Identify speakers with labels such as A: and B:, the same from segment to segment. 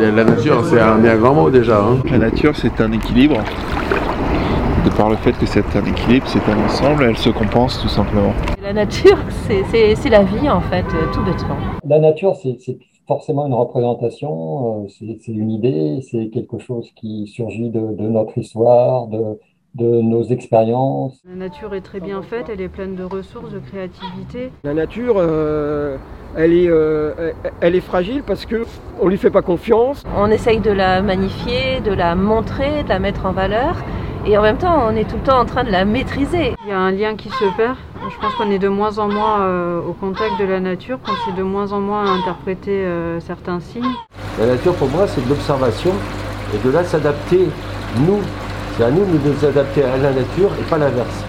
A: La nature, c'est un bien grand mot déjà. hein.
B: La nature, c'est un équilibre. De par le fait que c'est un équilibre, c'est un ensemble, elle se compense tout simplement.
C: La nature, c'est- c'est c'est la vie en fait, euh, tout bêtement.
D: La nature, c'est c'est forcément une représentation, euh, c'est c'est une idée, c'est quelque chose qui surgit de, de notre histoire, de, de nos expériences.
E: La nature est très bien faite, elle est pleine de ressources, de créativité.
F: La nature, euh, elle, est, euh, elle- est fragile parce que on lui fait pas confiance.
C: On essaye de la magnifier, de la montrer, de la mettre en valeur, et en même temps, on est tout le temps en train de la maîtriser.
E: Il y a un lien qui se perd. Je pense qu'on est de moins en moins euh, au contact de la nature, qu'on sait de moins en moins interpréter euh, certains signes.
G: La nature, pour moi, c'est de l'observation et de là s'adapter, nous. C'est à nous de nous adapter à la nature et pas l'inverse.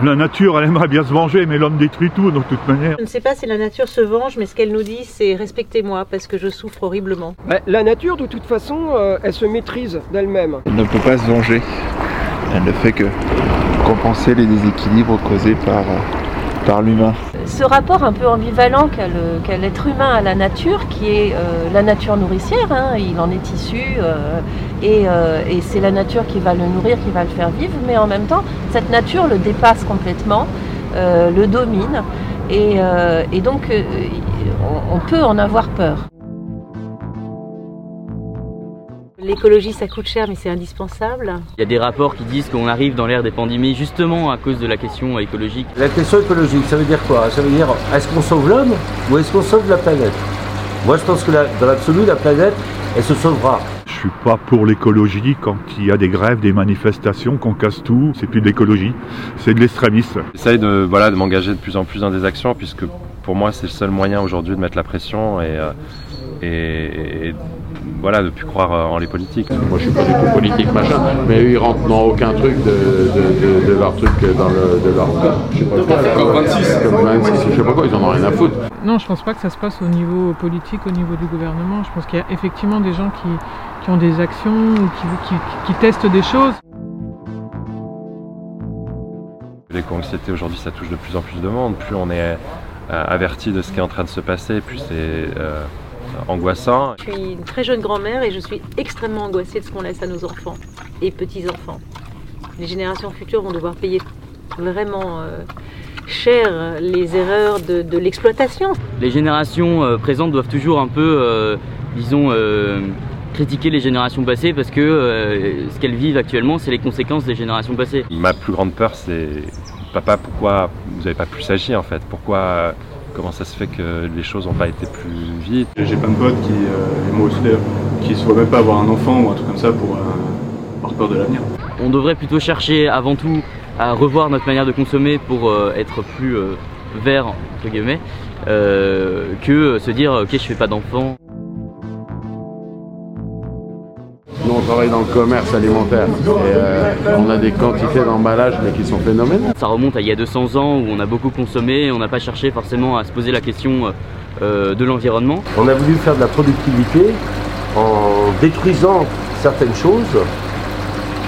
H: La nature, elle aimerait bien se venger, mais l'homme détruit tout de toute manière.
C: Je ne sais pas si la nature se venge, mais ce qu'elle nous dit, c'est respectez-moi parce que je souffre horriblement.
F: Bah, la nature, de toute façon, euh, elle se maîtrise d'elle-même.
B: Elle ne peut pas se venger. Elle ne fait que compenser les déséquilibres causés par, euh, par l'humain.
C: Ce rapport un peu ambivalent qu'a l'être humain à la nature, qui est euh, la nature nourricière, hein, il en est issu, euh, et, euh, et c'est la nature qui va le nourrir, qui va le faire vivre, mais en même temps, cette nature le dépasse complètement, euh, le domine, et, euh, et donc euh, on peut en avoir peur. L'écologie, ça coûte cher, mais c'est indispensable.
I: Il y a des rapports qui disent qu'on arrive dans l'ère des pandémies justement à cause de la question écologique.
G: La question écologique, ça veut dire quoi? Ça veut dire est-ce qu'on sauve l'homme ou est-ce qu'on sauve la planète? Moi, je pense que la- dans l'absolu, la planète, elle se sauvera.
H: Je suis pas pour l'écologie quand il y a des grèves, des manifestations, qu'on casse tout. C'est plus de l'écologie, c'est de l'extrémisme.
J: J'essaye de, voilà, de m'engager de plus en plus dans des actions puisque pour moi c'est le seul moyen aujourd'hui de mettre la pression et, euh, et, et voilà, de plus croire euh, en les politiques.
A: Moi, je suis pas du tout politique, machin, mais eux, ils rentrent dans aucun truc de, de, de, de leur truc, dans le, de leur. Je sais pas quoi. là.
K: Comme 26.
A: Comme 26, je sais pas quoi, ils en ont rien à foutre.
L: Non, je pense pas que ça se passe au niveau politique, au niveau du gouvernement. Je pense qu'il y a effectivement des gens qui, qui ont des actions ou qui, qui, qui testent des choses.
J: L'éco-anxiété aujourd'hui ça touche de plus en plus de monde. Plus on est euh, averti de ce qui est en train de se passer, plus c'est euh, angoissant.
C: Je suis une très jeune grand-mère et je suis extrêmement angoissée de ce qu'on laisse à nos enfants et petits-enfants. Les générations futures vont devoir payer vraiment euh, cher les erreurs de, de l'exploitation.
I: Les générations euh, présentes doivent toujours un peu, euh, disons, euh, critiquer les générations passées parce que euh, ce qu'elles vivent actuellement, c'est les conséquences des générations passées.
J: Ma plus grande peur c'est papa pourquoi vous n'avez pas plus agi en fait? Pourquoi comment ça se fait que les choses n'ont pas été plus vite?
K: J'ai plein de potes qui, euh, et moi aussi d'ailleurs, qui se voient même pas avoir un enfant ou un truc comme ça pour euh, avoir peur de l'avenir.
I: On devrait plutôt chercher avant tout à revoir notre manière de consommer pour euh, être plus euh, vert entre guillemets euh, que se dire ok je fais pas d'enfants.
A: Nous, on travaille dans le commerce alimentaire et euh, on a des quantités d'emballage mais qui sont phénoménales.
I: Ça remonte à il y a 200 ans où on a beaucoup consommé et on n'a pas cherché forcément à se poser la question euh, de l'environnement.
G: On a voulu faire de la productivité en détruisant certaines choses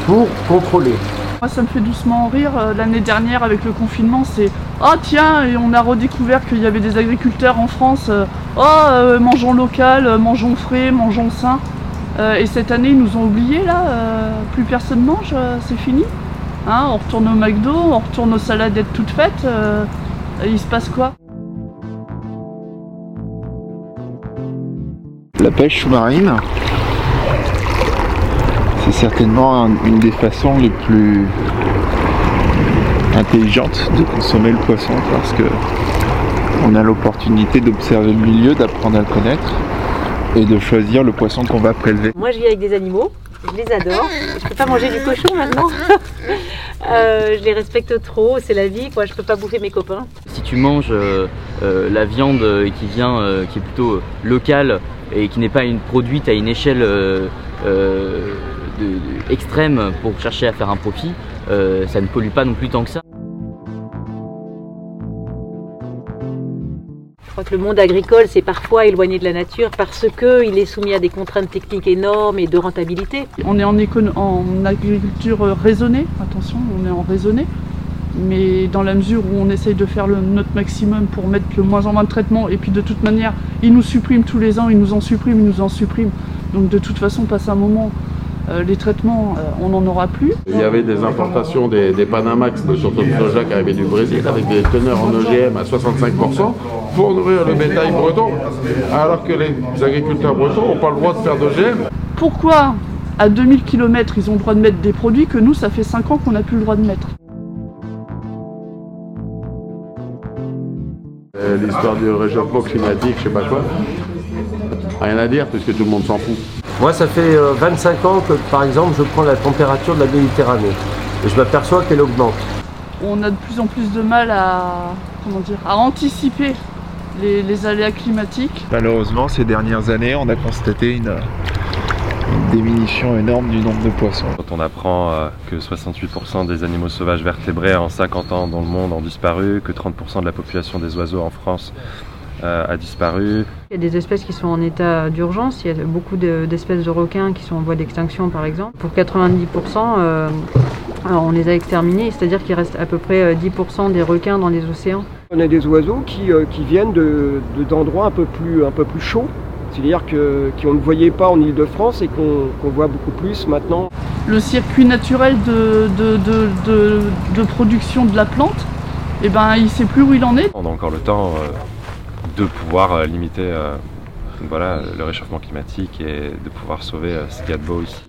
G: pour contrôler.
M: Moi, ça me fait doucement rire. Euh, L'année dernière, avec le confinement, c'est Ah, tiens, et on a redécouvert qu'il y avait des agriculteurs en France. Euh, Oh, euh, mangeons local, euh, mangeons frais, mangeons sain. Euh, et cette année, ils nous ont oubliés, là. euh, plus personne mange, euh, c'est fini. Hein, on retourne au McDo, on retourne aux saladettes toutes faites. il se passe quoi?
B: La pêche sous-marine, c'est certainement un- une des façons les plus intelligentes de consommer le poisson parce que on a l'opportunité d'observer le milieu, d'apprendre à le connaître et de choisir le poisson qu'on va prélever.
C: Moi, je vis avec des animaux, je les adore. Je peux pas manger du cochon maintenant. Euh, je les respecte trop, c'est la vie, quoi. Je peux pas bouffer mes copains.
I: Si tu manges euh, euh, la viande qui vient, euh, qui est plutôt locale et qui n'est pas une produite à une échelle euh, euh, de- de- extrême pour chercher à faire un profit, euh, ça ne pollue pas non plus tant que ça.
C: Crois que le monde agricole, c'est parfois éloigné de la nature parce qu'il est soumis à des contraintes techniques énormes et de rentabilité.
M: On est en, agriculture raisonnée, attention, on est en raisonné. Mais dans la mesure où on essaye de faire notre maximum pour mettre le moins en moins de traitements, et puis de toute manière, ils nous suppriment tous les ans, ils nous en suppriment, ils nous en suppriment. Donc de toute façon, passe un moment, euh, les traitements, euh, on n'en aura plus.
A: Il y avait des importations des, des Panamax de surtout de soja qui arrivaient du Brésil avec des teneurs en OGM à 65% pour nourrir le bétail breton, alors que les agriculteurs bretons n'ont pas le droit de faire d'OGM.
M: Pourquoi à 2000 km ils ont le droit de mettre des produits que nous, ça fait 5 ans qu'on n'a plus le droit de mettre?
A: Euh, L'histoire du réchauffement climatique, je sais pas quoi. Rien à dire puisque tout le monde s'en fout.
G: Moi, ça fait euh, 25 ans que, par exemple, je prends la température de la Méditerranée et je m'aperçois qu'elle augmente.
M: On a de plus en plus de mal à, comment dire, à anticiper les, les aléas climatiques.
B: Malheureusement, ces dernières années, on a constaté une, une diminution énorme du nombre de poissons.
J: Quand on apprend euh, que 68% des animaux sauvages vertébrés en 50 ans dans le monde ont disparu, que 30% de la population des oiseaux en France euh, a disparu.
E: Il y a des espèces qui sont en état d'urgence. Il y a beaucoup de- d'espèces de requins qui sont en voie d'extinction, par exemple. Pour 90%, euh, alors on les a exterminés, c'est-à-dire qu'il reste à peu près euh, 10% des requins dans les océans.
F: On a des oiseaux qui, euh, qui viennent de- de- d'endroits un, peu plus, un peu plus chauds, c'est-à-dire que qu'on ne voyait pas en Ile-de-France et qu'on voit beaucoup plus maintenant.
M: Le circuit naturel de, de, de, de, de production de la plante, eh ben, il ne sait plus où il en est.
J: On a encore le temps euh, de pouvoir euh, limiter euh, voilà, le réchauffement climatique et de pouvoir sauver euh, ce qu'il y a de beau ici.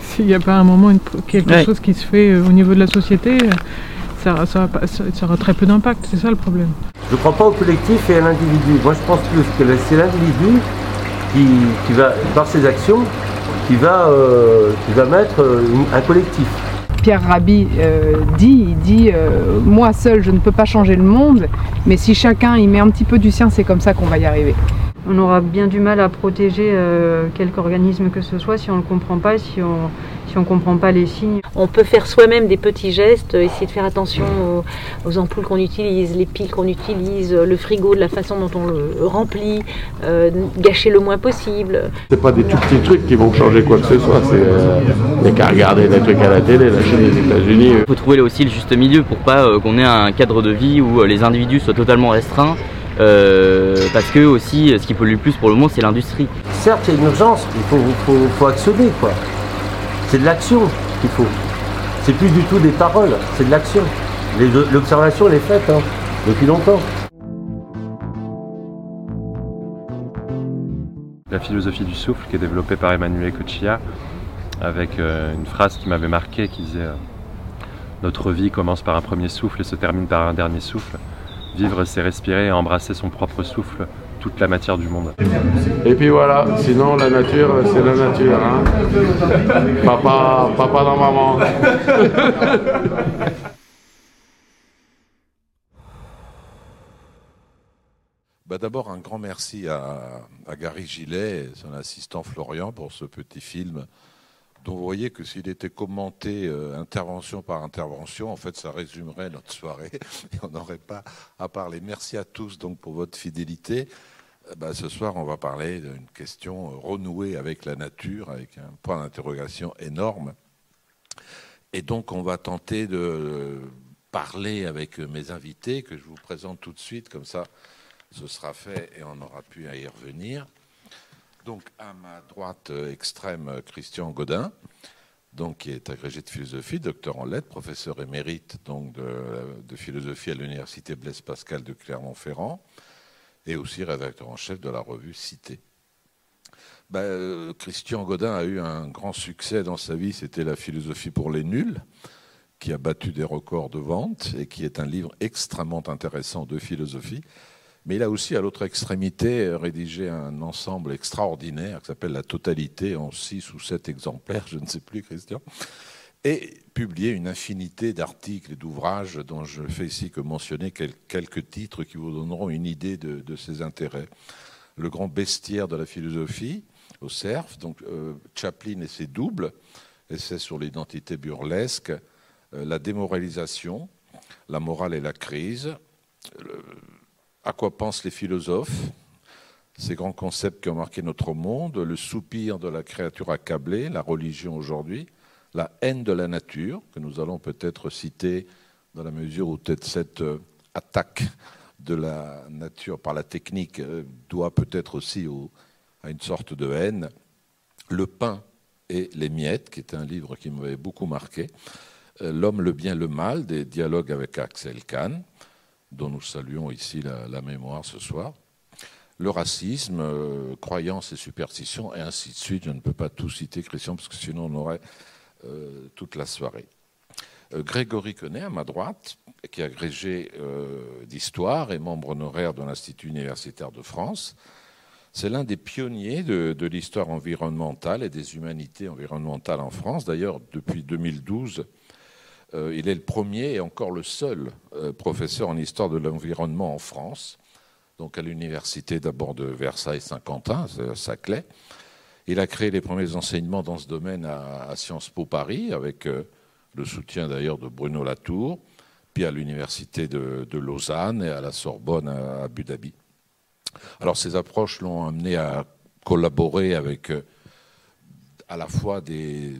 L: S'il n'y a pas un moment une- quelque
I: Ouais.
L: chose qui se fait euh, au niveau de la société, euh, ça, ça, va pas- ça- ça aura très peu d'impact, c'est ça le problème.
G: Je ne crois pas au collectif et à l'individu. Moi, je pense plus que c'est l'individu qui, qui va, par ses actions, qui va, euh, qui va mettre euh, un collectif.
N: Pierre Rabhi euh, dit, il dit euh, moi seul je ne peux pas changer le monde, mais si chacun y met un petit peu du sien, c'est comme ça qu'on va y arriver.
E: On aura bien du mal à protéger euh, quelque organisme que ce soit si on ne le comprend pas, si on si on comprend pas les signes.
C: On peut faire soi-même des petits gestes, euh, essayer de faire attention aux, aux ampoules qu'on utilise, les piles qu'on utilise, euh, le frigo, de la façon dont on le remplit, euh, gâcher le moins possible.
A: C'est pas des tout petits trucs qui vont changer quoi que ce soit. C'est euh, il y a qu'à regarder des trucs à la télé, la Chine, les États-Unis.
I: Il faut trouver aussi le juste milieu pour pas euh, qu'on ait un cadre de vie où euh, les individus soient totalement restreints. Euh, parce que aussi, ce qui pollue le plus pour le moment, c'est l'industrie.
G: Certes, il y a une urgence, il faut, faut, faut actionner, quoi. C'est de l'action qu'il faut. C'est plus du tout des paroles, c'est de l'action. L'observation, elle est faite hein, depuis longtemps.
J: La philosophie du souffle qui est développée par Emmanuel Cochilla avec euh, une phrase qui m'avait marqué qui disait euh, Notre vie commence par un premier souffle et se termine par un dernier souffle. Vivre, c'est respirer et embrasser son propre souffle, toute la matière du monde.
A: Et puis voilà, sinon la nature, c'est la nature. Hein. Papa, papa dans maman.
O: Bah, D'abord, un grand merci à, à Gary Gillet et son assistant Florian pour ce petit film dont vous voyez que s'il était commenté euh, intervention par intervention, en fait, ça résumerait notre soirée et on n'aurait pas à parler. Merci à tous donc pour votre fidélité. Euh, bah, ce soir, on va parler d'une question euh, renouée avec la nature, avec un point d'interrogation énorme. Et donc, on va tenter de parler avec mes invités, que je vous présente tout de suite, comme ça, ce sera fait et on aura pu y revenir. Donc, à ma droite euh, extrême, euh, Christian Godin, donc, qui est agrégé de philosophie, docteur en lettres, professeur émérite donc, de, de philosophie à l'Université Blaise Pascal de Clermont-Ferrand, et aussi rédacteur en chef de la revue Cité. Ben, euh, Christian Godin a eu un grand succès dans sa vie, c'était La philosophie pour les nuls, qui a battu des records de vente et qui est un livre extrêmement intéressant de philosophie. Mais il a aussi, à l'autre extrémité, rédigé un ensemble extraordinaire qui s'appelle La Totalité en six ou sept exemplaires, je ne sais plus, Christian, et publié une infinité d'articles et d'ouvrages dont je fais ici que mentionner quel- quelques titres qui vous donneront une idée de, ses intérêts. Le grand bestiaire de la philosophie, au CERF, donc euh, Chaplin et ses doubles, essai sur l'identité burlesque, euh, la démoralisation, la morale et la crise, à quoi pensent les philosophes, ces grands concepts qui ont marqué notre monde, le soupir de la créature accablée, la religion aujourd'hui, La haine de la nature, que nous allons peut-être citer dans la mesure où peut-être cette euh, attaque de la nature par la technique euh, doit peut-être aussi à une sorte de haine. Le pain et les miettes, qui est un livre qui m'avait beaucoup marqué. Euh, L'homme, le bien, le mal, des dialogues avec Axel Kahn, dont nous saluons ici la, mémoire ce soir. Le racisme, euh, croyances et superstitions, et ainsi de suite. Je ne peux pas tout citer, Christian, parce que sinon on aurait euh, toute la soirée. Grégory Quenet, à ma droite, qui est agrégé d'histoire et membre honoraire de l'Institut universitaire de France, c'est l'un des pionniers de, l'histoire environnementale et des humanités environnementales en France. D'ailleurs, depuis 2012, euh, il est le premier et encore le seul euh, professeur en histoire de l'environnement en France, donc à l'université d'abord de Versailles-Saint-Quentin, Saclay. Il a créé les premiers enseignements dans ce domaine à, Sciences Po Paris, avec euh, le soutien d'ailleurs de Bruno Latour, puis à l'université de, Lausanne et à la Sorbonne à Abu Dhabi. Alors ces approches l'ont amené à collaborer avec euh, à la fois des,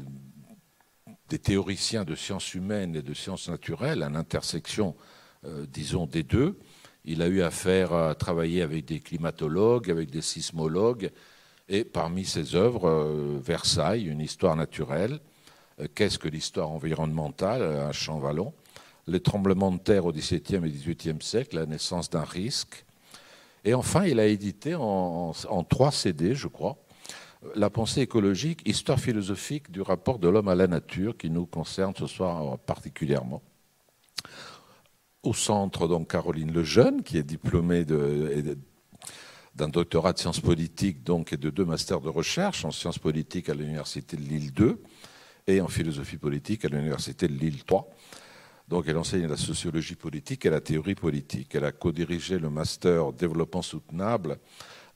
O: théoriciens de sciences humaines et de sciences naturelles, à l'intersection, euh, disons, des deux. Il a eu affaire à travailler avec des climatologues, avec des sismologues, et parmi ses œuvres, euh, Versailles, une histoire naturelle, qu'est-ce que l'histoire environnementale, un champ vallon, les tremblements de terre au XVIIe et XVIIIe siècle, la naissance d'un risque, et enfin, il a édité en, trois CD, je crois, La pensée écologique, histoire philosophique du rapport de l'homme à la nature, qui nous concerne ce soir particulièrement. Au centre, donc, Caroline Lejeune, qui est diplômée d'un doctorat de sciences politiques donc, et de deux masters de recherche en sciences politiques à l'université de Lille 2 et en philosophie politique à l'université de Lille 3. Donc elle enseigne la sociologie politique et la théorie politique. Elle a co-dirigé le master développement soutenable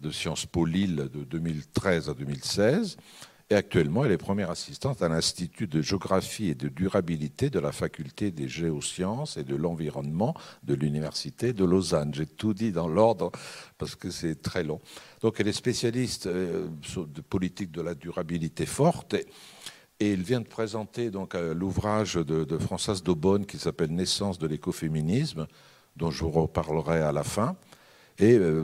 O: de Sciences Po Lille de 2013 à 2016. Et actuellement, elle est première assistante à l'Institut de géographie et de durabilité de la faculté des géosciences et de l'environnement de l'Université de Lausanne. J'ai tout dit dans l'ordre parce que c'est très long. Donc elle est spécialiste euh, de politique de la durabilité forte. Et il vient de présenter donc euh, l'ouvrage de, Françoise Daubonne qui s'appelle Naissance de l'écoféminisme, dont je vous reparlerai à la fin. Et euh,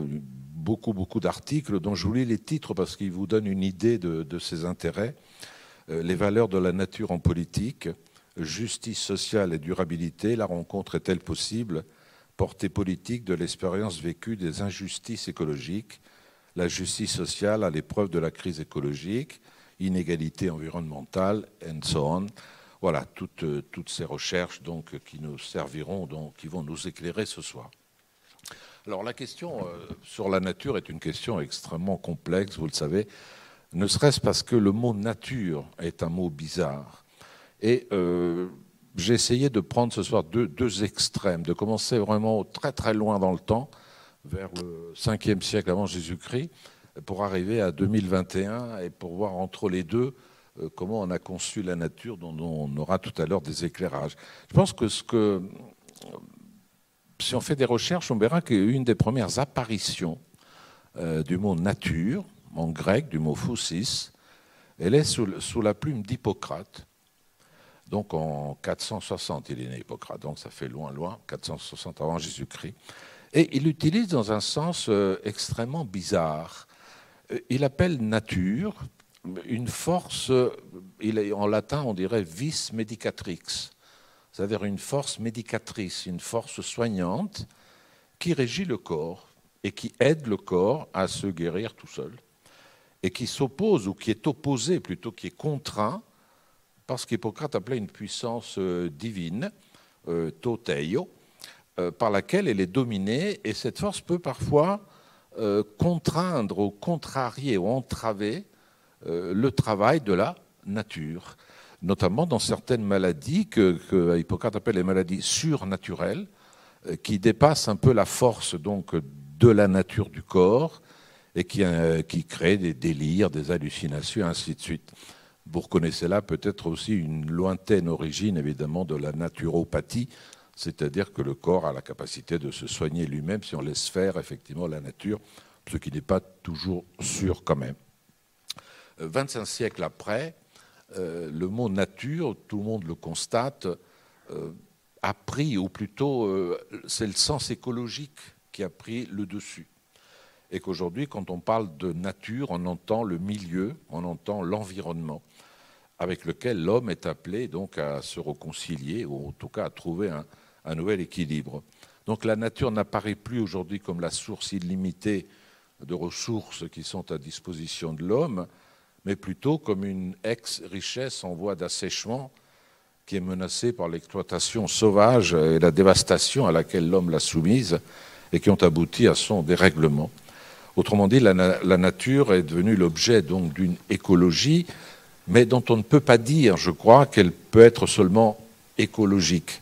O: beaucoup, beaucoup d'articles dont je vous lis les titres parce qu'ils vous donnent une idée de, ses intérêts. Euh, les valeurs de la nature en politique, justice sociale et durabilité, la rencontre est-elle possible? Portée politique de l'expérience vécue des injustices écologiques, la justice sociale à l'épreuve de la crise écologique, inégalité environnementale, and so on. Voilà, toutes, euh, toutes ces recherches donc, qui nous serviront, donc, qui vont nous éclairer ce soir. Alors la question euh, sur la nature est une question extrêmement complexe, vous le savez, ne serait-ce parce que le mot nature est un mot bizarre. Et euh, j'ai essayé de prendre ce soir deux, deux, extrêmes, de commencer vraiment très très loin dans le temps, vers le 5e siècle avant Jésus-Christ, pour arriver à 2021 et pour voir entre les deux euh, comment on a conçu la nature, dont on aura tout à l'heure des éclairages. Je pense que, ce que si on fait des recherches, on verra qu'une des premières apparitions euh, du mot nature, en grec, du mot phosis, elle est sous, sous la plume d'Hippocrate. Donc en 460, il est né Hippocrate, donc ça fait loin, loin, 460 avant Jésus-Christ. Et il l'utilise dans un sens euh, extrêmement bizarre. Euh, il appelle nature une force, en latin on dirait vis medicatrix, c'est-à-dire une force médicatrice, une force soignante qui régit le corps et qui aide le corps à se guérir tout seul, et qui s'oppose, ou qui est opposé plutôt, qui est contraint, parce qu'Hippocrate appelait une puissance euh, divine, euh, toteio, par laquelle elle est dominée, et cette force peut parfois euh, contraindre ou contrarier ou entraver euh, le travail de la nature, notamment dans certaines maladies que, Hippocrate appelle les maladies surnaturelles, euh, qui dépassent un peu la force donc de la nature du corps et qui, qui créent des délires, des hallucinations, ainsi de suite. Vous reconnaissez là peut-être aussi une lointaine origine évidemment de la naturopathie, c'est-à-dire que le corps a la capacité de se soigner lui-même si on laisse faire effectivement la nature, ce qui n'est pas toujours sûr quand même. 25 euh, siècles après, euh, le mot nature, tout le monde le constate, euh, a pris, ou plutôt euh, c'est le sens écologique qui a pris le dessus. Et qu'aujourd'hui, quand on parle de nature, on entend le milieu, on entend l'environnement, avec lequel l'homme est appelé donc à se réconcilier, ou en tout cas à trouver un, un nouvel équilibre. Donc la nature n'apparaît plus aujourd'hui comme la source illimitée de ressources qui sont à disposition de l'homme, mais plutôt comme une ex-richesse en voie d'assèchement qui est menacée par l'exploitation sauvage et la dévastation à laquelle l'homme l'a soumise et qui ont abouti à son dérèglement. Autrement dit, la, nature est devenue l'objet donc d'une écologie, mais dont on ne peut pas dire, je crois, qu'elle peut être seulement écologique.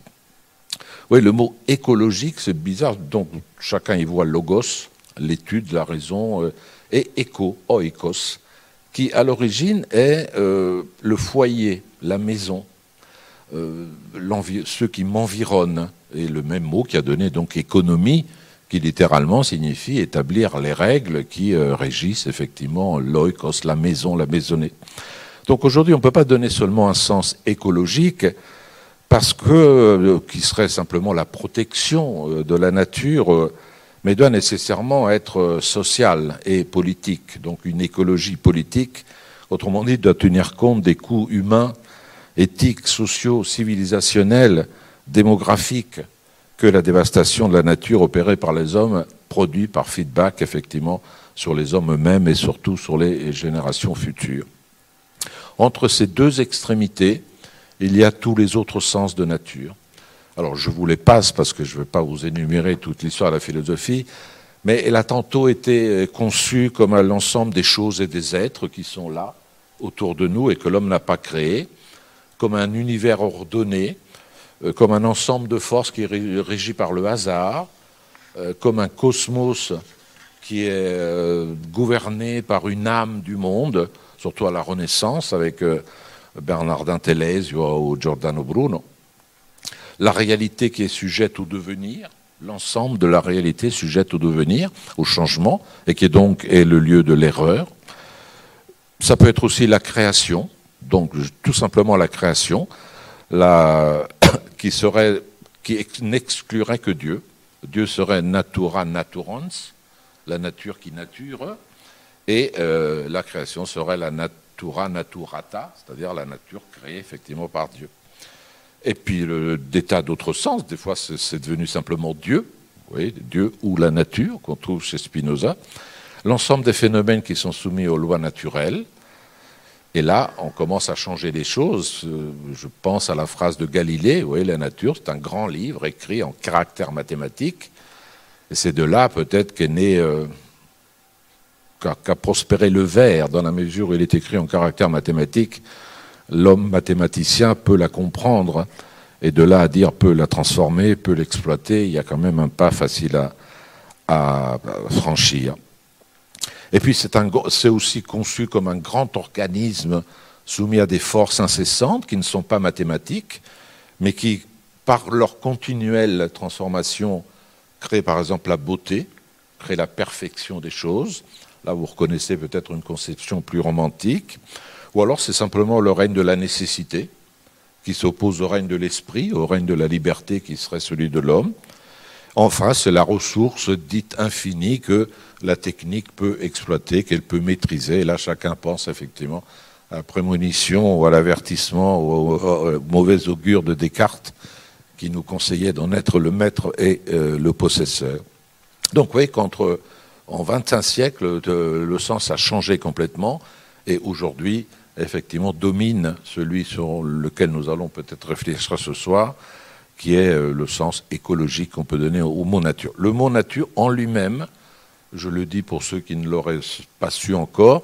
O: Oui, le mot écologique, c'est bizarre, donc chacun y voit logos, l'étude, la raison, euh, et éco, oikos, qui à l'origine est euh, le foyer, la maison, euh, ceux qui m'environnent, et le même mot qui a donné donc économie, qui littéralement signifie établir les règles qui euh, régissent effectivement l'oikos, la maison, la maisonnée. Donc aujourd'hui, on ne peut pas donner seulement un sens écologique, parce que, euh, qui serait simplement la protection de la nature, mais doit nécessairement être social et politique, donc une écologie politique, autrement dit, doit tenir compte des coûts humains, éthiques, sociaux, civilisationnels, démographiques que la dévastation de la nature opérée par les hommes produit par feedback, effectivement, sur les hommes eux-mêmes et surtout sur les générations futures. Entre ces deux extrémités, il y a tous les autres sens de nature. Alors je vous les passe parce que je ne veux pas vous énumérer toute l'histoire de la philosophie, mais elle a tantôt été conçue comme l'ensemble des choses et des êtres qui sont là, autour de nous, et que l'homme n'a pas créé, comme un univers ordonné, euh, comme un ensemble de forces qui est régi par le hasard, euh, comme un cosmos qui est euh, gouverné par une âme du monde, surtout à la Renaissance, avec Bernardin Telesio ou Giordano Bruno. La réalité qui est sujette au devenir, l'ensemble de la réalité sujette au devenir, au changement, et qui donc est le lieu de l'erreur. Ça peut être aussi la création, donc tout simplement la création, qui serait, qui n'exclurait que Dieu. Dieu serait natura naturans, la nature qui nature, et euh, la création serait la natura naturata, c'est-à-dire la nature créée effectivement par Dieu. Et puis le, des tas d'autres sens, des fois c'est devenu simplement Dieu, Dieu ou la nature qu'on trouve chez Spinoza, l'ensemble des phénomènes qui sont soumis aux lois naturelles. Et là, on commence à changer les choses. Je pense à la phrase de Galilée, oui, la nature, c'est un grand livre écrit en caractère mathématique. Et c'est de là peut-être qu'est né euh, qu'a prospéré le vers, dans la mesure où il est écrit en caractère mathématique, l'homme mathématicien peut la comprendre, et de là à dire peut la transformer, peut l'exploiter, il y a quand même un pas facile à, à franchir. Et puis c'est aussi conçu comme un grand organisme soumis à des forces incessantes qui ne sont pas mathématiques, mais qui, par leur continuelle transformation, créent par exemple la beauté, créent la perfection des choses, Là, vous reconnaissez peut-être une conception plus romantique. Ou alors c'est simplement le règne de la nécessité qui s'oppose au règne de l'esprit, au règne de la liberté qui serait celui de l'homme. Enfin, c'est la ressource dite infinie que la technique peut exploiter, qu'elle peut maîtriser. Et là, chacun pense effectivement à la prémonition ou à l'avertissement ou au, mauvais augure de Descartes qui nous conseillait d'en être le maître et euh, le possesseur. Donc, vous voyez qu'entre en 25 siècles, le sens a changé complètement et aujourd'hui, effectivement, domine celui sur lequel nous allons peut-être réfléchir ce soir, qui est euh, le sens écologique qu'on peut donner au mot nature. Le mot nature en lui-même, je le dis pour ceux qui ne l'auraient pas su encore,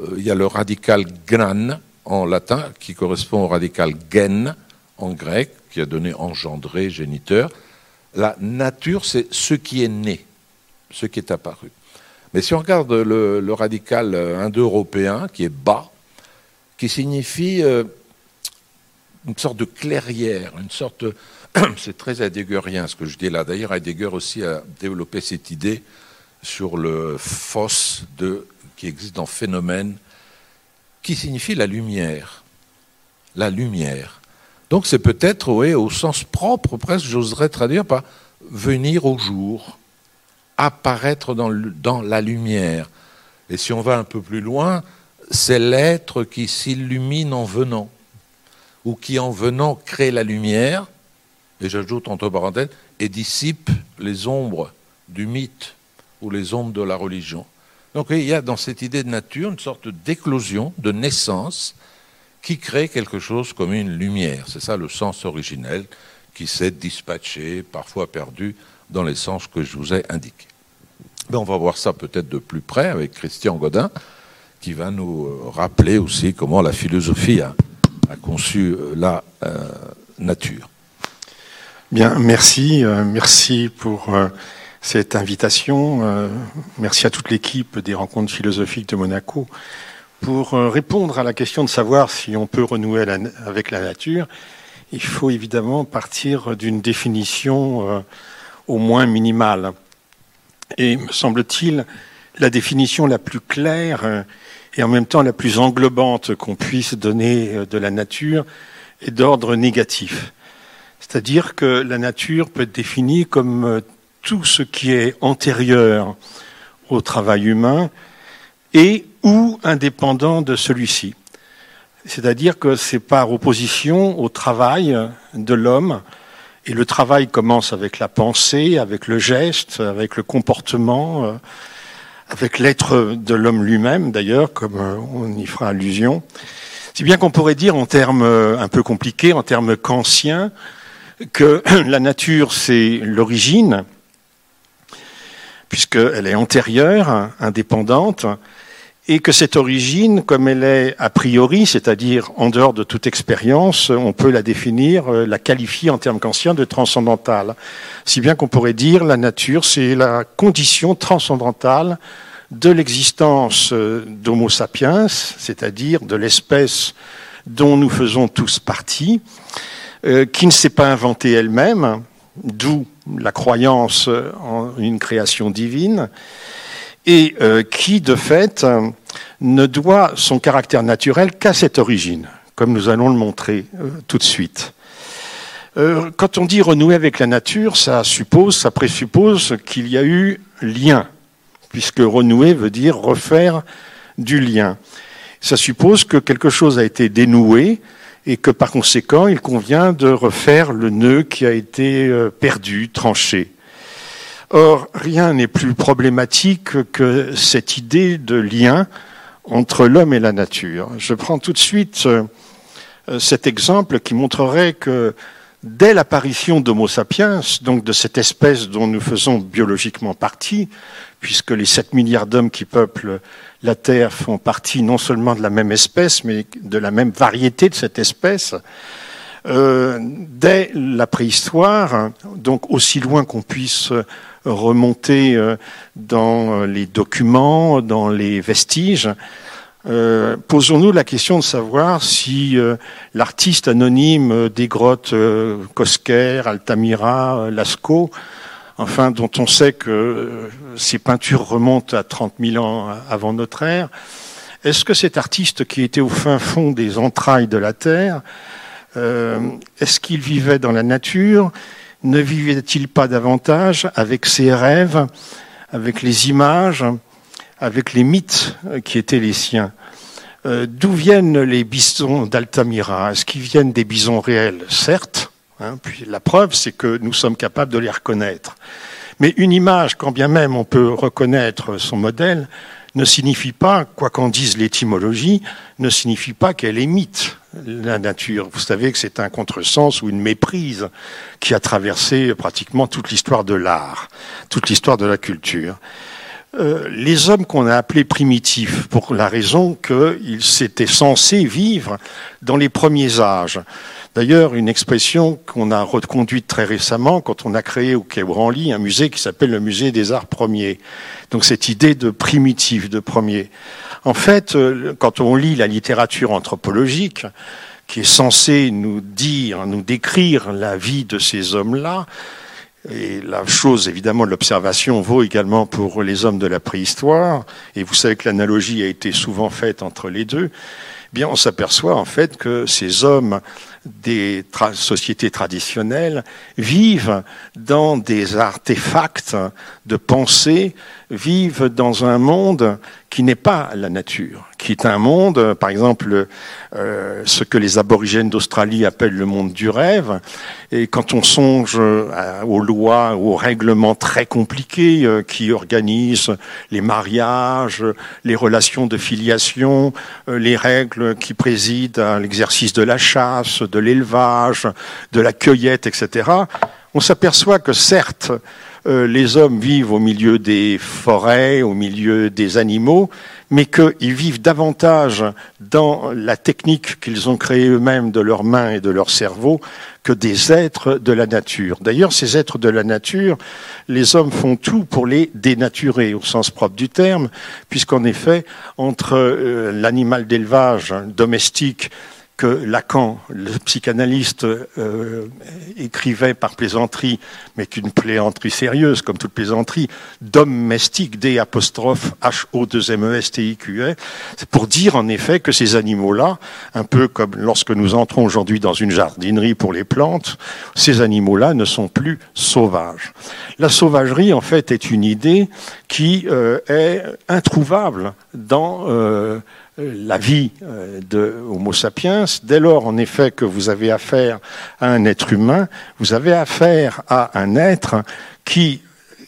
O: euh, il y a le radical gnan en latin qui correspond au radical gen en grec, qui a donné engendré, géniteur. La nature, c'est ce qui est né, ce qui est apparu. Mais si on regarde le, radical indo-européen, qui est bas, qui signifie euh, une sorte de clairière, une sorte. C'est très heideggerien ce que je dis là. D'ailleurs, Heidegger aussi a développé cette idée sur le phos de, qui existe dans phénomène, qui signifie la lumière. la lumière. Donc c'est peut-être, oui, au sens propre, presque, j'oserais traduire par venir au jour, apparaître dans, dans la lumière. Et si on va un peu plus loin, c'est l'être qui s'illumine en venant, ou qui en venant crée la lumière, et j'ajoute entre parenthèses, et dissipe les ombres du mythe ou les ombres de la religion. Donc il y a dans cette idée de nature une sorte d'éclosion, de naissance, qui crée quelque chose comme une lumière. C'est ça le sens originel qui s'est dispatché, parfois perdu, dans les sens que je vous ai indiqués. Mais on va voir ça peut-être de plus près avec Christian Godin, qui va nous euh, rappeler aussi comment la philosophie a, conçu euh, la euh, nature.
P: Bien, merci, merci pour cette invitation. merci à toute l'équipe des rencontres philosophiques de Monaco. Pour répondre à la question de savoir si on peut renouer avec la nature, il faut évidemment partir d'une définition au moins minimale. Et me semble-t-il, la définition la plus claire et en même temps la plus englobante qu'on puisse donner euh, de la nature est d'ordre négatif. C'est-à-dire que la nature peut être définie comme euh, tout ce qui est antérieur au travail humain et ou indépendant de celui-ci. C'est-à-dire que c'est par opposition au travail de l'homme, et le travail commence avec la pensée, avec le geste, avec le comportement, euh, avec l'être de l'homme lui-même d'ailleurs, comme euh, on y fera allusion. Si bien qu'on pourrait dire en termes euh, un peu compliqués, en termes kantiens, que la nature c'est l'origine, puisqu'elle est antérieure, indépendante, et que cette origine, comme elle est a priori, c'est-à-dire en dehors de toute expérience, on peut la définir, euh, la qualifier en termes kantiens de transcendantale. Si bien qu'on pourrait dire la nature, c'est la condition transcendantale de l'existence euh, d'Homo sapiens, c'est-à-dire de l'espèce dont nous faisons tous partie, euh, qui ne s'est pas inventée elle-même, d'où la croyance en une création divine, et qui, de fait, ne doit son caractère naturel qu'à cette origine, comme nous allons le montrer euh, tout de suite. Euh, quand on dit renouer avec la nature, ça suppose, ça présuppose qu'il y a eu lien, puisque renouer veut dire refaire du lien. Ça suppose que quelque chose a été dénoué et que par conséquent, il convient de refaire le nœud qui a été euh, perdu, tranché. Or, rien n'est plus problématique que cette idée de lien entre l'homme et la nature. Je prends tout de suite euh, cet exemple qui montrerait que dès l'apparition d'Homo sapiens, donc de cette espèce dont nous faisons biologiquement partie, puisque les 7 milliards d'hommes qui peuplent la Terre font partie non seulement de la même espèce, mais de la même variété de cette espèce, euh, dès la préhistoire, donc aussi loin qu'on puisse remonter euh, dans les documents, dans les vestiges. Euh, posons-nous la question de savoir si euh, l'artiste anonyme des grottes Cosquer, Altamira, Lascaux, enfin dont on sait que ces peintures remontent à 30 000 ans avant notre ère, est-ce que cet artiste qui était au fin fond des entrailles de la Terre, est-ce qu'il vivait dans la nature? Ne vivait-il pas davantage avec ses rêves, avec les images, avec les mythes qui étaient les siens? Euh, D'où viennent les bisons d'Altamira? Est-ce qu'ils viennent des bisons réels? Certes. Hein, puis la preuve, c'est que nous sommes capables de les reconnaître. Mais une image, quand bien même on peut reconnaître son modèle, ne signifie pas, quoi qu'en dise l'étymologie, ne signifie pas qu'elle mythe la nature. Vous savez que c'est un contresens ou une méprise qui a traversé pratiquement toute l'histoire de l'art, toute l'histoire de la culture. Euh, les hommes qu'on a appelés primitifs, pour la raison qu'ils s'étaient censés vivre dans les premiers âges. D'ailleurs, une expression qu'on a reconduite très récemment quand on a créé au Quai Branly un musée qui s'appelle le musée des arts premiers. Donc cette idée de primitif, de premier. En fait, euh, quand on lit la littérature anthropologique, qui est censée nous dire, nous décrire la vie de ces hommes-là, et la chose, évidemment, l'observation vaut également pour les hommes de la préhistoire, et vous savez que l'analogie a été souvent faite entre les deux, eh bien on s'aperçoit en fait que ces hommes des sociétés traditionnelles vivent dans des artefacts de pensée, vivent dans un monde qui n'est pas la nature, qui est un monde, par exemple, euh, ce que les aborigènes d'Australie appellent le monde du rêve. Et quand on songe aux lois, aux règlements très compliqués euh, qui organisent les mariages, les relations de filiation, euh, les règles qui président à l'exercice de la chasse, de l'élevage, de la cueillette, etc., on s'aperçoit que certes, euh, les hommes vivent au milieu des forêts, au milieu des animaux, mais qu'ils vivent davantage dans la technique qu'ils ont créée eux-mêmes de leurs mains et de leur cerveau que des êtres de la nature. D'ailleurs, ces êtres de la nature, les hommes font tout pour les dénaturer au sens propre du terme, puisqu'en effet, entre euh, l'animal d'élevage domestique que Lacan, le psychanalyste, euh, écrivait par plaisanterie, mais qu'une plaisanterie sérieuse, comme toute plaisanterie, domestique, D apostrophe H-O-2-M-E-S-T-I-Q-E, c'est pour dire en effet que ces animaux-là, un peu comme lorsque nous entrons aujourd'hui dans une jardinerie pour les plantes, ces animaux-là ne sont plus sauvages. La sauvagerie, en fait, est une idée qui euh, est introuvable dans euh, la vie euh, de Homo sapiens. Dès lors, en effet, que vous avez affaire à un être humain, vous avez affaire à un être qui,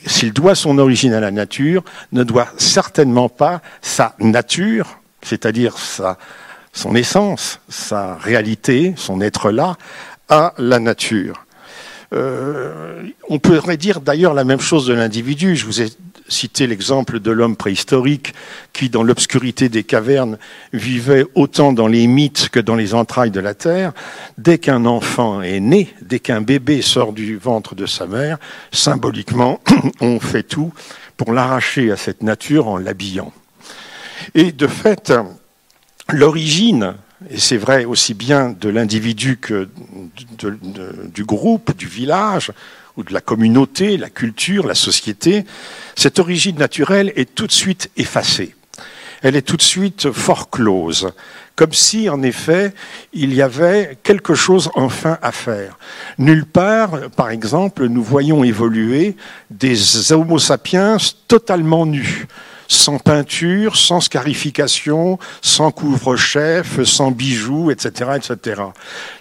P: s'il doit son origine à la nature, ne doit certainement pas sa nature, c'est-à-dire sa, son essence, sa réalité, son être là, à la nature. Euh, on pourrait dire d'ailleurs la même chose de l'individu. Citer l'exemple de l'homme préhistorique qui, dans l'obscurité des cavernes, vivait autant dans les mythes que dans les entrailles de la terre. Dès qu'un enfant est né, dès qu'un bébé sort du ventre de sa mère, symboliquement, on fait tout pour l'arracher à cette nature en l'habillant. Et de fait, l'origine et c'est vrai aussi bien de l'individu que du groupe, du village, ou de la communauté, la culture, la société, cette origine naturelle est tout de suite effacée. Elle est tout de suite fort close, comme si, en effet, il y avait quelque chose enfin à faire. Nulle part, par exemple, nous voyons évoluer des Homo sapiens totalement nus sans peinture, sans scarification, sans couvre-chef, sans bijoux, etc., etc.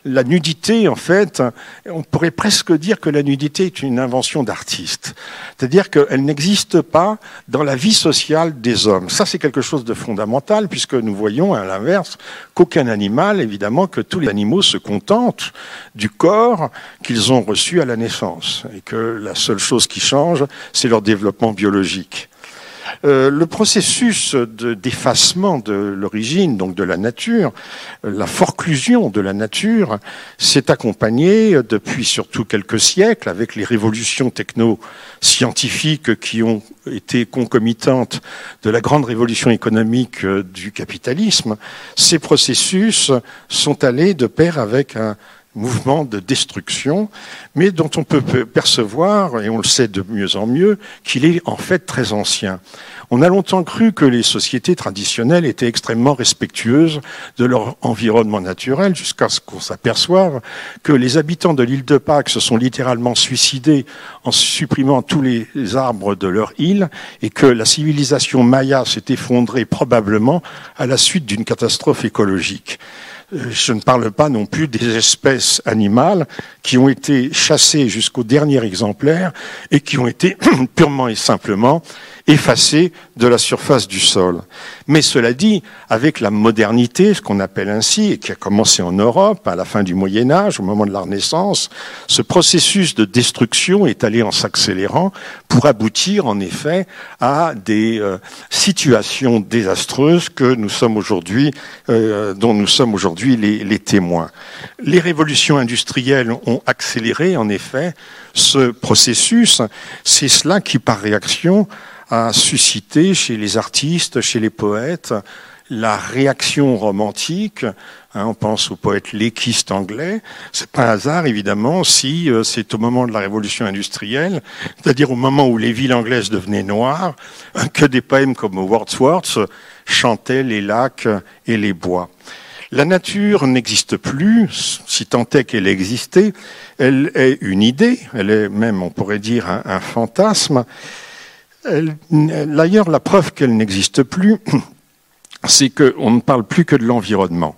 P: La nudité, en fait, on pourrait presque dire que la nudité est une invention d'artiste. C'est-à-dire qu'elle n'existe pas dans la vie sociale des hommes. Ça, c'est quelque chose de fondamental, puisque nous voyons, à l'inverse, qu'aucun animal, évidemment, que tous les animaux se contentent du corps qu'ils ont reçu à la naissance, et que la seule chose qui change, c'est leur développement biologique. Euh, le processus d'effacement de, l'origine, donc de la nature, euh, la forclusion de la nature, s'est accompagné euh, depuis surtout quelques siècles avec les révolutions techno-scientifiques qui ont été concomitantes de la grande révolution économique du capitalisme. Ces processus sont allés de pair avec un mouvement de destruction, mais dont on peut percevoir, et on le sait de mieux en mieux, qu'il est en fait très ancien. On a longtemps cru que les sociétés traditionnelles étaient extrêmement respectueuses de leur environnement naturel, jusqu'à ce qu'on s'aperçoive que les habitants de l'île de Pâques se sont littéralement suicidés en supprimant tous les arbres de leur île, et que la civilisation maya s'est effondrée probablement à la suite d'une catastrophe écologique. Je ne parle pas non plus des espèces animales qui ont été chassées jusqu'au dernier exemplaire et qui ont été purement et simplement effacées de la surface du sol. Mais cela dit, avec la modernité, ce qu'on appelle ainsi, et qui a commencé en Europe à la fin du Moyen Âge, au moment de la Renaissance, ce processus de destruction est allé en s'accélérant pour aboutir en effet à des euh, situations désastreuses que nous sommes aujourd'hui, euh, dont nous sommes aujourd'hui les, témoins. Les révolutions industrielles ont accéléré en effet ce processus. C'est cela qui, par réaction, a suscité chez les artistes, chez les poètes, la réaction romantique. Hein, on pense au poète léquiste anglais. C'est pas un hasard, évidemment, si euh, c'est au moment de la révolution industrielle, c'est-à-dire au moment où les villes anglaises devenaient noires, que des poèmes comme Wordsworth chantaient les lacs et les bois. La nature n'existe plus, si tant est qu'elle existait. Elle est une idée, elle est même, on pourrait dire, un, fantasme. D'ailleurs, la preuve qu'elle n'existe plus, c'est qu'on ne parle plus que de l'environnement.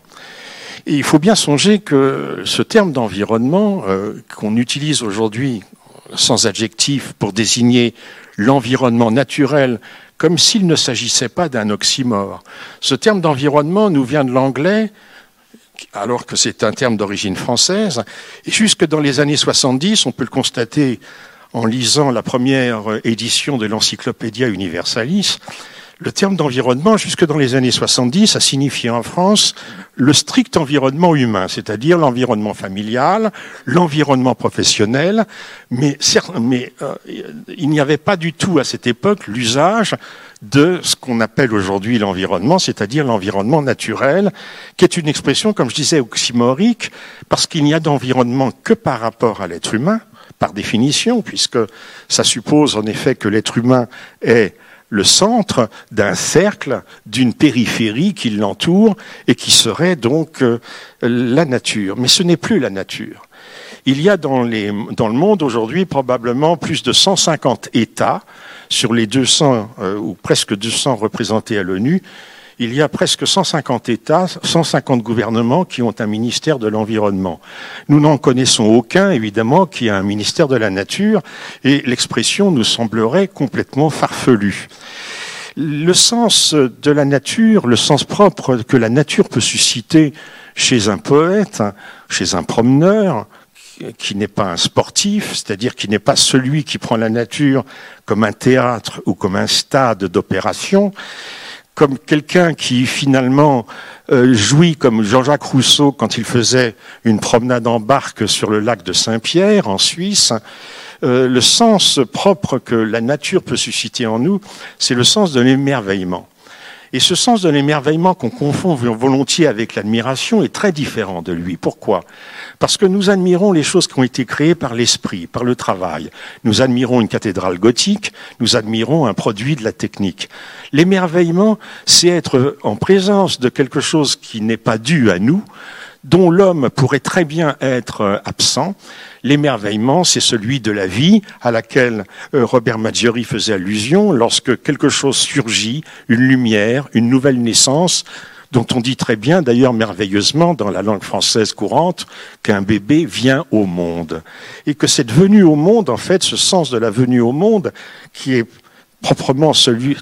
P: Et il faut bien songer que ce terme d'environnement euh, qu'on utilise aujourd'hui sans adjectif pour désigner l'environnement naturel comme s'il ne s'agissait pas d'un oxymore. Ce terme d'environnement nous vient de l'anglais alors que c'est un terme d'origine française. Et jusque dans les années 70, on peut le constater en lisant la première édition de l'Encyclopédia Universalis, le terme d'environnement, jusque dans les années 70, a signifié en France le strict environnement humain, c'est-à-dire l'environnement familial, l'environnement professionnel, mais, euh, il n'y avait pas du tout à cette époque l'usage de ce qu'on appelle aujourd'hui l'environnement, c'est-à-dire l'environnement naturel, qui est une expression, comme je disais, oxymorique, parce qu'il n'y a d'environnement que par rapport à l'être humain, par définition, puisque ça suppose en effet que l'être humain est le centre d'un cercle, d'une périphérie qui l'entoure et qui serait donc euh, la nature. Mais ce n'est plus la nature. Il y a dans, le monde aujourd'hui probablement plus de 150 États sur les 200 euh, ou presque 200 représentés à l'ONU. Il y a presque 150 États, 150 gouvernements qui ont un ministère de l'environnement. Nous n'en connaissons aucun, évidemment, qui a un ministère de la nature, et l'expression nous semblerait complètement farfelue. Le sens de la nature, le sens propre que la nature peut susciter chez un poète, chez un promeneur, qui n'est pas un sportif, c'est-à-dire qui n'est pas celui qui prend la nature comme un théâtre ou comme un stade d'opération, comme quelqu'un qui finalement euh, jouit comme Jean-Jacques Rousseau quand il faisait une promenade en barque sur le lac de Saint-Pierre en Suisse. Euh, le sens propre que la nature peut susciter en nous, c'est le sens de l'émerveillement. Et ce sens de l'émerveillement qu'on confond volontiers avec l'admiration est très différent de lui. Pourquoi? Parce que nous admirons les choses qui ont été créées par l'esprit, par le travail. Nous admirons une cathédrale gothique, nous admirons un produit de la technique. L'émerveillement, c'est être en présence de quelque chose qui n'est pas dû à nous, dont l'homme pourrait très bien être absent. L'émerveillement, c'est celui de la vie à laquelle euh, Robert Maggiori faisait allusion lorsque quelque chose surgit, une lumière, une nouvelle naissance, dont on dit très bien, d'ailleurs merveilleusement dans la langue française courante, qu'un bébé vient au monde. Et que cette venue au monde, en fait, ce sens de la venue au monde, qui est proprement celui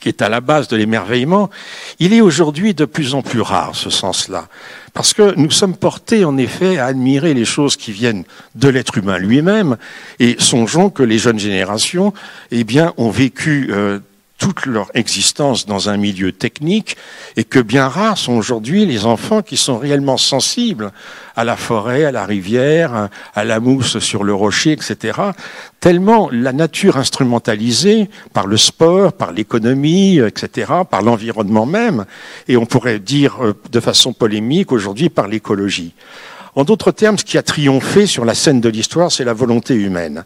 P: qui est à la base de l'émerveillement, il est aujourd'hui de plus en plus rare, ce sens-là. Parce que nous sommes portés, en effet, à admirer les choses qui viennent de l'être humain lui-même, et songeons que les jeunes générations, eh bien, ont vécu euh, toute leur existence dans un milieu technique, et que bien rares sont aujourd'hui les enfants qui sont réellement sensibles à la forêt, à la rivière, à la mousse sur le rocher, etc. Tellement la nature instrumentalisée par le sport, par l'économie, etc., par l'environnement même, et on pourrait dire euh, de façon polémique aujourd'hui par l'écologie. En d'autres termes, ce qui a triomphé sur la scène de l'histoire, c'est la volonté humaine.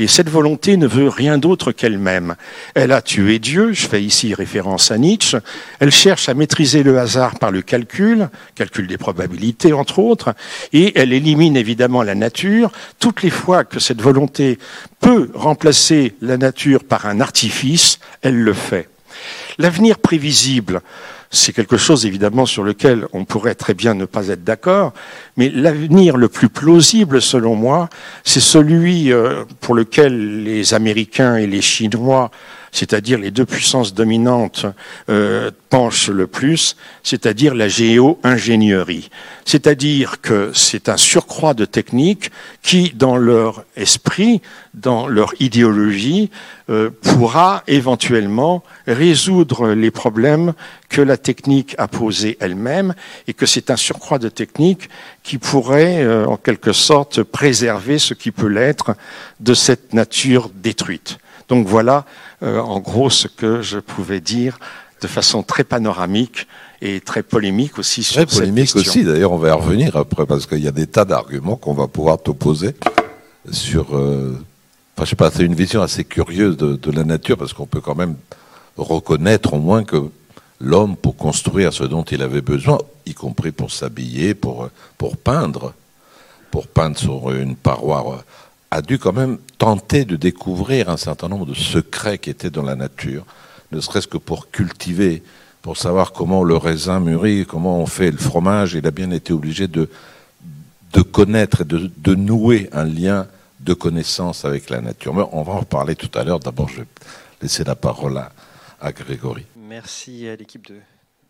P: Et cette volonté ne veut rien d'autre qu'elle-même. Elle a tué Dieu, je fais ici référence à Nietzsche, elle cherche à maîtriser le hasard par le calcul, calcul des probabilités entre autres, et elle élimine évidemment la nature. Toutes les fois que cette volonté peut remplacer la nature par un artifice, elle le fait. L'avenir prévisible, c'est quelque chose évidemment sur lequel on pourrait très bien ne pas être d'accord, mais l'avenir le plus plausible selon moi, c'est celui euh, pour lequel les Américains et les Chinois, c'est-à-dire les deux puissances dominantes, euh, penchent le plus, c'est-à-dire la géo-ingénierie. C'est-à-dire que c'est un surcroît de techniques qui, dans leur esprit, dans leur idéologie, euh, pourra éventuellement résoudre les problèmes que la technique a posés elle-même et que c'est un surcroît de techniques qui pourrait, euh, en quelque sorte, préserver ce qui peut l'être de cette nature détruite. Donc voilà, euh, en gros, ce que je pouvais dire de façon très panoramique et très polémique aussi sur
O: Très polémique
P: question.
O: aussi, d'ailleurs, on va y revenir après, parce qu'il y a des tas d'arguments qu'on va pouvoir t'opposer sur. euh, Enfin, je sais pas, c'est une vision assez curieuse de, de la nature, parce qu'on peut quand même reconnaître au moins que l'homme pour construire ce dont il avait besoin, y compris pour s'habiller, pour, pour peindre, pour peindre sur une paroi, a dû quand même tenter de découvrir un certain nombre de secrets qui étaient dans la nature, ne serait-ce que pour cultiver, pour savoir comment le raisin mûrit, comment on fait le fromage. Il a bien été obligé de, de connaître et de, de nouer un lien de connaissance avec la nature. Mais on va en reparler tout à l'heure. D'abord, je vais laisser la parole à, Grégory.
Q: Merci à l'équipe de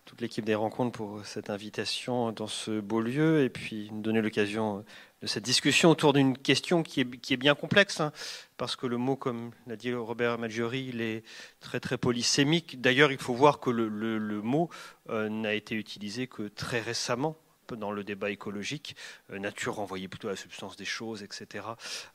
Q: toute l'équipe des rencontres pour cette invitation dans ce beau lieu et puis nous donner l'occasion de cette discussion autour d'une question qui est, bien complexe, hein, parce que le mot, comme l'a dit Robert Maggiori, il est très très polysémique. D'ailleurs, il faut voir que le, mot euh, n'a été utilisé que très récemment dans le débat écologique, euh, nature renvoyée plutôt à la substance des choses, etc.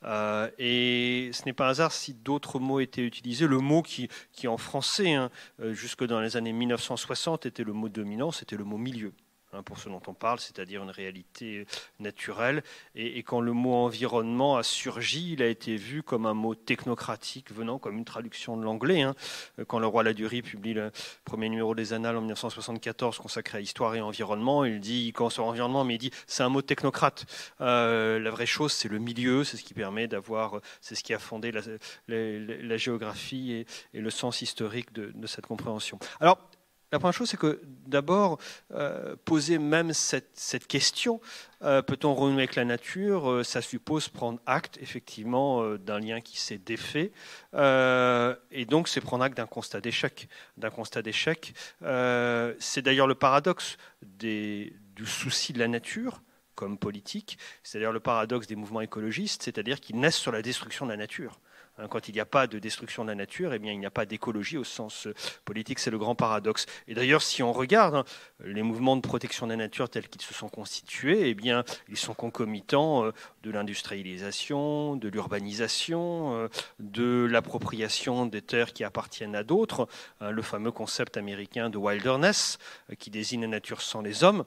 Q: Euh, et ce n'est pas un hasard si d'autres mots étaient utilisés. Le mot qui, en français, hein, jusque dans les années 1960, était le mot dominant, c'était le mot milieu. Hein, pour ce dont on parle, c'est-à-dire une réalité naturelle. Et, quand le mot environnement a surgi, il a été vu comme un mot technocratique venant comme une traduction de l'anglais. Hein. Quand le roi Ladurie publie le premier numéro des Annales en 1974 consacré à histoire et environnement, il dit, quand sur environnement, mais il dit c'est un mot technocrate. Euh, la vraie chose, c'est le milieu, c'est ce qui permet d'avoir, c'est ce qui a fondé la, géographie et, et, le sens historique de, de cette compréhension. Alors, la première chose, c'est que d'abord, euh, poser même cette, question, euh, peut-on renouer avec la nature? Euh, Ça suppose prendre acte, effectivement, d'un lien qui s'est défait. Et donc, c'est prendre acte d'un constat d'échec. C'est d'ailleurs le paradoxe du souci de la nature comme politique. C'est d'ailleurs le paradoxe des mouvements écologistes, c'est-à-dire qu'ils naissent sur la destruction de la nature. Hein, quand il n'y a pas de destruction de la nature, eh bien, il n'y a pas d'écologie au sens euh, politique. C'est le grand paradoxe. Et d'ailleurs, si on regarde hein, les mouvements de protection de la nature tels qu'ils se sont constitués, eh bien, ils sont concomitants euh, de l'industrialisation, de l'urbanisation, euh, de l'appropriation des terres qui appartiennent à d'autres. Hein, le fameux concept américain de wilderness, qui désigne la nature sans les hommes.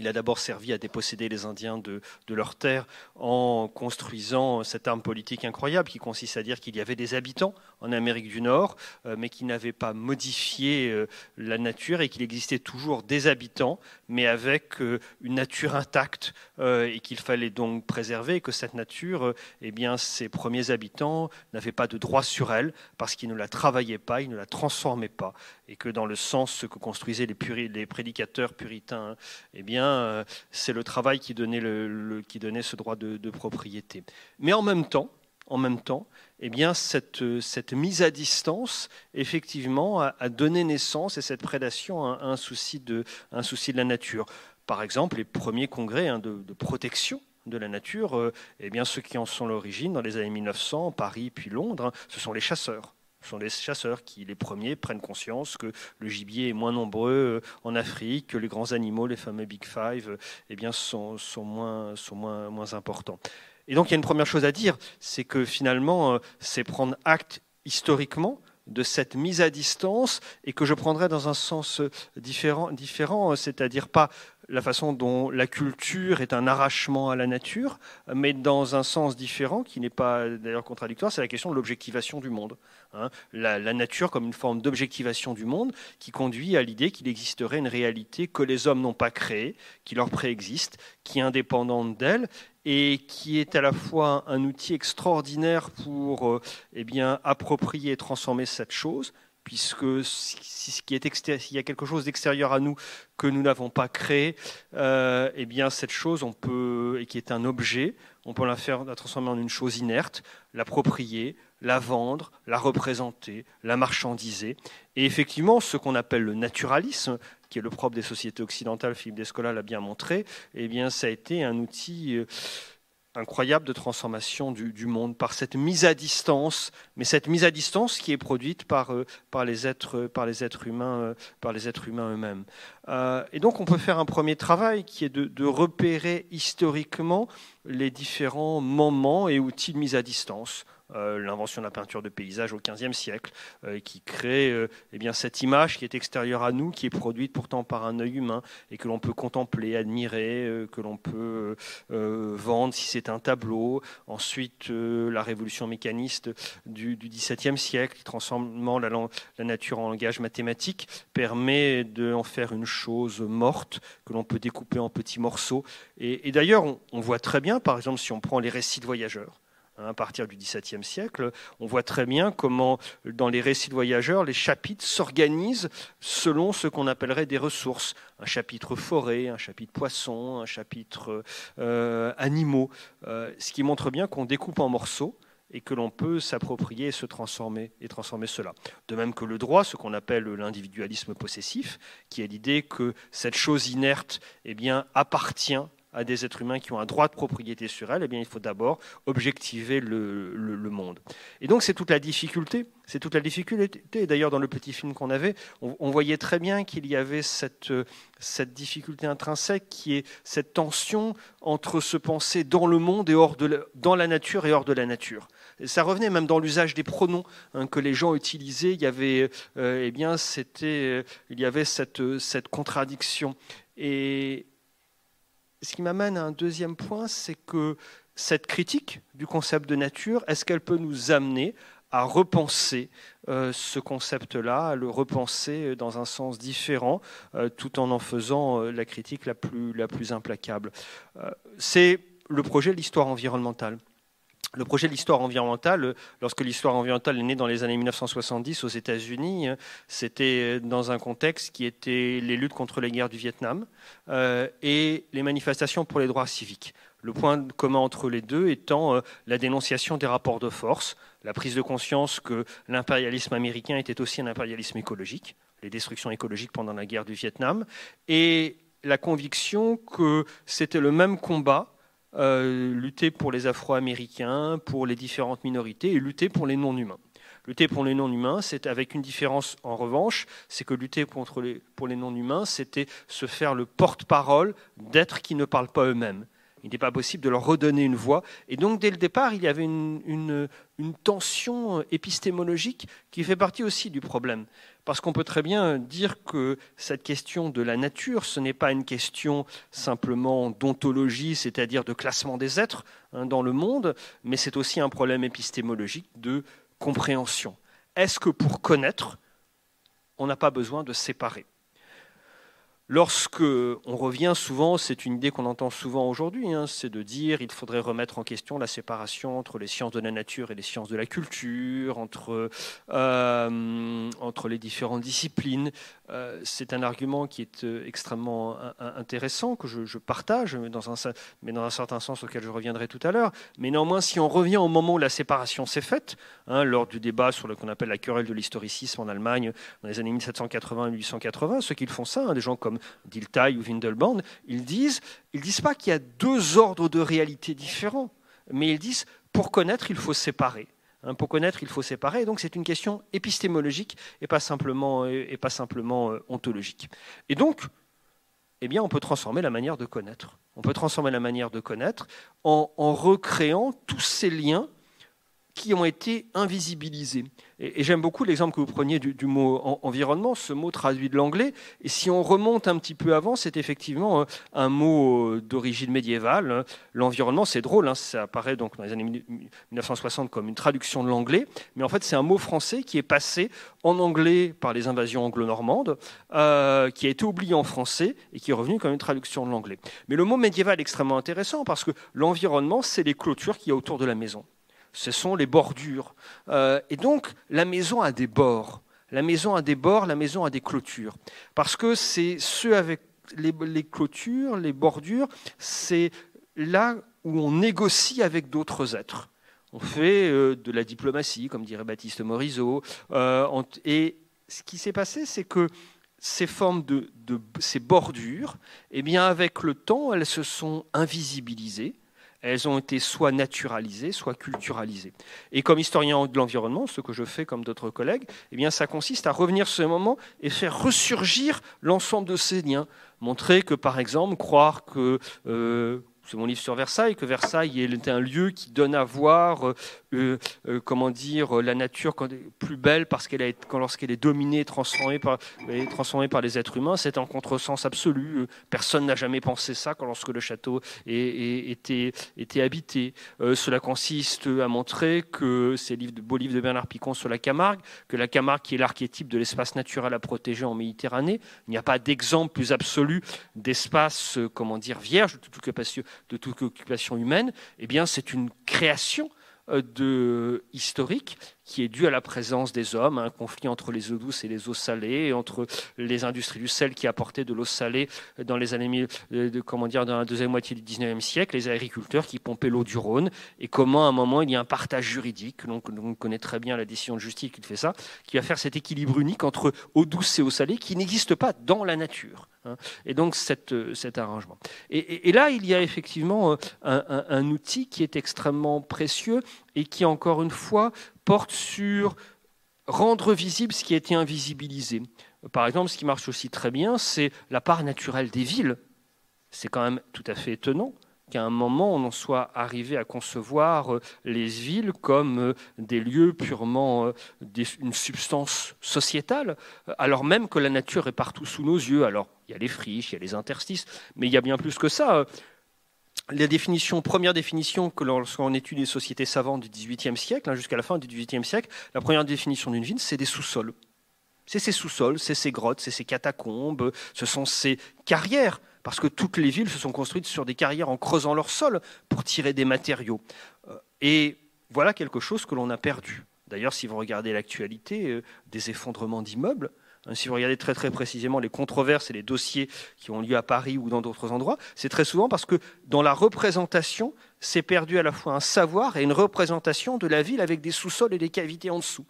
Q: Il a d'abord servi à déposséder les Indiens de, de leurs terres en construisant cette arme politique incroyable qui consiste à dire qu'il y avait des habitants en Amérique du Nord, euh, mais qui n'avaient pas modifié euh, la nature et qu'il existait toujours des habitants, mais avec euh, une nature intacte et qu'il fallait donc préserver que cette nature, eh bien, ses premiers habitants n'avaient pas de droit sur elle parce qu'ils ne la travaillaient pas, ils ne la transformaient pas et que dans le sens que construisaient les, prédicateurs puritains, eh bien, euh, c'est le travail qui donnait, ce droit de, propriété. Mais en même temps, en même temps, eh bien, cette, cette mise à distance, effectivement, a, donné naissance, et cette prédation, à, un, souci de, un souci de la nature. Par exemple, les premiers congrès hein, de, de protection de la nature, euh, eh bien, ceux qui en sont l'origine, dans les années 1900, Paris puis Londres, hein, ce sont les chasseurs. Ce sont les chasseurs qui, les premiers, prennent conscience que le gibier est moins nombreux en Afrique, que les grands animaux, les fameux Big Five, eh bien, sont, sont, moins, sont moins, moins importants. Et donc, il y a une première chose à dire, c'est que finalement, c'est prendre acte historiquement de cette mise à distance et que je prendrais dans un sens différent, différent c'est-à-dire pas la façon dont la culture est un arrachement à la nature, mais dans un sens différent, qui n'est pas d'ailleurs contradictoire, c'est la question de l'objectivation du monde. Hein. La, nature comme une forme d'objectivation du monde qui conduit à l'idée qu'il existerait une réalité que les hommes n'ont pas créée, qui leur préexiste, qui est indépendante d'elle et qui est à la fois un outil extraordinaire pour euh, eh bien, approprier et transformer cette chose, puisque si, est s'il y a quelque chose d'extérieur à nous que nous n'avons pas créé, euh, eh bien cette chose, et qui est un objet, on peut la faire, la transformer en une chose inerte, l'approprier, la vendre, la représenter, la marchandiser. Et effectivement, ce qu'on appelle le naturalisme, qui est le propre des sociétés occidentales, Philippe Descola l'a bien montré, eh bien ça a été un outil euh, incroyable de transformation du, monde par cette mise à distance, mais cette mise à distance qui est produite par, euh, les, êtres, humains, euh, par les êtres humains eux-mêmes. Et donc on peut faire un premier travail qui est de, repérer historiquement les différents moments et outils de mise à distance. Euh, l'invention de la peinture de paysage au XVe siècle, euh, qui crée euh, eh bien, cette image qui est extérieure à nous, qui est produite pourtant par un œil humain et que l'on peut contempler, admirer, que l'on peut vendre si c'est un tableau. Ensuite, la révolution mécaniste du, XVIIe siècle, transformant la, la, nature en langage mathématique, permet d'en faire une chose morte que l'on peut découper en petits morceaux. Et, d'ailleurs, on voit très bien, par exemple, si on prend les récits de voyageurs, à partir du XVIIe siècle, on voit très bien comment, dans les récits de voyageurs, les chapitres s'organisent selon ce qu'on appellerait des ressources. Un chapitre forêt, un chapitre poisson, un chapitre euh, animaux, euh, ce qui montre bien qu'on découpe en morceaux et que l'on peut s'approprier et se transformer et transformer cela. De même que le droit, ce qu'on appelle l'individualisme possessif, qui est l'idée que cette chose inerte eh appartient à des êtres humains qui ont un droit de propriété sur elle, eh bien, il faut d'abord objectiver le, monde. Et donc, c'est toute la difficulté. C'est toute la difficulté. D'ailleurs, dans le petit film qu'on avait, on, voyait très bien qu'il y avait cette, difficulté intrinsèque qui est cette tension entre se penser dans le monde et hors de dans la nature et hors de la nature. ça revenait même dans l'usage des pronoms hein, que les gens utilisaient. Il y avait, euh, eh bien, c'était, il y avait cette, cette contradiction. Et, ce qui m'amène à un deuxième point, c'est que cette critique du concept de nature, est-ce qu'elle peut nous amener à repenser euh, ce concept-là, à le repenser dans un sens différent, euh, tout en en faisant euh, la critique la plus implacable? c'est le projet de l'histoire environnementale. Le projet de l'histoire environnementale, lorsque l'histoire environnementale est née dans les années 1970 aux États-Unis, c'était dans un contexte qui était les luttes contre les guerres du Vietnam euh, et les manifestations pour les droits civiques. Le point commun entre les deux étant euh, la dénonciation des rapports de force, la prise de conscience que l'impérialisme américain était aussi un impérialisme écologique, les destructions écologiques pendant la guerre du Vietnam, et la conviction que c'était le même combat euh, lutter pour les Afro-Américains, pour les différentes minorités et lutter pour les non-humains. Lutter pour les non-humains, c'est avec une différence en revanche, c'est que lutter pour les non-humains, c'était se faire le porte-parole d'êtres qui ne parlent pas eux-mêmes. Il n'est pas possible de leur redonner une voix. Et donc, dès le départ, il y avait une, tension épistémologique qui fait partie aussi du problème. Parce qu'on peut très bien dire que cette question de la nature, ce n'est pas une question simplement d'ontologie, c'est-à-dire de classement des êtres hein, dans le monde, mais c'est aussi un problème épistémologique de compréhension. Est-ce que pour connaître, on n'a pas besoin de séparer? Lorsque on revient souvent, c'est une idée qu'on entend souvent aujourd'hui, hein, c'est de dire il faudrait remettre en question la séparation entre les sciences de la nature et les sciences de la culture, entre, euh, entre les différentes disciplines. Euh, c'est un argument qui est euh, extrêmement intéressant, que je, partage, mais dans, un, certain sens auquel je reviendrai tout à l'heure. Mais néanmoins, si on revient au moment où la séparation s'est faite, hein, lors du débat sur ce qu'on appelle la querelle de l'historicisme en Allemagne dans les années 1780-1880, ceux qui font ça, hein, des gens comme Dilthey ou Windelband, ils disent, ils disent pas qu'il y a deux ordres de réalité différents, mais ils disent pour connaître, il faut séparer. Hein, pour connaître, il faut séparer. donc, c'est une question épistémologique et pas simplement, et pas simplement euh, ontologique. Et donc, eh bien, on peut transformer la manière de connaître. On peut transformer la manière de connaître en recréant tous ces liens qui ont été invisibilisés. Et, j'aime beaucoup l'exemple que vous preniez du, mot environnement, ce mot traduit de l'anglais. Et si on remonte un petit peu avant, c'est effectivement euh, un mot euh, d'origine médiévale. L'environnement, c'est drôle, hein, ça apparaît donc dans les années 1960 comme une traduction de l'anglais, mais en fait c'est un mot français qui est passé en anglais par les invasions anglo-normandes, euh, qui a été oublié en français et qui est revenu comme une traduction de l'anglais. Mais le mot médiéval est extrêmement intéressant parce que l'environnement, c'est les clôtures qu'il y a autour de la maison ce sont les bordures. Euh, et donc, la maison a des bords. La maison a des bords, la maison a des clôtures. Parce que c'est ceux avec les, clôtures, les bordures, c'est là où on négocie avec d'autres êtres. On fait euh, de la diplomatie, comme dirait Baptiste Morisot. Euh, et ce qui s'est passé, c'est que ces formes de, de, ces bordures, eh bien, avec le temps, elles se sont invisibilisées elles ont été soit naturalisées, soit culturalisées. Et comme historien de l'environnement, ce que je fais comme d'autres collègues, eh bien, ça consiste à revenir ce moment et faire ressurgir l'ensemble de ces liens. Montrer que, par exemple, croire que, euh, c'est mon livre sur Versailles, que Versailles est un lieu qui donne à voir euh, euh, euh, comment dire, la nature plus belle parce qu'elle lorsqu'elle est dominée, transformée par, et transformée par les êtres humains, c'est un contresens absolu. Personne n'a jamais pensé ça quand lorsque le château était, habité. cela consiste à montrer que ces livres, beaux livres de Bernard Picon sur la Camargue, que la Camargue qui est l'archétype de l'espace naturel à protéger en Méditerranée, il n'y a pas d'exemple plus absolu d'espace, comment dire, vierge de toute occupation, de toute occupation humaine. Eh bien, c'est une création euh, de, historique qui est dû à la présence des hommes, un conflit entre les eaux douces et les eaux salées, entre les industries du sel qui apportaient de l'eau salée dans les années euh, comment dire, dans la deuxième moitié du 19e siècle, les agriculteurs qui pompaient l'eau du Rhône, et comment à un moment il y a un partage juridique, donc on connaît très bien la décision de justice qui fait ça, qui va faire cet équilibre unique entre eau douce et eau salée qui n'existe pas dans la nature. Hein. et donc euh, cet arrangement. Et, là, il y a effectivement euh, un, outil qui est extrêmement précieux et qui, encore une fois, porte sur rendre visible ce qui a été invisibilisé. Par exemple, ce qui marche aussi très bien, c'est la part naturelle des villes. C'est quand même tout à fait étonnant qu'à un moment on en soit arrivé à concevoir euh, les villes comme euh, des lieux purement euh, une substance sociétale, alors même que la nature est partout sous nos yeux. Alors il y a les friches, il y a les interstices, mais il y a bien plus que ça. La première définition que lorsqu'on étudie les sociétés savantes du XVIIIe siècle, hein, jusqu'à la fin du XVIIIe siècle, la première définition d'une ville, c'est des sous-sols. C'est ces sous-sols, c'est ces grottes, c'est ces catacombes, ce sont ces carrières parce que toutes les villes se sont construites sur des carrières en creusant leur sol pour tirer des matériaux. Euh, et voilà quelque chose que l'on a perdu. D'ailleurs, si vous regardez l'actualité euh, des effondrements d'immeubles, si vous regardez très très précisément les controverses et les dossiers qui ont lieu à Paris ou dans d'autres endroits, c'est très souvent parce que dans la représentation, c'est perdu à la fois un savoir et une représentation de la ville avec des sous-sols et des cavités en dessous.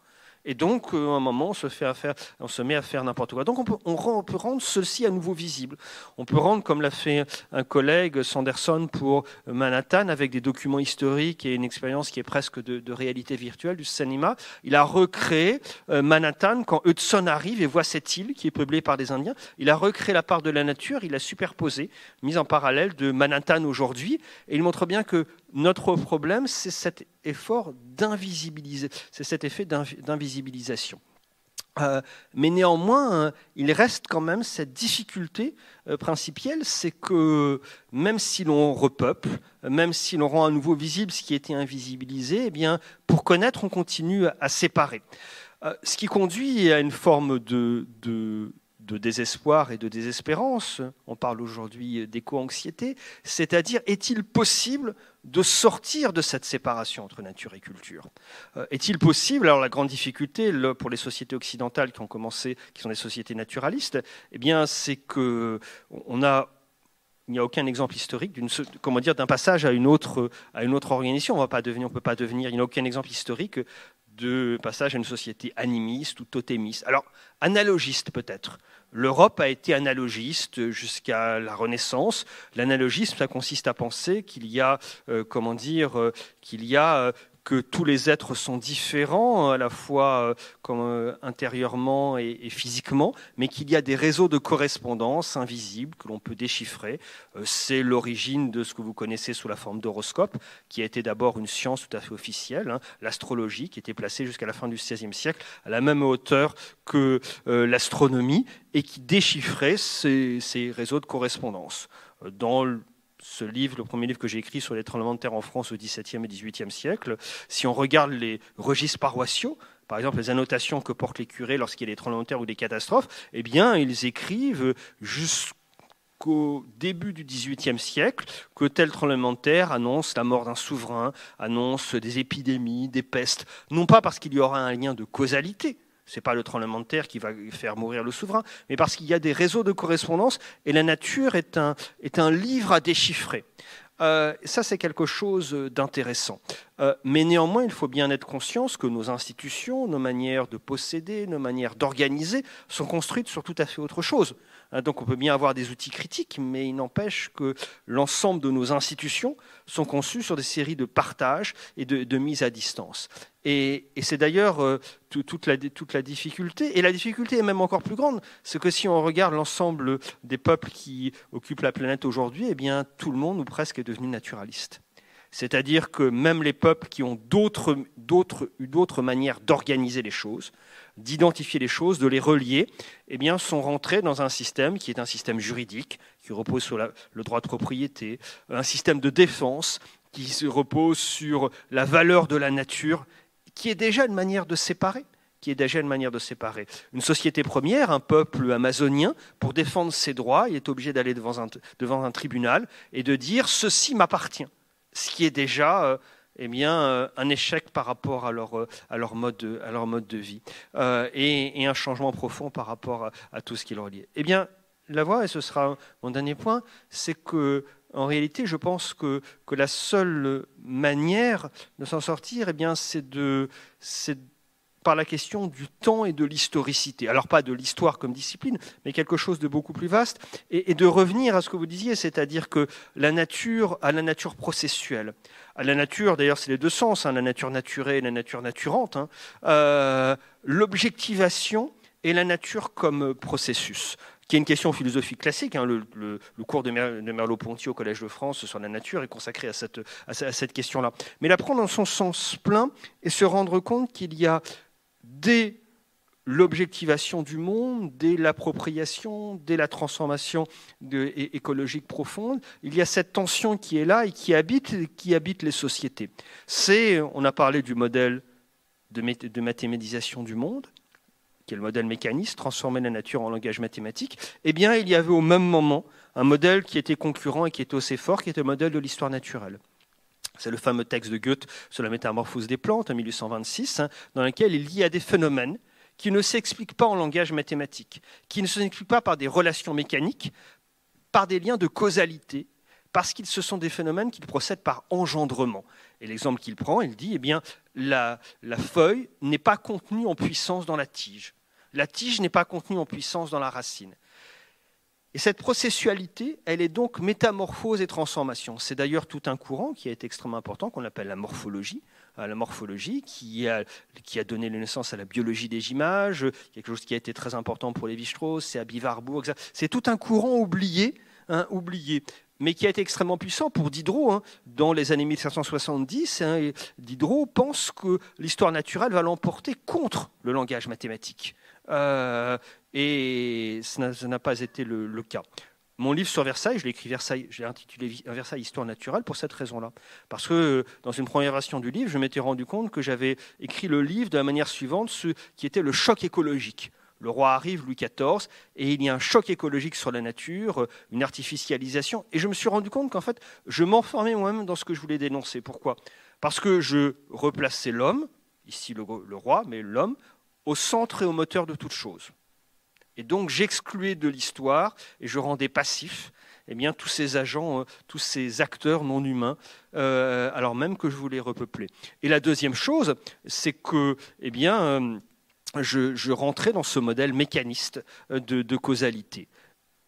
Q: Et donc, euh, à un moment, on se, met à faire n'importe quoi. Donc, on peut, rendre ceci à nouveau visible. On peut rendre, comme l'a fait un collègue, Sanderson, pour Manhattan, avec des documents historiques et une expérience qui est presque de, réalité virtuelle du cinéma. Il a recréé euh, Manhattan quand Hudson arrive et voit cette île qui est peuplée par des Indiens. Il a recréé la part de la nature, il a superposé, mis en parallèle de Manhattan aujourd'hui. Et il montre bien que notre problème, c'est cet effort d'invisibiliser, c'est cet effet d'invisibilisation. Euh, mais néanmoins, hein, il reste quand même cette difficulté euh, principielle, c'est que même si l'on repeuple, même si l'on rend à nouveau visible ce qui était invisibilisé, eh bien, pour connaître, on continue à séparer. Euh, ce qui conduit à une forme de, de de désespoir et de désespérance, on parle aujourd'hui d'éco-anxiété, c'est-à-dire est-il possible de sortir de cette séparation entre nature et culture euh, Est-il possible, alors la grande difficulté pour les sociétés occidentales qui ont commencé, qui sont des sociétés naturalistes, eh bien c'est que on a il n'y a aucun exemple historique d'une, comment dire, d'un passage à une autre, à une autre organisation. On ne peut pas devenir, il n'y a aucun exemple historique de passage à une société animiste ou totémiste. Alors, analogiste peut-être. L'Europe a été analogiste jusqu'à la Renaissance. L'analogisme, ça consiste à penser qu'il y a, euh, comment dire, euh, qu'il y a euh, que tous les êtres sont différents, à la fois euh, comme, euh, intérieurement et, physiquement, mais qu'il y a des réseaux de correspondance invisibles que l'on peut déchiffrer. Euh, c'est l'origine de ce que vous connaissez sous la forme d'horoscope, qui a été d'abord une science tout à fait officielle, hein, l'astrologie, qui était placée jusqu'à la fin du XVIe siècle à la même hauteur que l'astronomie, et qui déchiffrait ces, réseaux de correspondance. Dans ce livre, le premier livre que j'ai écrit sur les tremblements de terre en France au XVIIe et XVIIIe siècle, si on regarde les registres paroissiaux, par exemple les annotations que portent les curés lorsqu'il y a des tremblements de terre ou des catastrophes, eh bien, ils écrivent jusqu'au début du XVIIIe siècle que tel tremblement de terre annonce la mort d'un souverain, annonce des épidémies, des pestes, non pas parce qu'il y aura un lien de causalité, ce n'est pas le tremblement de terre qui va faire mourir le souverain, mais parce qu'il y a des réseaux de correspondance et la nature est un, livre à déchiffrer. Euh, ça, c'est quelque chose d'intéressant. Euh, mais néanmoins, il faut bien être conscient que nos institutions, nos manières de posséder, nos manières d'organiser sont construites sur tout à fait autre chose. Hein, donc on peut bien avoir des outils critiques, mais il n'empêche que l'ensemble de nos institutions sont conçues sur des séries de partages et de, de mise à distance. Et, c'est d'ailleurs euh, toute, la, difficulté. Et la difficulté est même encore plus grande, c'est que si on regarde l'ensemble des peuples qui occupent la planète aujourd'hui, eh bien tout le monde ou presque est devenu naturaliste. C'est-à-dire que même les peuples qui ont d'autres manières d'organiser les choses, d'identifier les choses, de les relier, eh bien, sont rentrés dans un système qui est un système juridique, qui repose sur le droit de propriété, un système de défense qui se repose sur la valeur de la nature, qui est déjà une manière de séparer qui est déjà une manière de séparer. Une société première, un peuple amazonien, pour défendre ses droits, il est obligé d'aller devant un, devant un tribunal et de dire ceci m'appartient. Ce qui est déjà euh, eh bien, euh, un échec par rapport à leur, euh, à leur, mode, de, à leur mode de vie euh, et, un changement profond par rapport à, à tout ce qui leur liait. Eh bien, la voie, et ce sera mon dernier point, c'est que en réalité, je pense que, que la seule manière de s'en sortir, eh bien, c'est de, c'est par la question du temps et de l'historicité. Alors pas de l'histoire comme discipline, mais quelque chose de beaucoup plus vaste, et, de revenir à ce que vous disiez, c'est-à-dire que la nature, à la nature processuelle, à la nature, d'ailleurs c'est les deux sens, hein, la nature naturée et la nature naturante, hein, euh, l'objectivation et la nature comme processus qui est une question philosophique classique. hein. Le, cours de, de Merleau-Ponty au Collège de France sur la nature est consacré à cette, à ce- à cette question-là. Mais la prendre dans son sens plein et se rendre compte qu'il y a dès l'objectivation du monde, dès l'appropriation, dès la transformation écologique profonde, il y a cette tension qui est là et qui habite, les sociétés. C'est, on a parlé du modèle de, de mathématisation du monde, qui est le modèle mécaniste, transformer la nature en langage mathématique, eh bien, il y avait au même moment un modèle qui était concurrent et qui était aussi fort, qui était le modèle de l'histoire naturelle. C'est le fameux texte de Goethe sur la métamorphose des plantes en 1826, hein, dans lequel il lie à des phénomènes qui ne s'expliquent pas en langage mathématique, qui ne s'expliquent pas par des relations mécaniques, par des liens de causalité, parce qu'ils ce sont des phénomènes qui procèdent par engendrement. Et l'exemple qu'il prend, il dit, eh bien, la feuille n'est pas contenue en puissance dans la tige. La tige n'est pas contenue en puissance dans la racine. Et cette processualité, elle est donc métamorphose et transformation. C'est d'ailleurs tout un courant qui est extrêmement important, qu'on appelle la morphologie. Euh, La morphologie qui a, donné naissance à la biologie des images, quelque chose qui a été très important pour Lévi-Strauss, c'est Warburg. etc. C'est tout un courant oublié, hein, oublié mais qui a été extrêmement puissant pour Diderot. hein. Dans les années 1570, hein, Diderot pense que l'histoire naturelle va l'emporter contre le langage mathématique. Euh, et ça n'a- pas été le, cas. Mon livre sur Versailles, je l'ai écrit Versailles, je intitulé Versailles Histoire naturelle pour cette raison-là. Parce que dans une première version du livre, je m'étais rendu compte que j'avais écrit le livre de la manière suivante, ce qui était le choc écologique. Le roi arrive, Louis XIV, et il y a un choc écologique sur la nature, euh, une artificialisation. Et je me suis rendu compte qu'en fait, je m'enfermais moi-même dans ce que je voulais dénoncer. Pourquoi? Parce que je replaçais l'homme, ici le roi, mais l'homme, au centre et au moteur de toute chose. Et donc j'excluais de l'histoire et je rendais passif eh bien, tous ces agents, euh, tous ces acteurs non humains, euh, alors même que je voulais repeupler. Et la deuxième chose, c'est que eh bien, euh, je, je rentrais dans ce modèle mécaniste de, de causalité.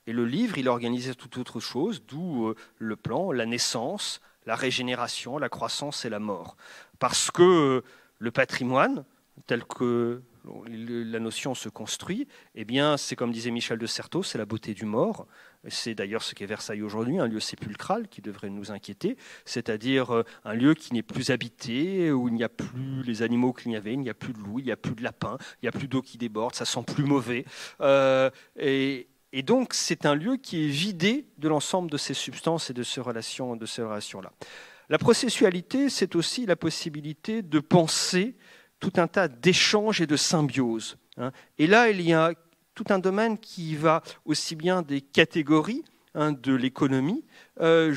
Q: Et le livre, il organisait toute autre chose, d'où le plan, la naissance, la régénération, la croissance et la mort. Parce que le patrimoine, tel que la notion se construit, eh bien, c'est comme disait Michel de Certeau, c'est la beauté du mort. C'est d'ailleurs ce qu'est Versailles aujourd'hui, un lieu sépulcral qui devrait nous inquiéter, c'est-à-dire euh, un lieu qui n'est plus habité, où il n'y a plus les animaux qu'il y avait, il n'y a plus de loups, il n'y a plus de lapins, il n'y a plus d'eau qui déborde, ça sent plus mauvais. Euh, et, donc, c'est un lieu qui est vidé de l'ensemble de ces substances et de ces relations-là. La processualité, c'est aussi la possibilité de penser tout un tas d'échanges et de symbioses. hein. Et là, il y a tout un domaine qui va aussi bien des catégories hein, de l'économie euh,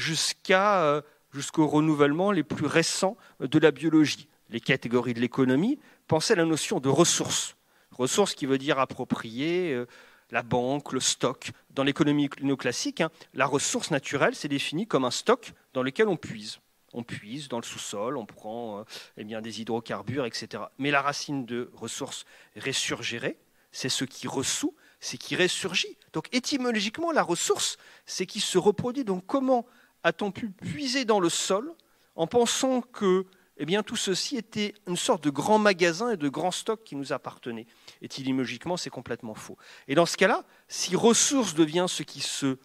Q: euh, jusqu'au renouvellement les plus récents de la biologie. Les catégories de l'économie, pensez à la notion de ressources. Ressources qui veut dire approprier euh, la banque, le stock. Dans l'économie néoclassique, hein, la ressource naturelle, c'est défini comme un stock dans lequel on puise. On puise dans le sous-sol, on prend euh, eh des hydrocarbures, etc. Mais la racine de ressources ressurgérée, c'est ce qui ressout, c'est qui ressurgit. Donc étymologiquement, la ressource, c'est qui se reproduit. Donc comment a-t-on pu puiser dans le sol en pensant que eh tout ceci était une sorte de grand magasin et de grand stock qui nous appartenait? Étymologiquement, c'est complètement faux. Et dans ce cas-là, si ressource devient ce qui, se,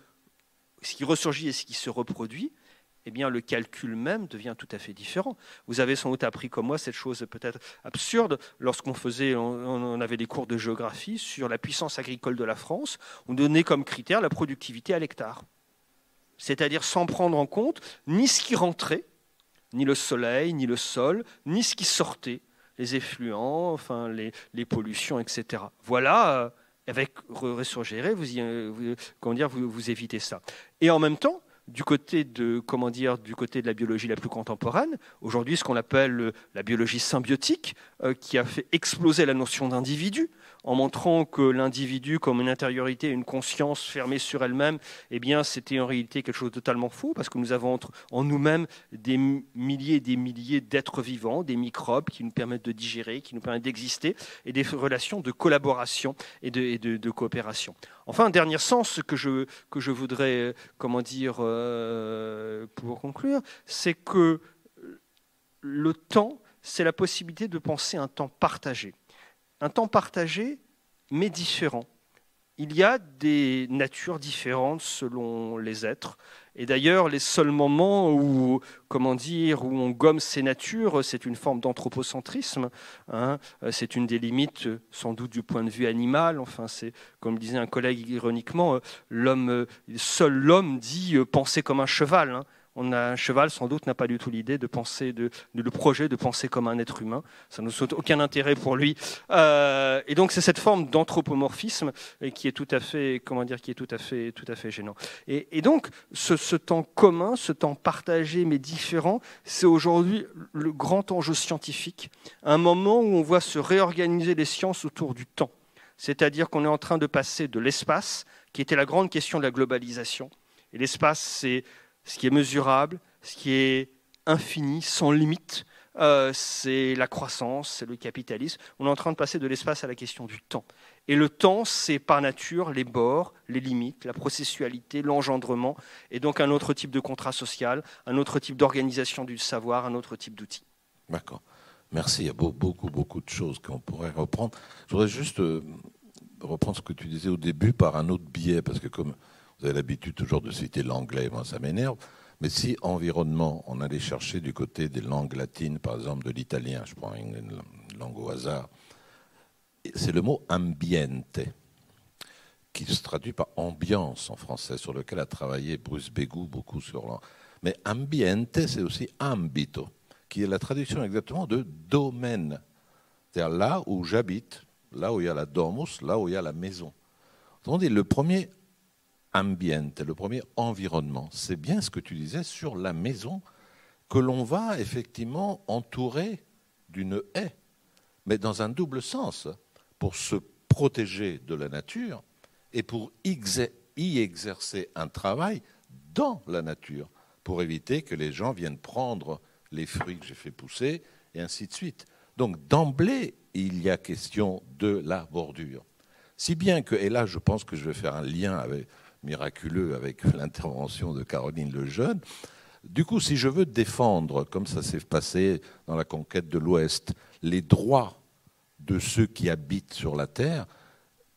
Q: ce qui ressurgit et ce qui se reproduit, eh bien le calcul même devient tout à fait différent. Vous avez sans doute appris comme moi cette chose peut-être absurde lorsqu'on faisait, on, avait des cours de géographie sur la puissance agricole de la France. On donnait comme critère la productivité à l'hectare, c'est-à-dire sans prendre en compte ni ce qui rentrait, ni le soleil, ni le sol, ni ce qui sortait, les effluents, enfin les, pollutions, etc. Voilà. Euh, avec Ressurgéré, vous, comment dire, vous évitez ça. Et en même temps, du côté de la biologie la plus contemporaine, aujourd'hui ce qu'on appelle la biologie symbiotique, euh, qui a fait exploser la notion d'individu en montrant que l'individu comme une intériorité, une conscience fermée sur elle-même, eh bien c'était en réalité quelque chose de totalement faux parce que nous avons en nous-mêmes des milliers et des milliers d'êtres vivants, des microbes qui nous permettent de digérer, qui nous permettent d'exister et des relations de collaboration et de, coopération. Enfin, un dernier sens que je, que je voudrais, comment dire, euh, pour conclure, c'est que le temps, c'est la possibilité de penser un temps partagé un temps partagé, mais différent. Il y a des natures différentes selon les êtres. Et d'ailleurs, les seuls moments où, comment dire, où on gomme ces natures, c'est une forme d'anthropocentrisme. Hein. C'est une des limites, sans doute, du point de vue animal. Enfin, c'est, comme disait un collègue ironiquement, l'homme, seul l'homme dit euh, penser comme un cheval. Hein on a un cheval, sans doute, n'a pas du tout l'idée de penser, de, le projet de penser comme un être humain. Ça ne saute aucun intérêt pour lui. Euh, et donc, c'est cette forme d'anthropomorphisme qui est tout à fait, comment dire, qui est tout à fait, tout à fait gênant. Et, donc, ce, temps commun, ce temps partagé mais différent, c'est aujourd'hui le grand enjeu scientifique. Un moment où on voit se réorganiser les sciences autour du temps. C'est-à-dire qu'on est en train de passer de l'espace, qui était la grande question de la globalisation. Et l'espace, c'est ce qui est mesurable, ce qui est infini, sans limite, euh, c'est la croissance, c'est le capitalisme. On est en train de passer de l'espace à la question du temps. Et le temps, c'est par nature les bords, les limites, la processualité, l'engendrement, et donc un autre type de contrat social, un autre type d'organisation du savoir, un autre type d'outil.
O: D'accord. Merci. Il y a beaucoup, beaucoup de choses qu'on pourrait reprendre. Je voudrais juste euh, reprendre ce que tu disais au début par un autre biais, parce que comme vous avez l'habitude toujours de citer l'anglais, moi ça m'énerve. Mais si environnement, on allait chercher du côté des langues latines, par exemple de l'italien, je prends une langue au hasard, c'est le mot ambiente, qui se traduit par ambiance en français, sur lequel a travaillé Bruce Bégou beaucoup sur Mais ambiente, c'est aussi ambito, qui est la traduction exactement de domaine. C'est-à-dire là où j'habite, là où il y a la domus, là où il y a la maison. On dit le premier ambiente, le premier environnement. C'est bien ce que tu disais sur la maison que l'on va effectivement entourer d'une haie, mais dans un double sens, pour se protéger de la nature et pour y exercer un travail dans la nature, pour éviter que les gens viennent prendre les fruits que j'ai fait pousser, et ainsi de suite. Donc d'emblée, il y a question de la bordure. Si bien que, et là je pense que je vais faire un lien avec, miraculeux avec l'intervention de Caroline Lejeune. Du coup, si je veux défendre, comme ça s'est passé dans la conquête de l'Ouest, les droits de ceux qui habitent sur la terre,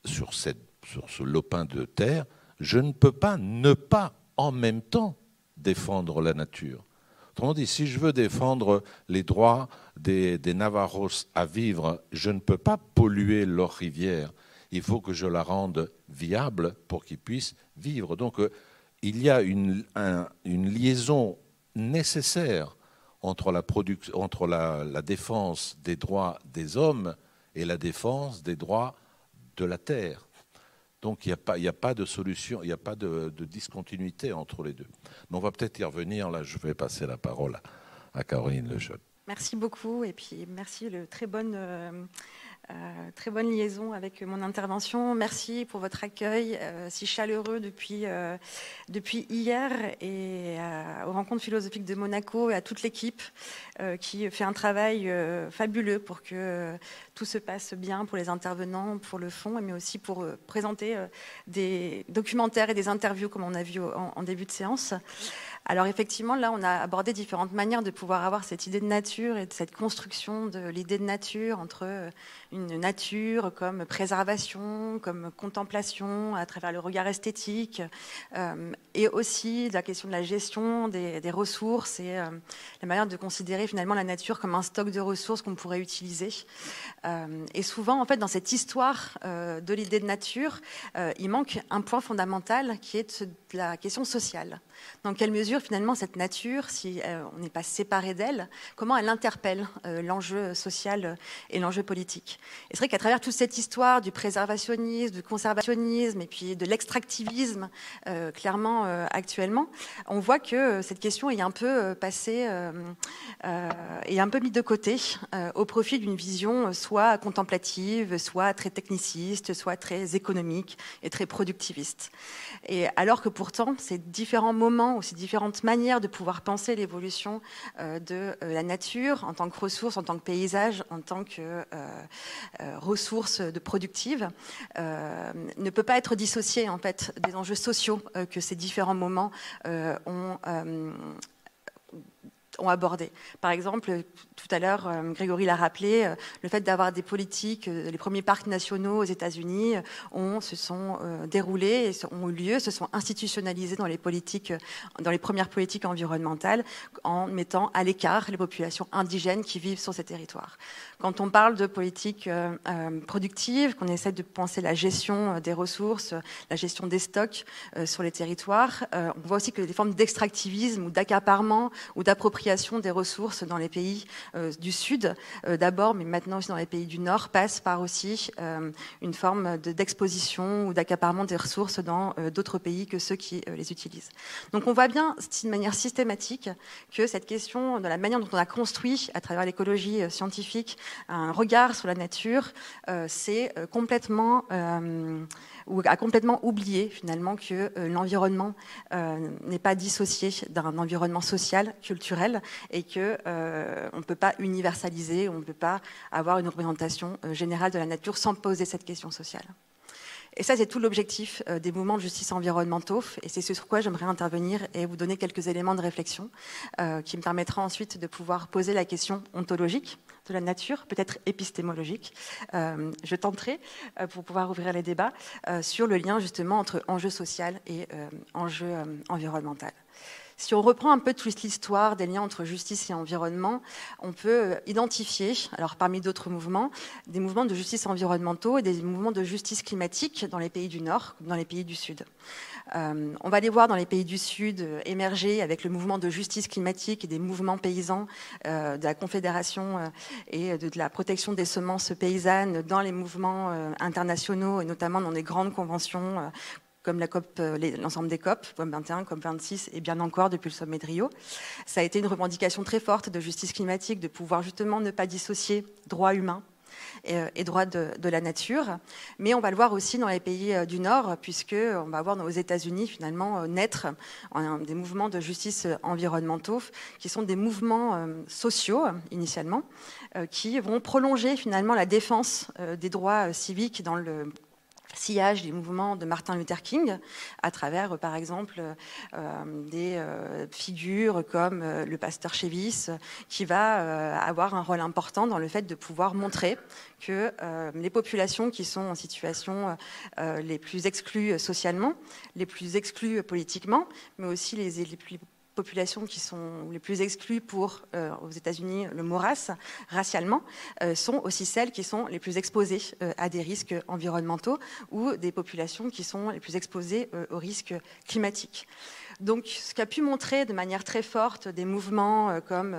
O: sur, ce lopin de terre, je ne peux pas ne pas en même temps défendre la nature. Autrement dit, si je veux défendre les droits des, des Navarros à vivre, je ne peux pas polluer leur rivière il faut que je la rende viable pour qu'ils puissent vivre. Donc euh, il y a une, liaison nécessaire entre, la, défense des droits des hommes et la défense des droits de la terre. Donc il n'y a, pas, de solution, il n'y a pas de, discontinuité entre les deux. On va peut-être y revenir. Là, je vais passer la parole à, Caroline Lejeune.
R: Merci beaucoup et puis merci très bonne euh, très bonne liaison avec mon intervention. Merci pour votre accueil euh, si chaleureux depuis, euh, depuis hier et aux rencontres philosophiques de Monaco et à toute l'équipe qui fait un travail fabuleux pour que tout se passe bien pour les intervenants, pour le fond, mais aussi pour présenter des documentaires et des interviews comme on a vu en début de séance. Alors effectivement, là, on a abordé différentes manières de pouvoir avoir cette idée de nature et de cette construction de l'idée de nature entre une nature comme préservation, comme contemplation à travers le regard esthétique, euh, et aussi la question de la gestion des, ressources et euh, la manière de considérer finalement la nature comme un stock de ressources qu'on pourrait utiliser. Euh, et souvent, en fait, dans cette histoire de l'idée de nature, il manque un point fondamental qui est la question sociale. Dans quelle mesure, finalement, cette nature, si on n'est pas séparé d'elle, comment elle interpelle l'enjeu social et l'enjeu politique? Et c'est vrai qu'à travers toute cette histoire du préservationnisme, du conservationnisme et puis de l'extractivisme, clairement actuellement, on voit que cette question est un peu passée, et un peu mise de côté au profit d'une vision soit contemplative, soit très techniciste, soit très économique et très productiviste. Et alors que pourtant, ces différents moments ou ces différentes manières de pouvoir penser l'évolution de la nature en tant que ressource, en tant que paysage, en tant que ressource de productive, ne peut pas être dissocié en fait des enjeux sociaux que ces différents moments euh, ont, euh, ont abordé. Par exemple, tout à l'heure, euh, Grégory l'a rappelé, euh, le fait d'avoir des politiques, euh, les premiers parcs nationaux aux États-Unis se sont déroulés, et ont eu lieu, se sont institutionnalisés dans les politiques, dans les premières politiques environnementales, en mettant à l'écart les populations indigènes qui vivent sur ces territoires. Quand on parle de politique productive, qu'on essaie de penser la gestion des ressources, la gestion des stocks sur les territoires, on voit aussi que les formes d'extractivisme ou d'accaparement ou d'appropriation des ressources dans les pays euh, du Sud euh, d'abord, mais maintenant aussi dans les pays du Nord, passe par aussi euh, une forme d'exposition ou d'accaparement des ressources dans d'autres pays que ceux qui les utilisent. Donc on voit bien de manière systématique que cette question de la manière dont on a construit à travers l'écologie scientifique un regard sur la nature, c'est complètement ou a complètement oublié finalement que l'environnement n'est pas dissocié d'un environnement social, culturel, et que on ne peut pas universaliser, on ne peut pas avoir une représentation euh, générale de la nature sans poser cette question sociale. Et ça, c'est tout l'objectif euh, des mouvements de justice environnementaux. Et c'est sur quoi j'aimerais intervenir et vous donner quelques éléments de réflexion euh, qui me permettra ensuite de pouvoir poser la question ontologique de la nature, peut-être épistémologique. je tenterai, pour pouvoir ouvrir les débats, sur le lien justement entre enjeu social et enjeu environnemental. Si on reprend un peu toute l'histoire des liens entre justice et environnement, on peut euh, identifier, alors parmi d'autres mouvements, des mouvements de justice environnementaux et des mouvements de justice climatique dans les pays du Nord comme dans les pays du Sud. Euh, on va les voir dans les pays du Sud euh, émerger avec le mouvement de justice climatique et des mouvements paysans de la Confédération et de, la protection des semences paysannes dans les mouvements internationaux et notamment dans des grandes conventions comme euh, l'ensemble des COP, COP 21, COP 26 et bien encore depuis le sommet de Rio. Ça a été une revendication très forte de justice climatique, de pouvoir justement ne pas dissocier droits humains et, euh, droits de, la nature. Mais on va le voir aussi dans les pays euh, du Nord, puisque on va voir aux États-Unis finalement naître des mouvements de justice environnementaux, qui sont des mouvements sociaux initialement, qui vont prolonger finalement la défense des droits civiques dans le sillage des mouvements de Martin Luther King à travers, par exemple, euh, des euh, figures comme euh, le pasteur Chevis, qui va avoir un rôle important dans le fait de pouvoir montrer que les populations qui sont en situation les plus exclues socialement, les plus exclues politiquement, mais aussi les, les plus qui sont les plus exclues pour, euh, aux États-Unis, le mot racialement, euh, sont aussi celles qui sont les plus exposées euh, à des risques environnementaux ou des populations qui sont les plus exposées aux risques climatiques. Donc, ce qu'a pu montrer de manière très forte des mouvements comme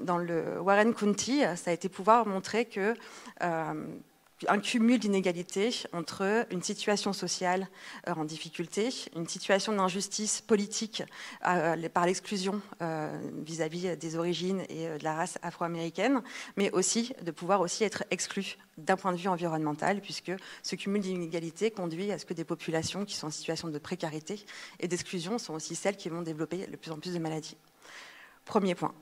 R: dans le Warren County, ça a été pouvoir montrer que un cumul d'inégalités entre une situation sociale euh, en difficulté, une situation d'injustice politique euh, par l'exclusion euh, vis-à-vis des origines et de la race afro-américaine, mais aussi de pouvoir aussi être exclu d'un point de vue environnemental, puisque ce cumul d'inégalités conduit à ce que des populations qui sont en situation de précarité et d'exclusion sont aussi celles qui vont développer de plus en plus de maladies. Premier point.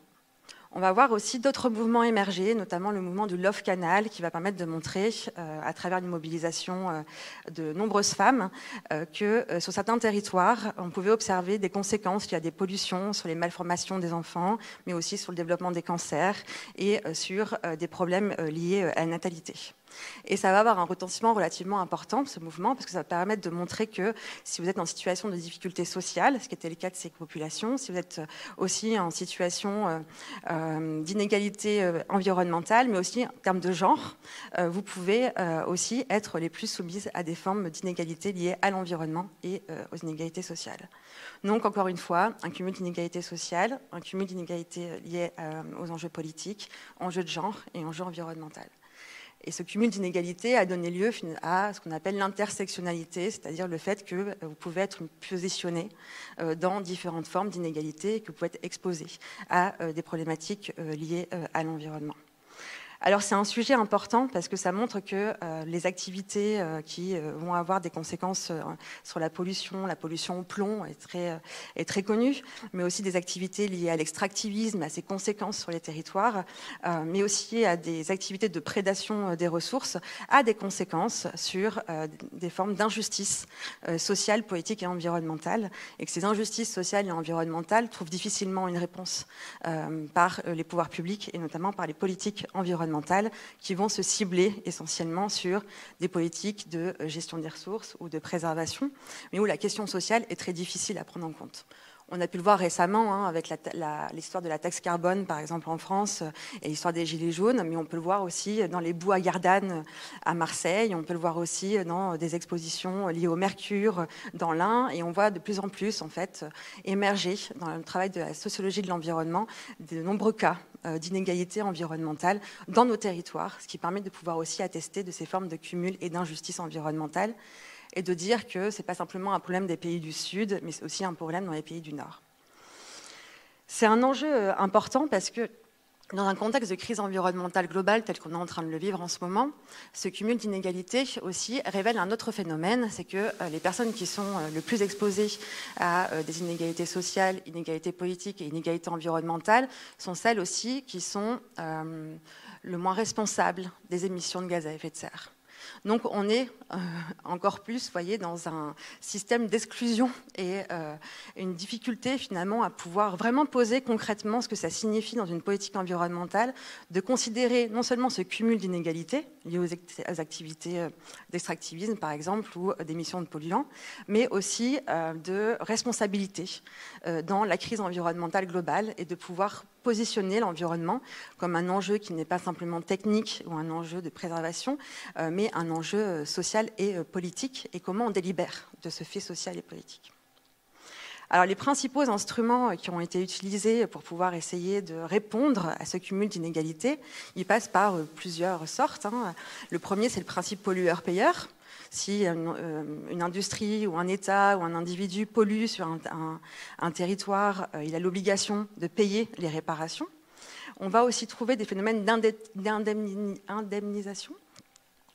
R: On va voir aussi d'autres mouvements émerger, notamment le mouvement du Love Canal, qui va permettre de montrer, euh, à travers une mobilisation euh, de nombreuses femmes, euh, que sur certains territoires, on pouvait observer des conséquences liées à des pollutions, sur les malformations des enfants, mais aussi sur le développement des cancers et sur des problèmes liés à la natalité. Et ça va avoir un retentissement relativement important, ce mouvement, parce que ça va permettre de montrer que si vous êtes en situation de difficulté sociale, ce qui était le cas de ces populations, si vous êtes aussi en situation euh, euh, d'inégalité euh, environnementale, mais aussi en termes de genre, vous pouvez aussi être les plus soumises à des formes d'inégalité liées à l'environnement et aux inégalités sociales. Donc, encore une fois, un cumul d'inégalités sociales, un cumul d'inégalités liées aux enjeux politiques, enjeux de genre et enjeux environnementaux. Et ce cumul d'inégalités a donné lieu à ce qu'on appelle l'intersectionnalité, c'est-à-dire le fait que euh, vous pouvez être positionné euh, dans différentes formes d'inégalité et que vous pouvez être exposé à euh, des problématiques liées à l'environnement. Alors c'est un sujet important parce que ça montre que euh, les activités euh, qui euh, vont avoir des conséquences sur la pollution, la pollution au plomb est très, est très connue, mais aussi des activités liées à l'extractivisme, à ses conséquences sur les territoires, mais aussi à des activités de prédation des ressources, a des conséquences sur des formes d'injustice sociale, politique et environnementale, et que ces injustices sociales et environnementales trouvent difficilement une réponse par les pouvoirs publics et notamment par les politiques environnementales qui vont se cibler essentiellement sur des politiques de euh, gestion des ressources ou de préservation, mais où la question sociale est très difficile à prendre en compte. On a pu le voir récemment hein, avec l'histoire de la taxe carbone, par exemple en France, euh, et l'histoire des gilets jaunes, mais on peut le voir aussi dans les boues à Gardanne euh, à Marseille, on peut le voir aussi dans des expositions liées au mercure dans l'Ain, et on voit de plus en plus en fait émerger dans le travail de la sociologie de l'environnement de nombreux cas euh, d'inégalité environnementale dans nos territoires, ce qui permet de pouvoir aussi attester de ces formes de cumul et d'injustice environnementale et de dire que ce n'est pas simplement un problème des pays du Sud, mais c'est aussi un problème dans les pays du Nord. C'est un enjeu euh, important parce que dans un contexte de crise environnementale globale tel qu'on est en train de le vivre en ce moment, ce cumul d'inégalités aussi révèle un autre phénomène, c'est que euh, les personnes qui sont euh, le plus exposées à euh, des inégalités sociales, inégalités politiques et inégalités environnementales sont celles aussi qui sont le moins responsables des émissions de gaz à effet de serre. Donc on est euh, encore plus, voyez, dans un système d'exclusion et euh, une difficulté finalement à pouvoir vraiment poser concrètement ce que ça signifie dans une politique environnementale, de considérer non seulement ce cumul d'inégalités liées aux, activités euh, d'extractivisme par exemple ou d'émissions de polluants, mais aussi de responsabilité dans la crise environnementale globale et de pouvoir positionner l'environnement comme un enjeu qui n'est pas simplement technique ou un enjeu de préservation, mais un enjeu social et euh, politique et comment on délibère de ce fait social et politique. Alors, les principaux instruments euh, qui ont été utilisés pour pouvoir essayer de répondre à ce cumul d'inégalités, ils passent par euh, plusieurs sortes. Hein. Le premier, c'est le principe pollueur-payeur. Si une, industrie ou un État ou un individu pollue sur un territoire, il a l'obligation de payer les réparations. On va aussi trouver des phénomènes d'indemnisation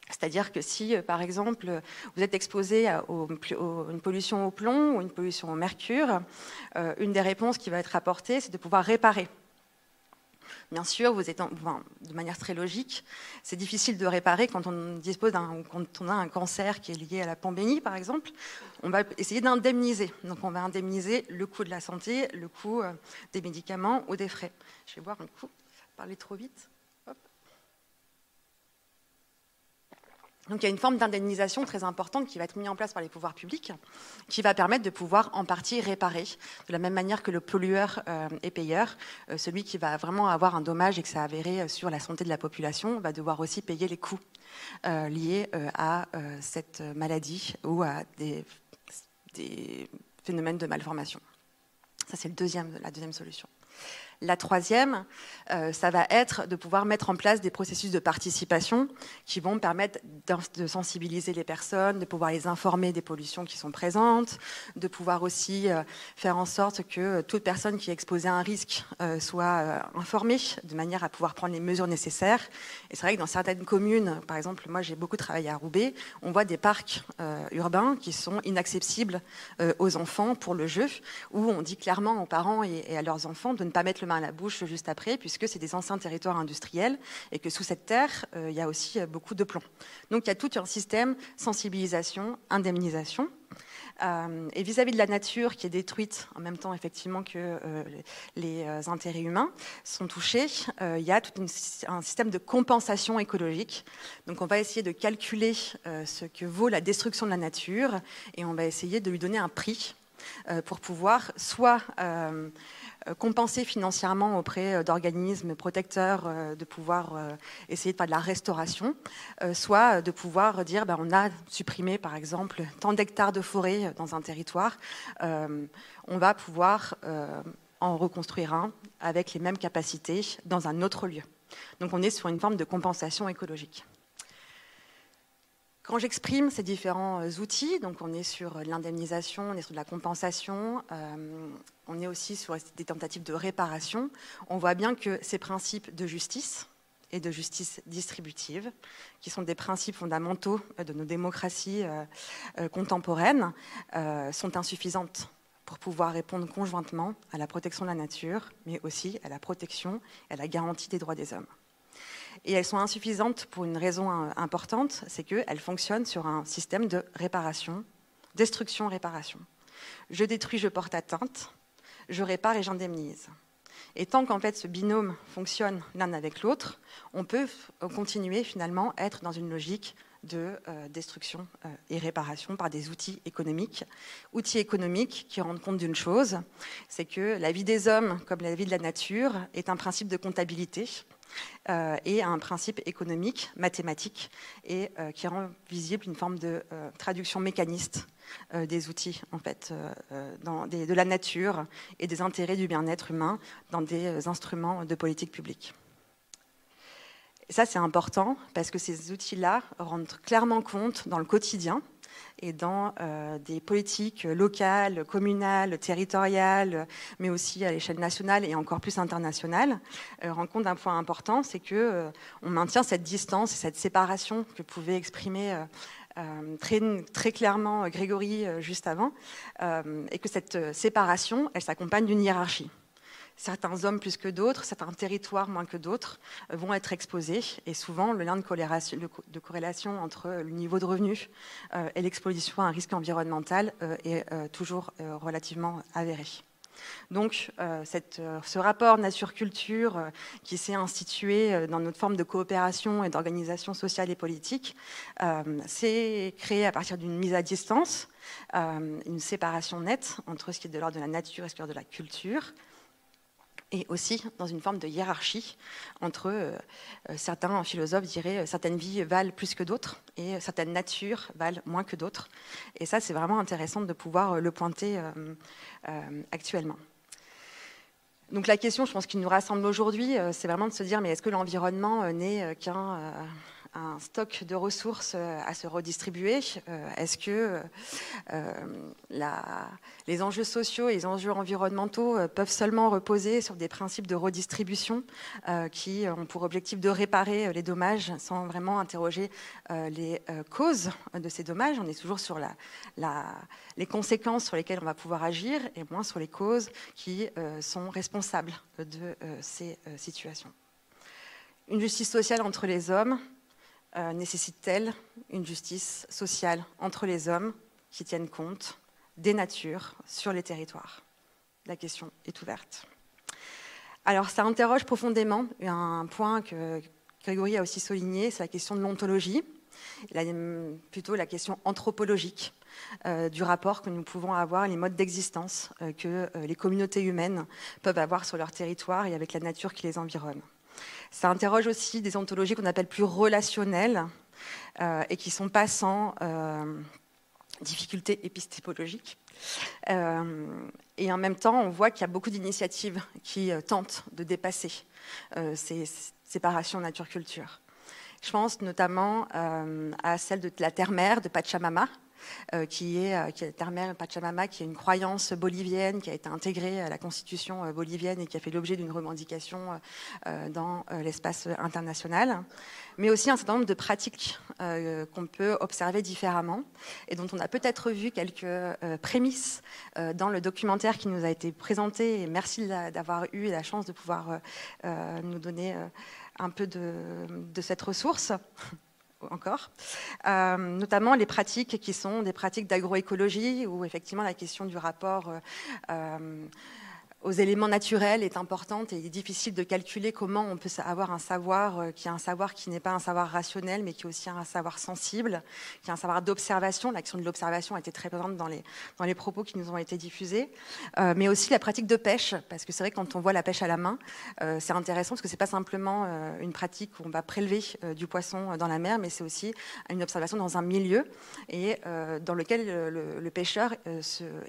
R: c'est-à-dire que si, euh, par exemple, vous êtes exposé à une pollution au plomb ou une pollution au mercure, euh, une des réponses qui va être apportée, c'est de pouvoir réparer. Bien sûr, vous êtes de manière très logique, c'est difficile de réparer quand on dispose quand on a un cancer qui est lié à la pandémie, par exemple. On va essayer d'indemniser. Donc, on va indemniser le coût de la santé, le coût euh, des médicaments ou des frais. Je vais voir un coup, parler trop vite. Donc il y a une forme d'indemnisation très importante qui va être mise en place par les pouvoirs publics, qui va permettre de pouvoir en partie réparer, de la même manière que le pollueur euh, est payeur, euh, celui qui va vraiment avoir un dommage et que ça a avéré euh, sur la santé de la population va devoir aussi payer les coûts liés à cette maladie ou à des, phénomènes de malformation. Ça c'est la deuxième solution. La troisième, euh, ça va être de pouvoir mettre en place des processus de participation qui vont permettre de sensibiliser les personnes, de pouvoir les informer des pollutions qui sont présentes, de pouvoir aussi euh, faire en sorte que toute personne qui est exposée à un risque euh, soit informée de manière à pouvoir prendre les mesures nécessaires. Et c'est vrai que dans certaines communes, par exemple, moi j'ai beaucoup travaillé à Roubaix, on voit des parcs urbains qui sont inaccessibles aux enfants pour le jeu, où on dit clairement aux parents et à leurs enfants de ne pas mettre le main à la bouche juste après, puisque c'est des anciens territoires industriels et que sous cette terre, il y a aussi beaucoup de plomb. Donc il y a tout un système sensibilisation, indemnisation. Euh, et vis-à-vis de la nature qui est détruite en même temps effectivement que euh, les euh, intérêts humains sont touchés, il y a tout un système de compensation écologique. Donc on va essayer de calculer ce que vaut la destruction de la nature et on va essayer de lui donner un prix pour pouvoir soit compenser financièrement auprès euh, d'organismes protecteurs, euh, de pouvoir essayer de faire de la restauration, soit de pouvoir dire ben, on a supprimé par exemple tant d'hectares de forêt dans un territoire, on va pouvoir en reconstruire un avec les mêmes capacités dans un autre lieu. Donc on est sur une forme de compensation écologique. Quand j'exprime ces différents euh, outils, donc on est sur l'indemnisation, on est sur de la compensation, euh, on est aussi sur des tentatives de réparation, on voit bien que ces principes de justice et de justice distributive, qui sont des principes fondamentaux de nos démocraties euh, contemporaines, sont insuffisantes pour pouvoir répondre conjointement à la protection de la nature, mais aussi à la protection et à la garantie des droits des hommes. Et elles sont insuffisantes pour une raison euh, importante, c'est qu'elles fonctionnent sur un système de réparation, destruction-réparation. Je détruis, je porte atteinte, je répare et j'indemnise. Et tant qu'en fait ce binôme fonctionne l'un avec l'autre, on peut continuer finalement à être dans une logique de euh, destruction euh, et réparation par des outils économiques. Outils économiques qui rendent compte d'une chose, c'est que la vie des hommes, comme la vie de la nature, est un principe de comptabilité euh, et un principe économique, mathématique, et euh, qui rend visible une forme de euh, traduction mécaniste des outils en fait, de la nature et des intérêts du bien-être humain dans des instruments de politique publique. Ça, c'est important parce que ces outils-là rendent clairement compte dans le quotidien et dans euh, des politiques locales, communales, territoriales, mais aussi à l'échelle nationale et encore plus internationale, euh, rend compte d'un point important, c'est que euh, on maintient cette distance et cette séparation que pouvait exprimer très, très, clairement Grégory juste avant, et que cette séparation, elle s'accompagne d'une hiérarchie certains hommes plus que d'autres, certains territoires moins que d'autres euh, vont être exposés. Et souvent, le lien de corrélation, entre le niveau de revenu euh, et l'exposition à un risque environnemental euh, est toujours relativement avéré. Donc, ce rapport nature-culture qui s'est institué dans notre forme de coopération et d'organisation sociale et politique s'est créé à partir d'une mise à distance, une séparation nette entre ce qui est de l'ordre de la nature et ce qui est de la culture, et aussi dans une forme de hiérarchie entre euh, euh, certains philosophes diraient euh, certaines vies valent plus que d'autres et certaines natures valent moins que d'autres. Et ça, c'est vraiment intéressant de pouvoir le pointer actuellement. Donc la question, je pense, qui nous rassemble aujourd'hui, c'est vraiment de se dire, mais est-ce que l'environnement n'est qu'un un stock de ressources euh, à se redistribuer euh, Est-ce que euh, les enjeux sociaux et les enjeux environnementaux peuvent seulement reposer sur des principes de redistribution qui ont pour objectif de réparer les dommages sans vraiment interroger les causes de ces dommages? On est toujours sur les conséquences sur lesquelles on va pouvoir agir et moins sur les causes qui sont responsables de ces situations. Une justice sociale entre les hommes, euh, nécessite-t-elle une justice sociale entre les hommes qui tiennent compte des natures sur les territoires? La question est ouverte. Alors ça interroge profondément un point que Grégory a aussi souligné, c'est la question de l'ontologie, plutôt la question anthropologique euh, du rapport que nous pouvons avoir, les modes d'existence euh, que les communautés humaines peuvent avoir sur leur territoire et avec la nature qui les environne. Ça interroge aussi des ontologies qu'on appelle plus relationnelles euh, et qui sont pas sans euh, difficultés épistémologiques. Euh, et en même temps, on voit qu'il y a beaucoup d'initiatives qui tentent de dépasser ces séparations nature-culture. Je pense notamment à celle de la terre-mère de Pachamama, qui est, qui est Pachamama, qui est une croyance bolivienne qui a été intégrée à la constitution bolivienne et qui a fait l'objet d'une revendication dans l'espace international mais aussi un certain nombre de pratiques euh, qu'on peut observer différemment et dont on a peut-être vu quelques euh, prémices euh, dans le documentaire qui nous a été présenté. Et merci d'avoir eu la chance de pouvoir nous donner un peu de cette ressource encore, notamment les pratiques qui sont des pratiques d'agroécologie, où effectivement la question du rapport aux éléments naturels est importante et il est difficile de calculer comment on peut avoir un savoir euh, qui est un savoir qui n'est pas un savoir rationnel mais qui est aussi un savoir sensible, qui est un savoir d'observation. L'action de l'observation a été très présente dans les, dans les propos qui nous ont été diffusés, euh, mais aussi la pratique de pêche, parce que c'est vrai que quand on voit la pêche à la main, euh, c'est intéressant parce que c'est pas simplement une pratique où on va prélever du poisson dans la mer, mais c'est aussi une observation dans un milieu et dans lequel le, pêcheur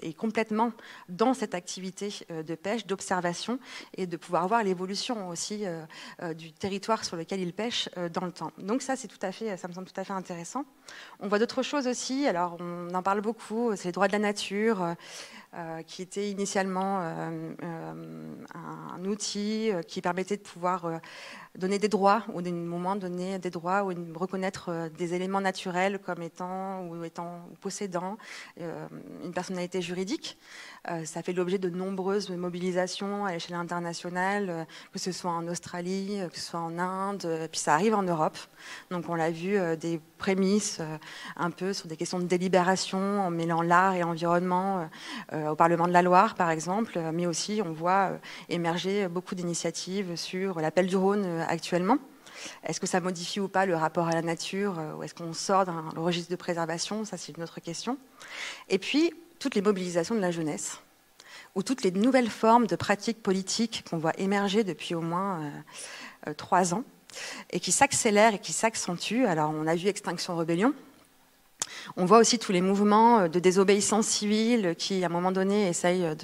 R: est complètement dans cette activité de pêche, d'observation et de pouvoir voir l'évolution aussi euh, euh, du territoire sur lequel il pêche euh, dans le temps. Donc ça, c'est tout à fait, ça me semble tout à fait intéressant. On voit d'autres choses aussi. Alors, on en parle beaucoup. C'est les droits de la nature. Qui était initialement un, outil qui permettait de pouvoir donner des droits, ou d'un moment donner des droits, ou reconnaître des éléments naturels comme étant ou étant possédant une personnalité juridique. Euh, ça fait l'objet de nombreuses mobilisations à l'échelle internationale, euh, que ce soit en Australie, euh, que ce soit en Inde, puis ça arrive en Europe. Donc on l'a vu, des prémices un peu sur des questions de délibération en mêlant l'art et l'environnement au Parlement de la Loire, par exemple, mais aussi on voit émerger beaucoup d'initiatives sur l'appel du Rhône actuellement. Est-ce que ça modifie ou pas le rapport à la nature ou est-ce qu'on sort d'un registre de préservation? Ça, c'est une autre question. Et puis, toutes les mobilisations de la jeunesse, ou toutes les nouvelles formes de pratiques politiques qu'on voit émerger depuis au moins euh, euh, trois ans, et qui s'accélèrent et qui s'accentuent. Alors, on a vu Extinction Rebellion, on voit aussi tous les mouvements euh, de désobéissance civile qui, à un moment donné, essayent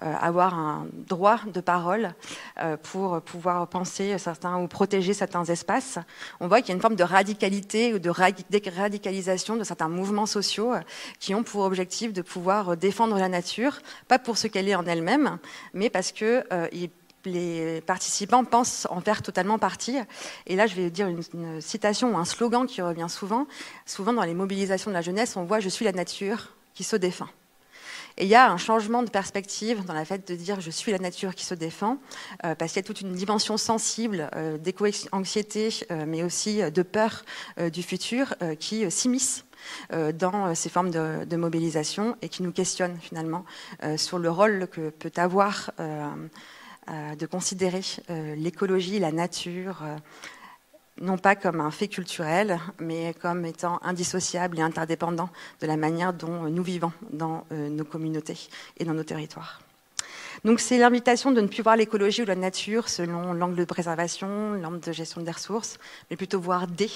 R: d'avoir euh, un droit de parole euh, pour pouvoir penser certains ou protéger certains espaces. On voit qu'il y a une forme de radicalité ou de radicalisation de certains mouvements sociaux qui ont pour objectif de pouvoir défendre la nature, pas pour ce qu'elle est en elle-même, mais parce que les participants pensent en faire totalement partie. Et là, je vais dire une, citation ou un slogan qui revient souvent. Souvent, dans les mobilisations de la jeunesse, on voit Je suis la nature qui se défend. Et il y a un changement de perspective dans la fait de dire je suis la nature qui se défend, euh, parce qu'il y a toute une dimension sensible euh, d'éco-anxiété, euh, mais aussi de peur du futur qui s'immisce dans ces formes de, mobilisation et qui nous questionnent finalement sur le rôle que peut avoir euh, de considérer euh, l'écologie, la nature, euh, non pas comme un fait culturel, mais comme étant indissociable et interdépendant de la manière dont nous vivons dans nos communautés et dans nos territoires. Donc c'est l'invitation de ne plus voir l'écologie ou la nature selon l'angle de préservation, l'angle de gestion des ressources, mais plutôt voir des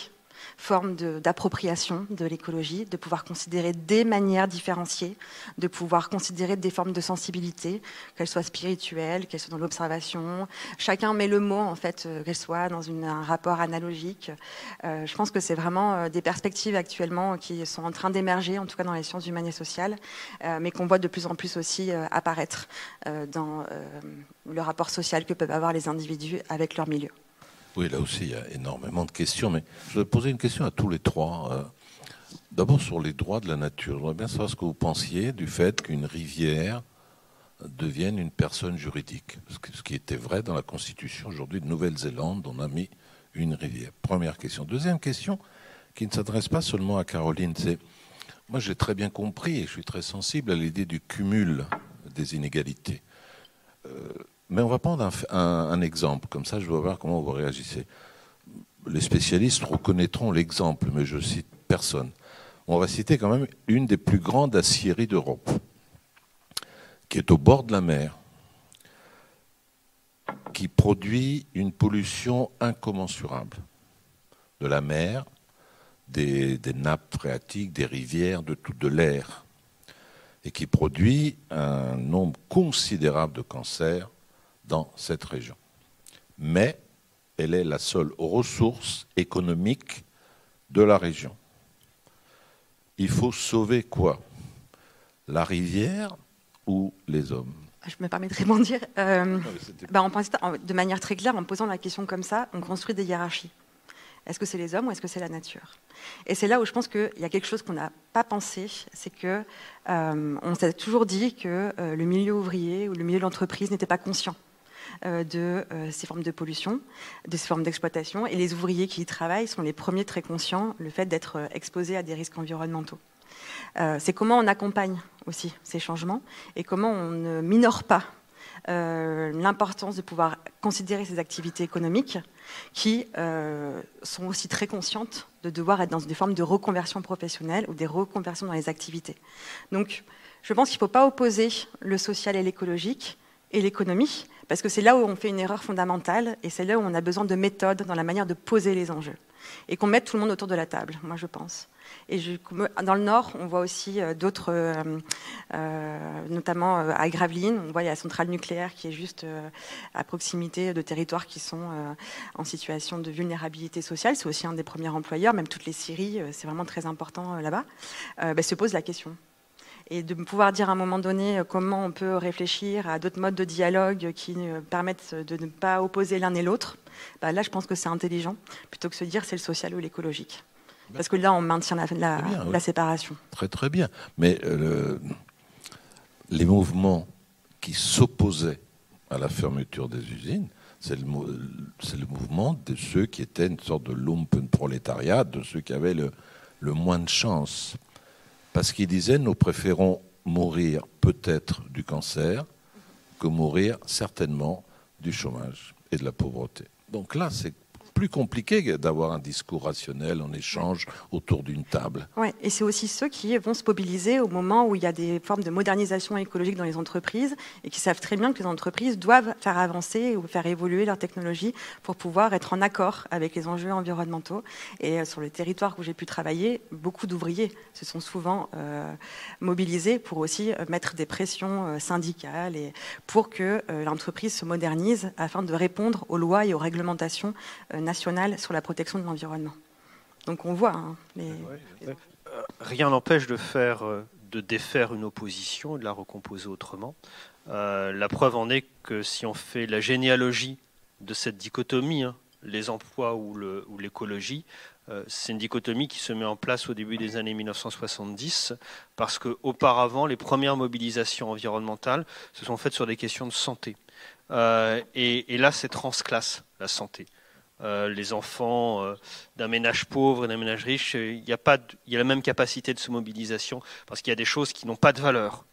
R: forme d'appropriation de, l'écologie, de pouvoir considérer des manières différenciées, de pouvoir considérer des formes de sensibilité, qu'elles soient spirituelles, qu'elles soient dans l'observation. Chacun met le mot, en fait, euh, qu'elles soient dans un rapport analogique. Euh, je pense que c'est vraiment euh, des perspectives actuellement qui sont en train d'émerger, en tout cas dans les sciences humaines et sociales, mais qu'on voit de plus en plus aussi apparaître dans le rapport social que peuvent avoir les individus avec leur milieu.
O: Oui, là aussi, il y a énormément de questions, mais je vais poser une question à tous les trois. Euh, d'abord sur les droits de la nature. J'aimerais bien savoir ce que vous pensiez du fait qu'une rivière devienne une personne juridique. Ce qui était vrai dans la Constitution aujourd'hui de Nouvelle-Zélande, on a mis une rivière. Première question. Deuxième question, qui ne s'adresse pas seulement à Caroline, c'est moi j'ai très bien compris et je suis très sensible à l'idée du cumul des inégalités. Euh, mais on va prendre un, exemple, comme ça je vais voir comment vous réagissez. Les spécialistes reconnaîtront l'exemple, mais je cite personne. On va citer quand même une des plus grandes aciéries d'Europe, qui est au bord de la mer, qui produit une pollution incommensurable de la mer, des, nappes phréatiques, des rivières, de de l'air, et qui produit un nombre considérable de cancers dans cette région. Mais elle est la seule ressource économique de la région. il faut sauver quoi? La rivière ou les hommes?
R: Je me permets de répondre. Euh, bah, on pense, de manière très claire, en posant la question comme ça, on construit des hiérarchies. Est-ce que c'est les hommes ou est-ce que c'est la nature? Et c'est là où je pense qu'il y a quelque chose qu'on n'a pas pensé, c'est que euh, on s'est toujours dit que euh, le milieu ouvrier ou le milieu de l'entreprise n'était pas conscient de ces formes de pollution, de ces formes d'exploitation, et les ouvriers qui y travaillent sont les premiers très conscients le fait d'être exposés à des risques environnementaux. c'est comment on accompagne aussi ces changements et comment on ne minore pas euh, l'importance de pouvoir considérer ces activités économiques qui euh, sont aussi très conscientes de devoir être dans des formes de reconversion professionnelle ou des reconversions dans les activités. Donc, je pense qu'il ne faut pas opposer le social et l'écologique et l'économie, parce que c'est là où on fait une erreur fondamentale et c'est là où on a besoin de méthodes dans la manière de poser les enjeux. Et qu'on mette tout le monde autour de la table, moi je pense. Et dans le nord, on voit aussi euh, d'autres, euh, euh, notamment à Gravelines, on voit la centrale nucléaire qui est juste à proximité de territoires qui sont en situation de vulnérabilité sociale. C'est aussi un des premiers employeurs, même toutes les scieries, c'est vraiment très important là-bas. Ben, se pose la question et de pouvoir dire à un moment donné comment on peut réfléchir à d'autres modes de dialogue qui permettent de ne pas opposer l'un et l'autre, ben là je pense que c'est intelligent, plutôt que de se dire c'est le social ou l'écologique. Parce que là, on maintient la, séparation.
O: Très très bien. Mais euh, les mouvements qui s'opposaient à la fermeture des usines, c'est le, le, mouvement de ceux qui étaient une sorte de lumpenprolétariat, de ceux qui avaient le, le moins de chance. Parce qu'ils disaient, nous préférons mourir peut-être du cancer que mourir certainement du chômage et de la pauvreté. Donc là, c'est plus compliqué d'avoir un discours rationnel en échange autour d'une table.
R: Ouais, et c'est aussi ceux qui vont se mobiliser au moment où il y a des formes de modernisation écologique dans les entreprises et qui savent très bien que les entreprises doivent faire avancer ou faire évoluer leur technologie pour pouvoir être en accord avec les enjeux environnementaux. Et euh, sur le territoire où j'ai pu travailler, beaucoup d'ouvriers se sont souvent euh, mobilisés pour aussi euh, mettre des pressions syndicales et pour que l'entreprise se modernise afin de répondre aux lois et aux réglementations sur la protection de l'environnement. Donc on voit. Hein,
Q: euh, Rien n'empêche de faire, euh, de défaire une opposition et de la recomposer autrement. Euh, la preuve en est que si on fait la généalogie de cette dichotomie, hein, les emplois ou l'écologie, c'est une dichotomie qui se met en place au début des années 1970 parce qu'auparavant, les premières mobilisations environnementales se sont faites sur des questions de santé. et, et, là, c'est transclasse, la santé. Euh, les enfants euh, d'un ménage pauvre et d'un ménage riche, euh, il y, a pas il y a la même capacité de se mobilisation parce qu'il y a des choses qui n'ont pas de valeur.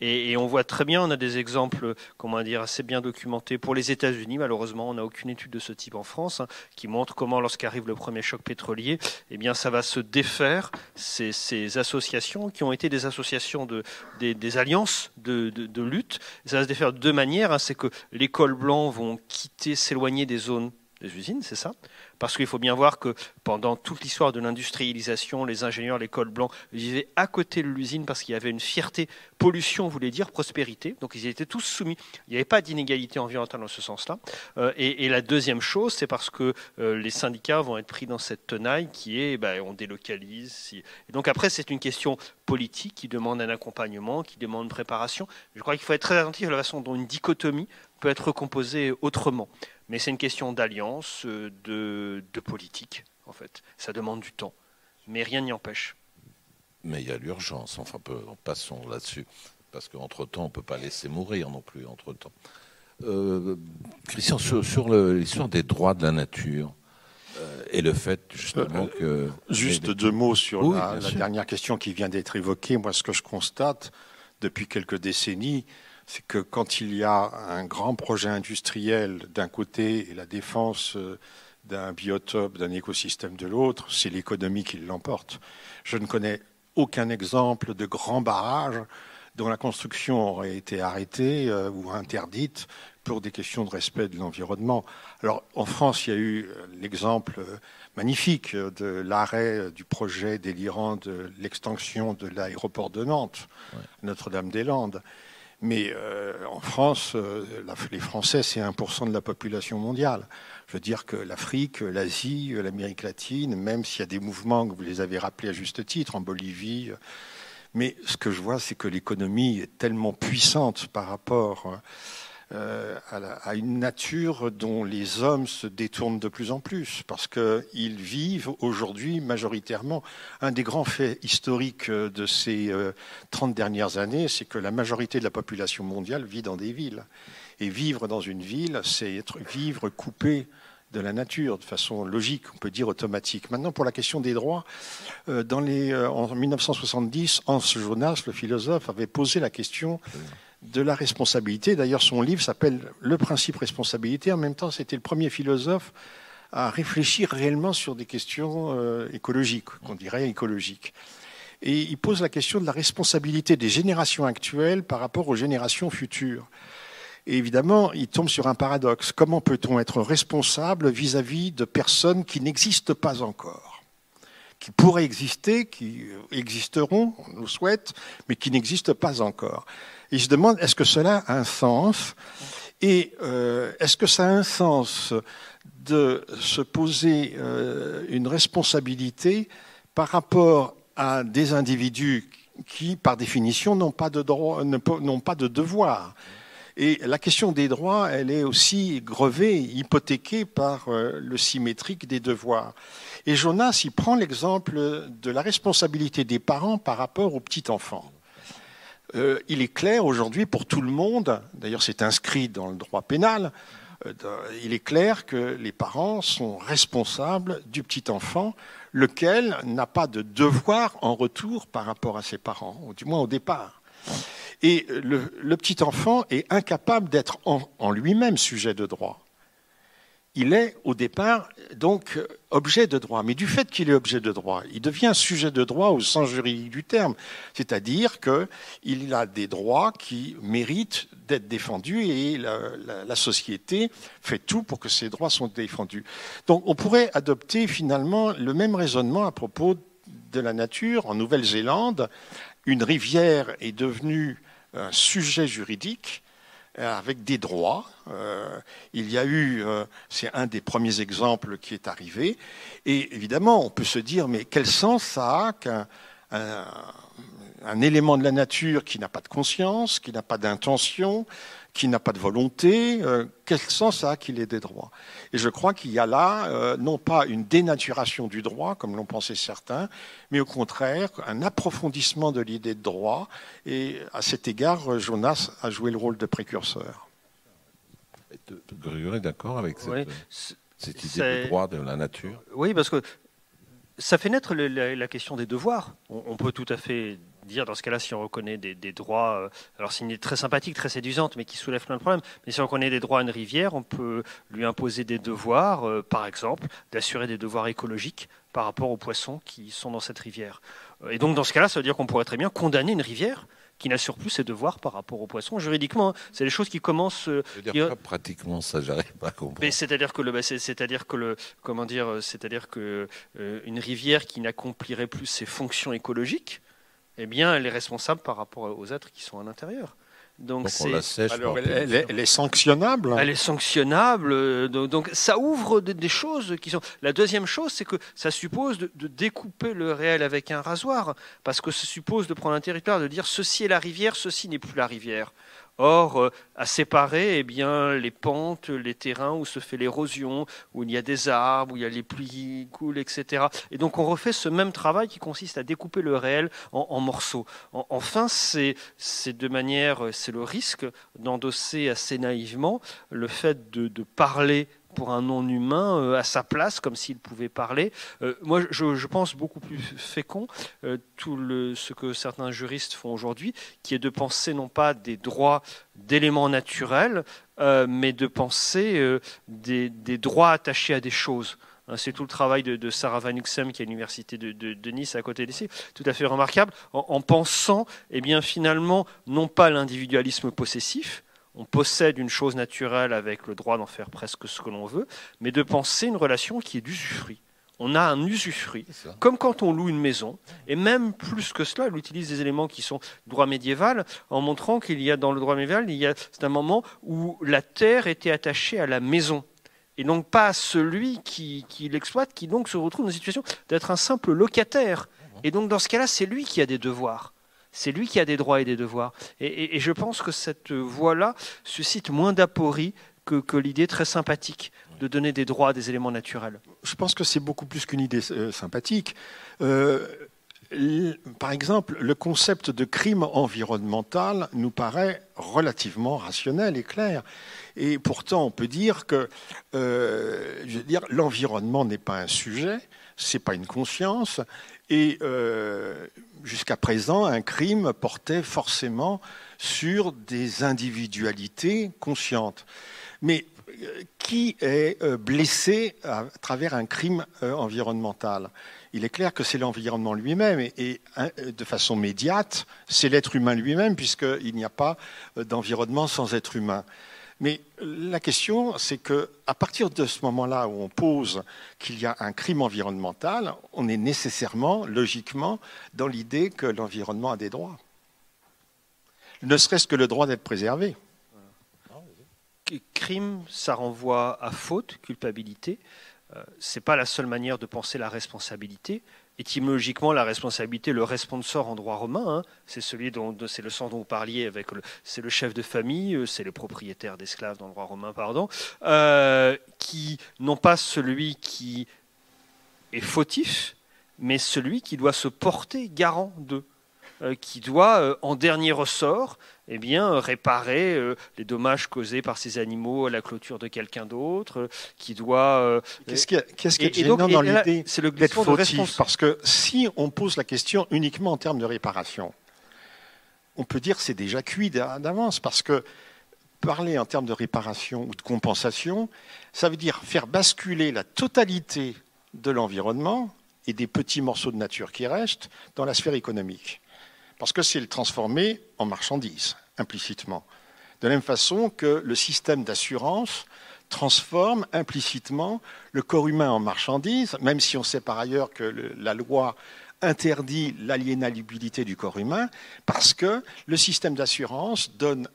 Q: et, on voit très bien, on a des exemples, comment dire, assez bien documentés pour les États-Unis. Malheureusement, on n'a aucune étude de ce type en France hein, qui montre comment, lorsqu'arrive le premier choc pétrolier, eh bien, ça va se défaire ces, associations qui ont été des associations de, des, alliances de, de, lutte. ça va se défaire de deux manières. Hein. c'est que les cols blancs vont quitter, s'éloigner des zones des usines, c'est ça Parce qu'il faut bien voir que pendant toute l'histoire de l'industrialisation, les ingénieurs, les cols blancs vivaient à côté de l'usine parce qu'il y avait une fierté. Pollution voulait dire prospérité, donc ils étaient tous soumis. Il n'y avait pas d'inégalité environnementale dans ce sens-là. Euh, et, la deuxième chose, c'est parce que euh, les syndicats vont être pris dans cette tenaille qui est, ben, on délocalise. Et donc après, c'est une question politique qui demande un accompagnement, qui demande une préparation. Je crois qu'il faut être très attentif à la façon dont une dichotomie peut être recomposée autrement. Mais c'est une question d'alliance, euh, de, politique, en fait. Ça demande du temps. Mais rien n'y empêche.
O: Mais il y a l'urgence. Enfin, passons là-dessus. Parce qu'entre-temps, on ne peut pas laisser mourir non plus, entre-temps. Euh, Christian, sur, l'histoire des droits de la nature, euh, et le fait justement que...
P: Juste deux mots sur la, dernière question qui vient d'être évoquée. Moi, ce que je constate depuis quelques décennies, c'est que quand il y a un grand projet industriel d'un côté et la défense euh, d'un biotope, d'un écosystème de l'autre, c'est l'économie qui l'emporte. Je ne connais aucun exemple de grand barrage dont la construction aurait été arrêtée euh, ou interdite pour des questions de respect de l'environnement. Alors en France, il y a eu euh, l'exemple magnifique de l'arrêt du projet délirant de l'extension de l'aéroport de Nantes, Notre-Dame-des-Landes. Mais en France, les Français, c'est 1% de la population mondiale. Je veux dire que l'Afrique, l'Asie, l'Amérique latine, même s'il y a des mouvements, que vous les avez rappelés à juste titre, en Bolivie, mais ce que je vois, c'est que l'économie est tellement puissante par rapport euh, à, une nature dont les hommes se détournent de plus en plus, parce qu'ils vivent aujourd'hui majoritairement. Un des grands faits historiques de ces 30 euh, dernières années, c'est que la majorité de la population mondiale vit dans des villes. Et vivre dans une ville, c'est être vivre coupé de la nature, de façon logique, on peut dire automatique. Maintenant, pour la question des droits, euh, en 1970, Hans Jonas, le philosophe, avait posé la question de la responsabilité. D'ailleurs, son livre s'appelle Le principe responsabilité. En même temps, c'était le premier philosophe à réfléchir réellement sur des questions euh, écologiques, qu'on dirait écologiques. Et il pose la question de la responsabilité des générations actuelles par rapport aux générations futures. Et évidemment, il tombe sur un paradoxe. Comment peut-on être responsable vis-à-vis de personnes qui n'existent pas encore Qui pourraient exister, qui existeront, on nous souhaite, mais qui n'existent pas encore? Et je demande, est-ce que cela a un sens Et euh, est-ce que ça a un sens de se poser euh, une responsabilité par rapport à des individus qui, par définition, n'ont pas de droit, n'ont pas de devoir? Et la question des droits, elle est aussi grevée, hypothéquée par euh, le symétrique des devoirs. Et Jonas, il prend l'exemple de la responsabilité des parents par rapport aux petits enfants. Euh, il est clair aujourd'hui pour tout le monde, d'ailleurs c'est inscrit dans le droit pénal, euh, il est clair que les parents sont responsables du petit enfant, lequel n'a pas de devoir en retour par rapport à ses parents, ou du moins au départ. Et le, petit enfant est incapable d'être en lui-même sujet de droit il est au départ donc objet de droit. Mais du fait qu'il est objet de droit, il devient sujet de droit au sens juridique du terme. C'est-à-dire qu'il a des droits qui méritent d'être défendus et la, société fait tout pour que ces droits soient défendus. Donc on pourrait adopter finalement le même raisonnement à propos de la nature. En Nouvelle-Zélande, une rivière est devenue un sujet juridique avec des droits. Euh, il y a eu, euh, c'est un des premiers exemples qui est arrivé, et évidemment, on peut se dire, mais quel sens ça a qu'un un élément de la nature qui n'a pas de conscience, qui n'a pas d'intention, qui n'a pas de volonté, euh, quel sens ça a qu'il ait des droits? Et je crois qu'il y a là, euh, non pas une dénaturation du droit, comme l'ont pensé certains, mais au contraire, un approfondissement de l'idée de droit. Et à cet égard, Jonas a joué le rôle de précurseur.
O: Grégory est d'accord avec cette, idée de droit de la nature?
Q: Oui, parce que ça fait naître la, question des devoirs. on, peut tout à fait dire dans ce cas-là, si on reconnaît des, droits, euh, alors c'est une idée très sympathique, très séduisante, mais qui soulève plein de problèmes, mais si on reconnaît des droits à une rivière, on peut lui imposer des devoirs, euh, par exemple, d'assurer des devoirs écologiques par rapport aux poissons qui sont dans cette rivière. Et donc dans ce cas-là, ça veut dire qu'on pourrait très bien condamner une rivière qui n'assure plus ses devoirs par rapport aux poissons. Juridiquement, hein, c'est des choses qui commencent.
O: Euh, dire pratiquement ça, j'arrive pas à comprendre.
Q: c'est-à-dire que le, bah, c'est-à-dire que le, comment dire, c'est-à-dire que une rivière qui n'accomplirait plus ses fonctions écologiques, eh bien, elle est responsable par rapport aux êtres qui sont à l'intérieur.
P: Donc, elle, est sanctionnable.
Q: Elle est sanctionnable. Euh, donc, ça ouvre des, choses qui sont. La deuxième chose, c'est que ça suppose de, découper le réel avec un rasoir, parce que ça suppose de prendre un territoire, de dire ceci est la rivière, ceci n'est plus la rivière. Or, euh, à séparer eh bien, les pentes, les terrains où se fait l'érosion, où il y a des arbres, où il y a les pluies coulent, etc. Et donc on refait ce même travail qui consiste à découper le réel en, morceaux. enfin, c'est de manière, c'est le risque d'endosser assez naïvement le fait de parler pour un non-humain euh, à sa place, comme s'il pouvait parler. Euh, moi, je, pense beaucoup plus fécond euh, tout ce que certains juristes font aujourd'hui, qui est de penser non pas des droits d'éléments naturels, mais de penser des, droits attachés à des choses. Hein, c'est tout le travail de, Sarah Van Uxem, qui est à l'université de, Nice, à côté d'ici, tout à fait remarquable, en, en pensant, eh bien, finalement, non pas l'individualisme possessif, on possède une chose naturelle avec le droit d'en faire presque ce que l'on veut, mais de penser une relation qui est d'usufruit. on a un usufruit, comme quand on loue une maison, et même plus que cela, elle utilise des éléments qui sont droit médiéval, en montrant qu'il y a dans le droit médiéval, il y a c'est un moment où la terre était attachée à la maison et donc pas à celui qui, qui l'exploite, qui donc se retrouve dans une situation d'être un simple locataire. Et donc dans ce cas-là, c'est lui qui a des devoirs. C'est lui qui a des droits et des devoirs. Et, je pense que cette voie-là suscite moins d'aporie que, l'idée très sympathique de donner des droits à des éléments naturels.
P: Je pense que c'est beaucoup plus qu'une idée euh, sympathique. Euh, par exemple, le concept de crime environnemental nous paraît relativement rationnel et clair. Et pourtant, on peut dire que euh, l'environnement n'est pas un sujet, c'est pas une conscience. Et jusqu'à présent, un crime portait forcément sur des individualités conscientes. Mais euh, qui est euh, blessé à travers un crime euh, environnemental? Il est clair que c'est l'environnement lui-même et, hein, de façon médiate, c'est l'être humain lui-même puisqu'il n'y a pas d'environnement sans être humain. Mais la question, c'est que à partir de ce moment-là où on pose qu'il y a un crime environnemental, on est nécessairement, logiquement, dans l'idée que l'environnement a des droits. Ne serait-ce que le droit d'être préservé.
Q: crime, ça renvoie à faute, culpabilité. Euh, c'est pas la seule manière de penser la responsabilité. Étymologiquement, la responsabilité, le responsor en droit romain, hein, c'est celui dont c'est le sens dont vous parliez avec c'est le chef de famille, euh, c'est le propriétaire d'esclaves dans le droit romain, pardon, euh, qui non pas celui qui est fautif, mais celui qui doit se porter garant d'eux, qui doit, euh, en dernier ressort, eh bien, euh, réparer euh, les dommages causés par ces animaux à la clôture de quelqu'un d'autre, euh, qui doit. euh,
P: Qu'est-ce qui, est- qu'est-ce qui est
Q: et- et donc,
P: dans l'idée
Q: c'est le
P: d'être fautif Parce que si on pose la question uniquement en termes de réparation, on peut dire que c'est déjà cuit d'a- d'avance. Parce que parler en termes de réparation ou de compensation, ça veut dire faire basculer la totalité de l'environnement et des petits morceaux de nature qui restent dans la sphère économique. Parce que c'est le transformer en marchandise, implicitement. De la même façon que le système d'assurance transforme implicitement le corps humain en marchandise, même si on sait par ailleurs que la loi interdit l'aliénabilité du corps humain, parce que le système d'assurance donne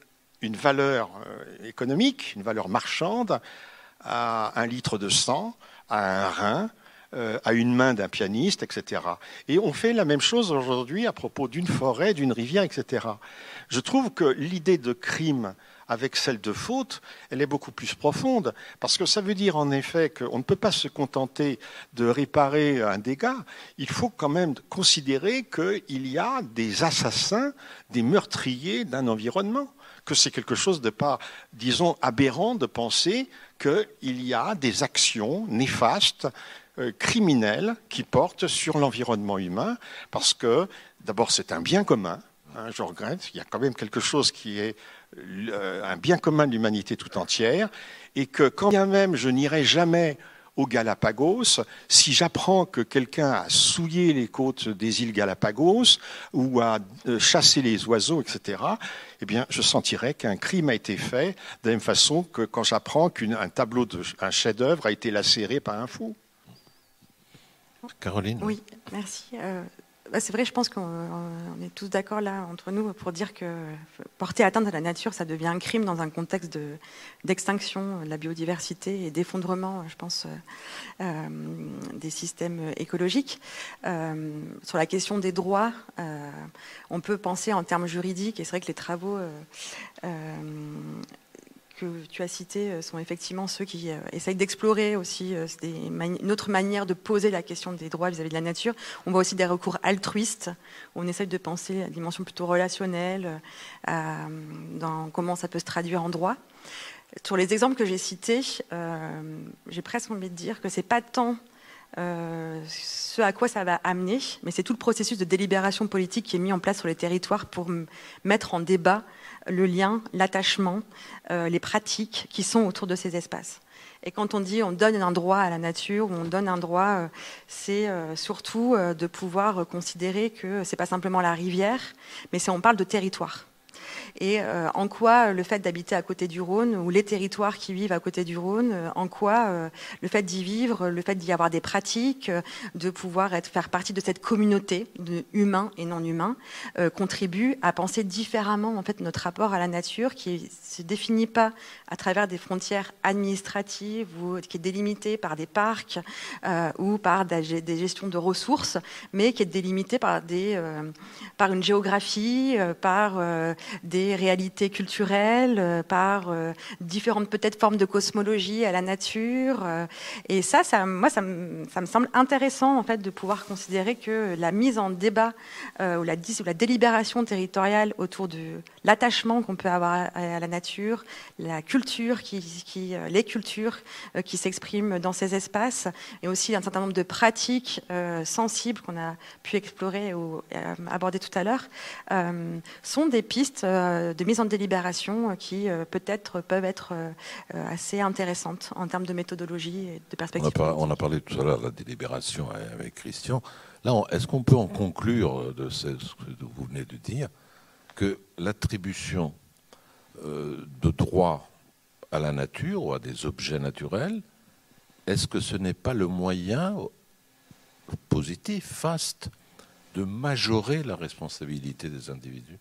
P: une valeur euh, économique, une valeur marchande à un litre de sang, à un rein, à une main d'un pianiste, etc. Et on fait la même chose aujourd'hui à propos d'une forêt, d'une rivière, etc. Je trouve que l'idée de crime avec celle de faute, elle est beaucoup plus profonde, parce que ça veut dire en effet qu'on ne peut pas se contenter de réparer un dégât, il faut quand même considérer qu'il y a des assassins, des meurtriers d'un environnement, que c'est quelque chose de pas, disons, aberrant de penser qu'il y a des actions néfastes, euh, criminelles, qui portent sur l'environnement humain, parce que d'abord c'est un bien commun, hein, je regrette, il y a quand même quelque chose qui est euh, un bien commun de l'humanité tout entière, et que quand bien même je n'irai jamais aux Galapagos, si j'apprends que quelqu'un a souillé les côtes des îles Galapagos ou a euh, chassé les oiseaux, etc., eh bien, je sentirai qu'un crime a été fait de la même façon que quand j'apprends qu'un tableau, de, un chef-d'œuvre a été lacéré par un fou.
O: Caroline
R: Oui, merci. Euh, bah, c'est vrai, je pense qu'on on est tous d'accord là entre nous pour dire que porter atteinte à la nature, ça devient un crime dans un contexte de- d'extinction de la biodiversité et d'effondrement, je pense, euh, euh, des systèmes écologiques. Euh, sur la question des droits, euh, on peut penser en termes juridiques, et c'est vrai que les travaux euh, euh, que tu as cités euh, sont effectivement ceux qui euh, essayent d'explorer aussi euh, une autre manière de poser la question des droits vis-à-vis de la nature. On voit aussi des recours altruistes, où on essaye de penser la dimension plutôt relationnelle, dans comment ça peut se traduire en droit. Sur les exemples que j'ai cités, j'ai presque envie de dire que c'est pas tant ce à quoi ça va amener, mais c'est tout le processus de délibération politique qui est mis en place sur les territoires pour mettre en débat le lien, l'attachement, euh, les pratiques qui sont autour de ces espaces. Et quand on dit on donne un droit à la nature ou on donne un droit, euh, c'est euh, surtout de pouvoir considérer que c'est pas simplement la rivière, mais on parle de territoire. Et euh, en quoi le fait d'habiter à côté du Rhône ou les territoires qui vivent à côté du Rhône, euh, en quoi euh, le fait d'y vivre, le fait d'y avoir des pratiques, euh, de pouvoir être, faire partie de cette communauté de et non humains, euh, contribue à penser différemment en fait notre rapport à la nature qui se définit pas à travers des frontières administratives ou qui est délimité par des parcs euh, ou par des, des gestions de ressources, mais qui est délimité par des euh, par une géographie, euh, par euh, des réalités culturelles, euh, par euh, différentes peut-être formes de cosmologie à la nature. euh, et ça, ça, moi, ça me, ça me semble intéressant en fait de pouvoir considérer que la mise en débat ou, la, ou la délibération territoriale autour de l'attachement qu'on peut avoir à, la nature, la culture, qui, qui, euh, les cultures euh, qui s'expriment dans ces espaces, et aussi un certain nombre de pratiques euh, sensibles qu'on a pu explorer ou aborder tout à l'heure, sont des pistes de mise en délibération qui peut-être peuvent être assez intéressantes en termes de méthodologie et de
O: On a,
R: perspective.
O: par- on a parlé tout à l'heure de la délibération avec Christian. Là, est-ce qu'on peut en conclure de ce que vous venez de dire que l'attribution euh, de droits à la nature ou à des objets naturels, est-ce que ce n'est pas le moyen positif, faste, de majorer la responsabilité des individus?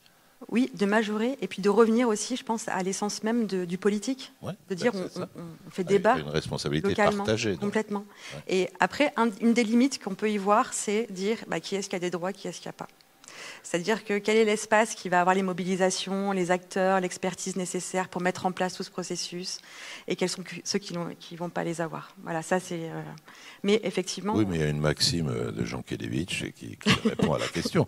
R: Oui, de majorer et puis de revenir aussi, je pense, à l'essence même de- du politique. de dire
O: ben,
R: on, fait
O: Avec
R: débat.
O: une responsabilité
R: localement,
O: partagée, donc.
R: Complètement. Et après, un- une des limites qu'on peut y voir, c'est dire bah, qui est-ce qui a des droits, qui est-ce qui n'a pas. C'est-à-dire que quel est l'espace qui va avoir les mobilisations, les acteurs, l'expertise nécessaire pour mettre en place tout ce processus, et quels sont ceux qui ne vont pas les avoir. Voilà, ça c'est. euh, Mais effectivement.
O: Oui, mais il y a une maxime euh, de Jean Kelevitch qui, répond à la question.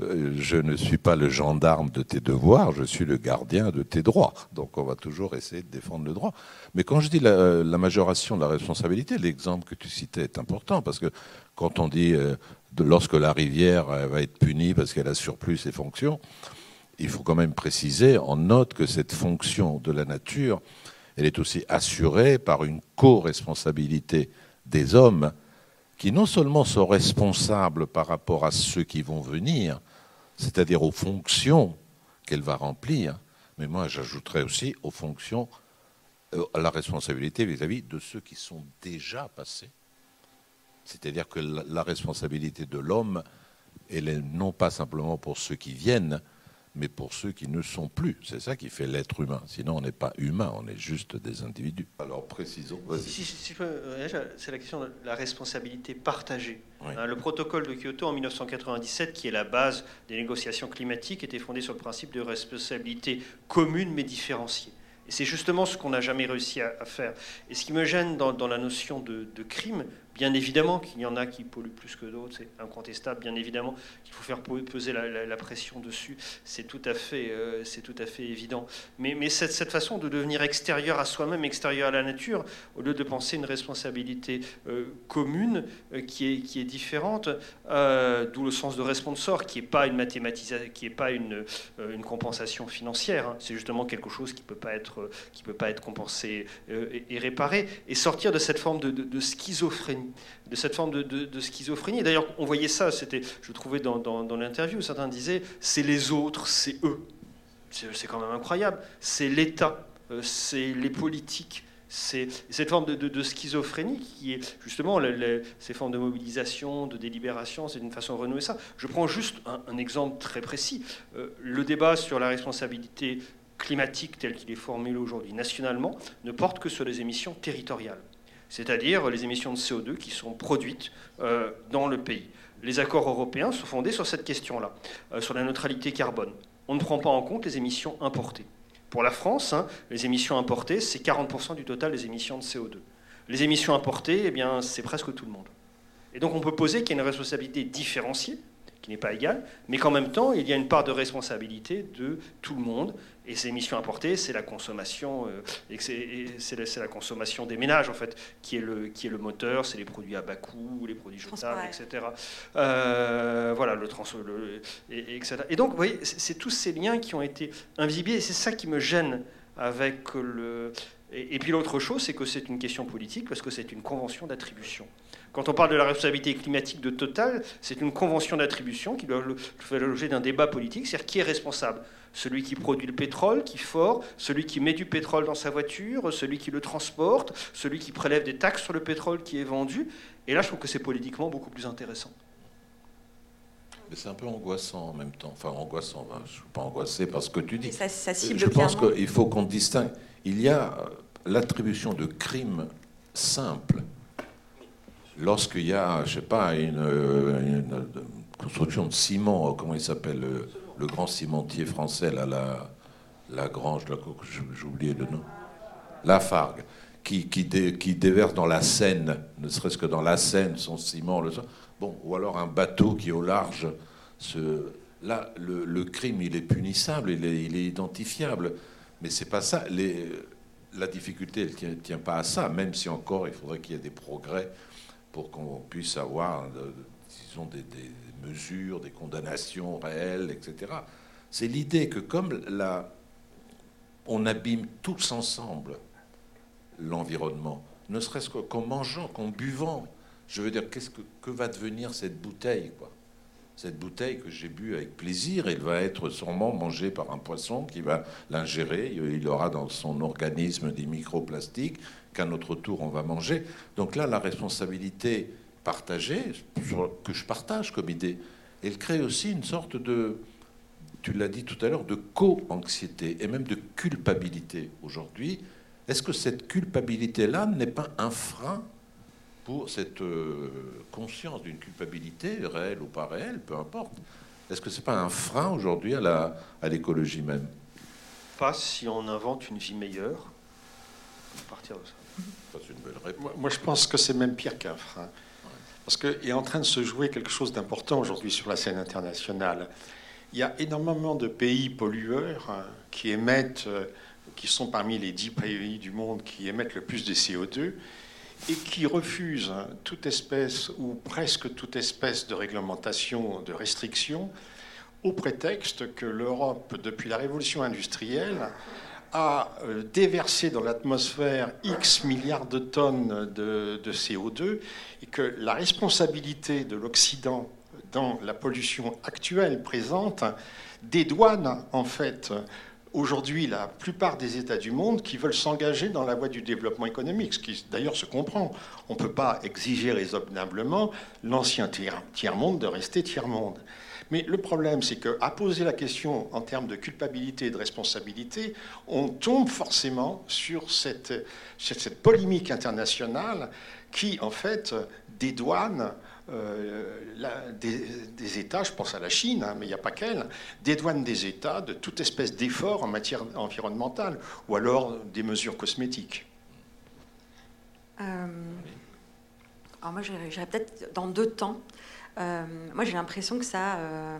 O: Euh, Je ne suis pas le gendarme de tes devoirs, je suis le gardien de tes droits. Donc on va toujours essayer de défendre le droit. Mais quand je dis la, majoration de la responsabilité, l'exemple que tu citais est important parce que quand on dit lorsque la rivière va être punie parce qu'elle a surplus ses fonctions, il faut quand même préciser, on note que cette fonction de la nature, elle est aussi assurée par une co-responsabilité des hommes qui non seulement sont responsables par rapport à ceux qui vont venir, c'est-à-dire aux fonctions qu'elle va remplir, mais moi j'ajouterais aussi aux fonctions, euh, à la responsabilité vis-à-vis de ceux qui sont déjà passés. C'est-à-dire que la, responsabilité de l'homme, elle est non pas simplement pour ceux qui viennent, mais pour ceux qui ne sont plus. C'est ça qui fait l'être humain. Sinon, on n'est pas humain, on est juste des individus. Alors, précisons. Vas-y.
Q: Si, si- si je peux réagir, c'est la question de la responsabilité partagée.
O: Oui.
Q: Hein, Le protocole de Kyoto en 1997, qui est la base des négociations climatiques, était fondé sur le principe de responsabilité commune mais différenciée. Et c'est justement ce qu'on n'a jamais réussi à, à faire. Et ce qui me gêne dans, dans la notion de, de crime, bien évidemment qu'il y en a qui polluent plus que d'autres, c'est incontestable, bien évidemment qu'il faut faire peser la, pression dessus, c'est tout à fait, euh, évident. Mais, cette, façon de devenir extérieur à soi-même, extérieur à la nature, au lieu de penser une responsabilité euh, commune euh, qui, est, différente, d'où le sens de responsor, qui n'est pas une compensation financière, hein. c'est justement quelque chose qui peut peut pas être compensé et, réparé, et sortir de cette forme de schizophrénie, de cette forme de, schizophrénie. D'ailleurs, on voyait ça, c'était, je trouvais dans, dans, dans l'interview, certains disaient, c'est les autres, c'est eux. C'est quand même incroyable. C'est l'État, euh, c'est les politiques. C'est cette forme de, schizophrénie qui est justement ces formes de mobilisation, de délibération, c'est une façon de renouer ça. Je prends juste un, un exemple très précis. Euh, le débat sur la responsabilité climatique tel qu'il est formulé aujourd'hui nationalement ne porte que sur les émissions territoriales, c'est-à-dire les émissions de CO2 qui sont produites euh, dans le pays. Les accords européens sont fondés sur cette question-là, euh, sur la neutralité carbone. On ne prend pas en compte les émissions importées. Pour la France, hein, les émissions importées, c'est 40% du total des émissions de CO2. Les émissions importées, eh bien, c'est presque tout le monde. Et donc on peut poser qu'il y a une responsabilité différenciée, qui n'est pas égale, mais qu'en même temps, il y a une part de responsabilité de tout le monde. Et ces émissions importées, c'est la consommation, euh, et c'est la, la consommation des ménages en fait, qui est le, qui est le moteur, c'est les produits à bas coût, les produits jetables, etc. Euh, voilà, le trans, le- et, et etc. Et donc, vous voyez, c'est c'est tous ces liens qui ont été invisibles, et c'est ça qui me gêne avec le. Et, et puis l'autre chose, c'est que c'est une question politique parce que c'est une convention d'attribution. Quand on parle de la responsabilité climatique de Total, c'est une convention d'attribution qui doit faire l'objet d'un débat politique, c'est-à-dire qui est responsable?
S: Celui qui produit le pétrole, qui fort, celui qui met du pétrole dans sa voiture, celui qui le transporte, celui qui prélève des taxes sur le pétrole qui est vendu. Et là, je trouve que c'est politiquement beaucoup plus intéressant.
O: Mais c'est un peu angoissant en même temps. Enfin, angoissant, je ne suis pas angoissé par ce que tu dis.
R: Ça, ça cible
O: je pense qu'il faut qu'on distingue. Il y a euh, l'attribution de crimes simples. Lorsqu'il y a, je sais pas, une, euh, euh, construction de ciment, comment il s'appelle, le, grand cimentier français, là, la, la Grange, j'ai oublié le nom. Lafargue, qui, qui, dé- qui déverse dans la Seine, ne serait-ce que dans la Seine, son ciment, le bon, ou alors un bateau qui au large. Là, le, crime, il est punissable, il est identifiable, mais c'est pas ça. Les, la difficulté, elle tient, tient pas à ça, même si encore il faudrait qu'il y ait des progrès pour qu'on puisse avoir, euh, disons, des, mesures, des condamnations réelles, etc. C'est l'idée que comme la, on abîme tous ensemble l'environnement, ne serait-ce que- qu'en mangeant, qu'en buvant. Je veux dire, qu'est-ce que, que va devenir cette bouteille quoi? Cette bouteille que j'ai bu avec plaisir, elle va être sûrement mangée par un poisson qui va l'ingérer. Il aura dans son organisme des microplastiques qu'à notre tour on va manger. Donc là, la responsabilité partagée, que je partage comme idée, elle crée aussi une sorte de, tu l'as dit tout à l'heure, de co-anxiété et même de culpabilité aujourd'hui. Est-ce que cette culpabilité-là n'est pas un frein pour cette euh, conscience d'une culpabilité, réelle ou pas réelle, peu importe Est-ce que c'est pas un frein aujourd'hui à la- à l'écologie même?
Q: Pas si on invente une vie meilleure. À partir de ça.
O: Une belle réponse.
P: Moi, moi, je pense que c'est même pire qu'un frein. Parce qu'il est en train de se jouer quelque chose d'important aujourd'hui sur la scène internationale. Il y a énormément de pays pollueurs hein, qui émettent, euh, qui sont parmi les dix pays du monde qui émettent le plus de CO2 et qui refusent hein, toute espèce ou presque toute espèce de réglementation, de restriction, au prétexte que l'Europe, depuis la révolution industrielle, a euh, déversé dans l'atmosphère X milliards de tonnes de, de CO2 et que la responsabilité de l'Occident dans la pollution actuelle présente dédouane en fait aujourd'hui la plupart des États du monde qui veulent s'engager dans la voie du développement économique, ce qui d'ailleurs se comprend. On ne peut pas exiger raisonnablement l'ancien tiers- tiers-monde de rester tiers-monde. Mais le problème, c'est qu'à poser la question en termes de culpabilité et de responsabilité, on tombe forcément sur cette, cette polémique internationale qui, en fait, dédouane la- des, États, je pense à la Chine, hein, mais il n'y a pas qu'elle, dédouane des États de toute espèce d'effort en matière environnementale, ou alors des mesures cosmétiques.
R: Euh, alors moi, j'irais peut-être dans deux temps. Euh, moi, j'ai l'impression que ça, euh,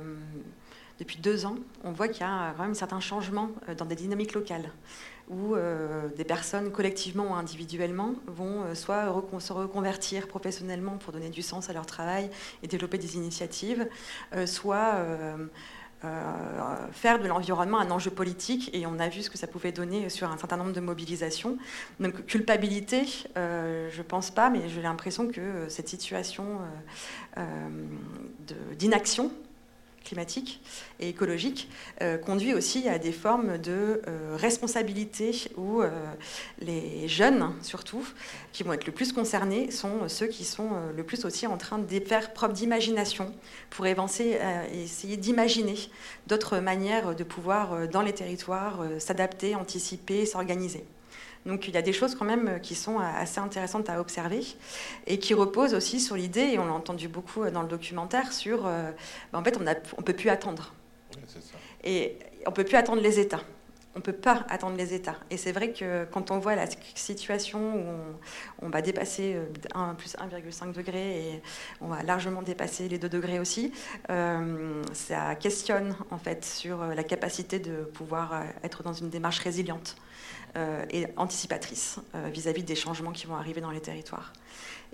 R: depuis deux ans, on voit qu'il y a quand même certains changements euh, dans des dynamiques locales, où euh, des personnes collectivement ou individuellement vont euh, soit se reconvertir professionnellement pour donner du sens à leur travail et développer des initiatives, euh, soit faire de l'environnement un enjeu politique et on a vu ce que ça pouvait donner sur un certain nombre de mobilisations. Donc culpabilité, je pense pas, mais j'ai l'impression que cette situation d'inaction climatique et écologique euh, conduit aussi à des formes de euh, responsabilité où euh, les jeunes, surtout, qui vont être le plus concernés, sont ceux qui sont le plus aussi en train de faire preuve d'imagination pour essayer d'imaginer d'autres manières de pouvoir, dans les territoires, s'adapter, anticiper, s'organiser. Donc il y a des choses quand même euh, qui sont assez intéressantes à observer et qui reposent aussi sur l'idée, et on l'a entendu beaucoup euh, dans le documentaire, sur euh, ben, en fait on ne peut plus attendre. Et on ne peut plus attendre les États. On ne peut pas attendre les États. Et c'est vrai que quand on voit la situation où on, on va dépasser euh, 1 plus 1,5 degré et on va largement dépasser les 2 degrés aussi, euh, ça questionne en fait sur euh, la capacité de pouvoir euh, être dans une démarche résiliente euh, et anticipatrice euh, vis-à-vis des changements qui vont arriver dans les territoires.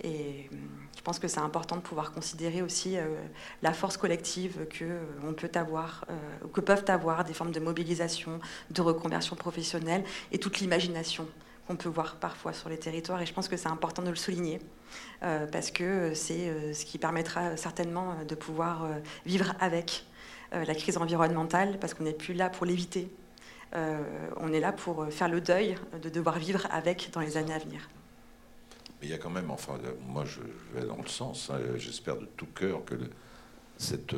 R: Et euh, je pense que c'est important de pouvoir considérer aussi euh, la force collective que euh, on peut avoir, euh, que peuvent avoir des formes de mobilisation, de reconversion professionnelle et toute l'imagination qu'on peut voir parfois sur les territoires. Et je pense que c'est important de le souligner euh, parce que c'est euh, ce qui permettra certainement euh, de pouvoir euh, vivre avec la crise environnementale, parce qu'on n'est plus là pour l'éviter. On est là pour faire le deuil de devoir vivre avec dans les années à venir.
O: Mais il y a quand même, enfin, moi je vais dans le sens, hein, j'espère de tout cœur que cette,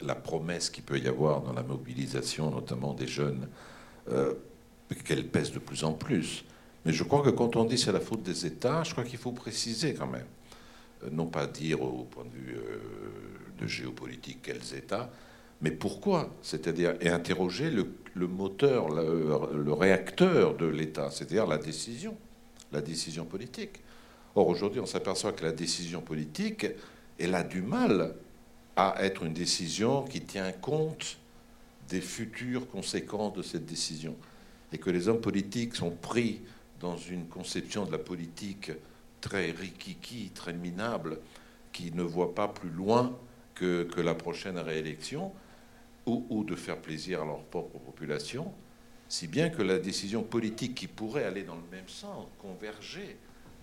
O: la promesse qu'il peut y avoir dans la mobilisation, notamment des jeunes, qu'elle pèse de plus en plus. Mais je crois que quand on dit c'est la faute des États, je crois qu'il faut préciser quand même. Euh, non pas dire au point de vue euh, de géopolitique quels États, mais pourquoi C'est-à-dire, et interroger le, moteur, le, réacteur de l'État, c'est-à-dire la décision, la décision politique. Or, aujourd'hui, on s'aperçoit que la décision politique, elle a du mal à être une décision qui tient compte des futures conséquences de cette décision. Et que les hommes politiques sont pris dans une conception de la politique très rikiki, très minable, qui ne voit pas plus loin que, que la prochaine réélection, ou, ou, de faire plaisir à leur propre population, si bien que la décision politique qui pourrait aller dans le même sens, converger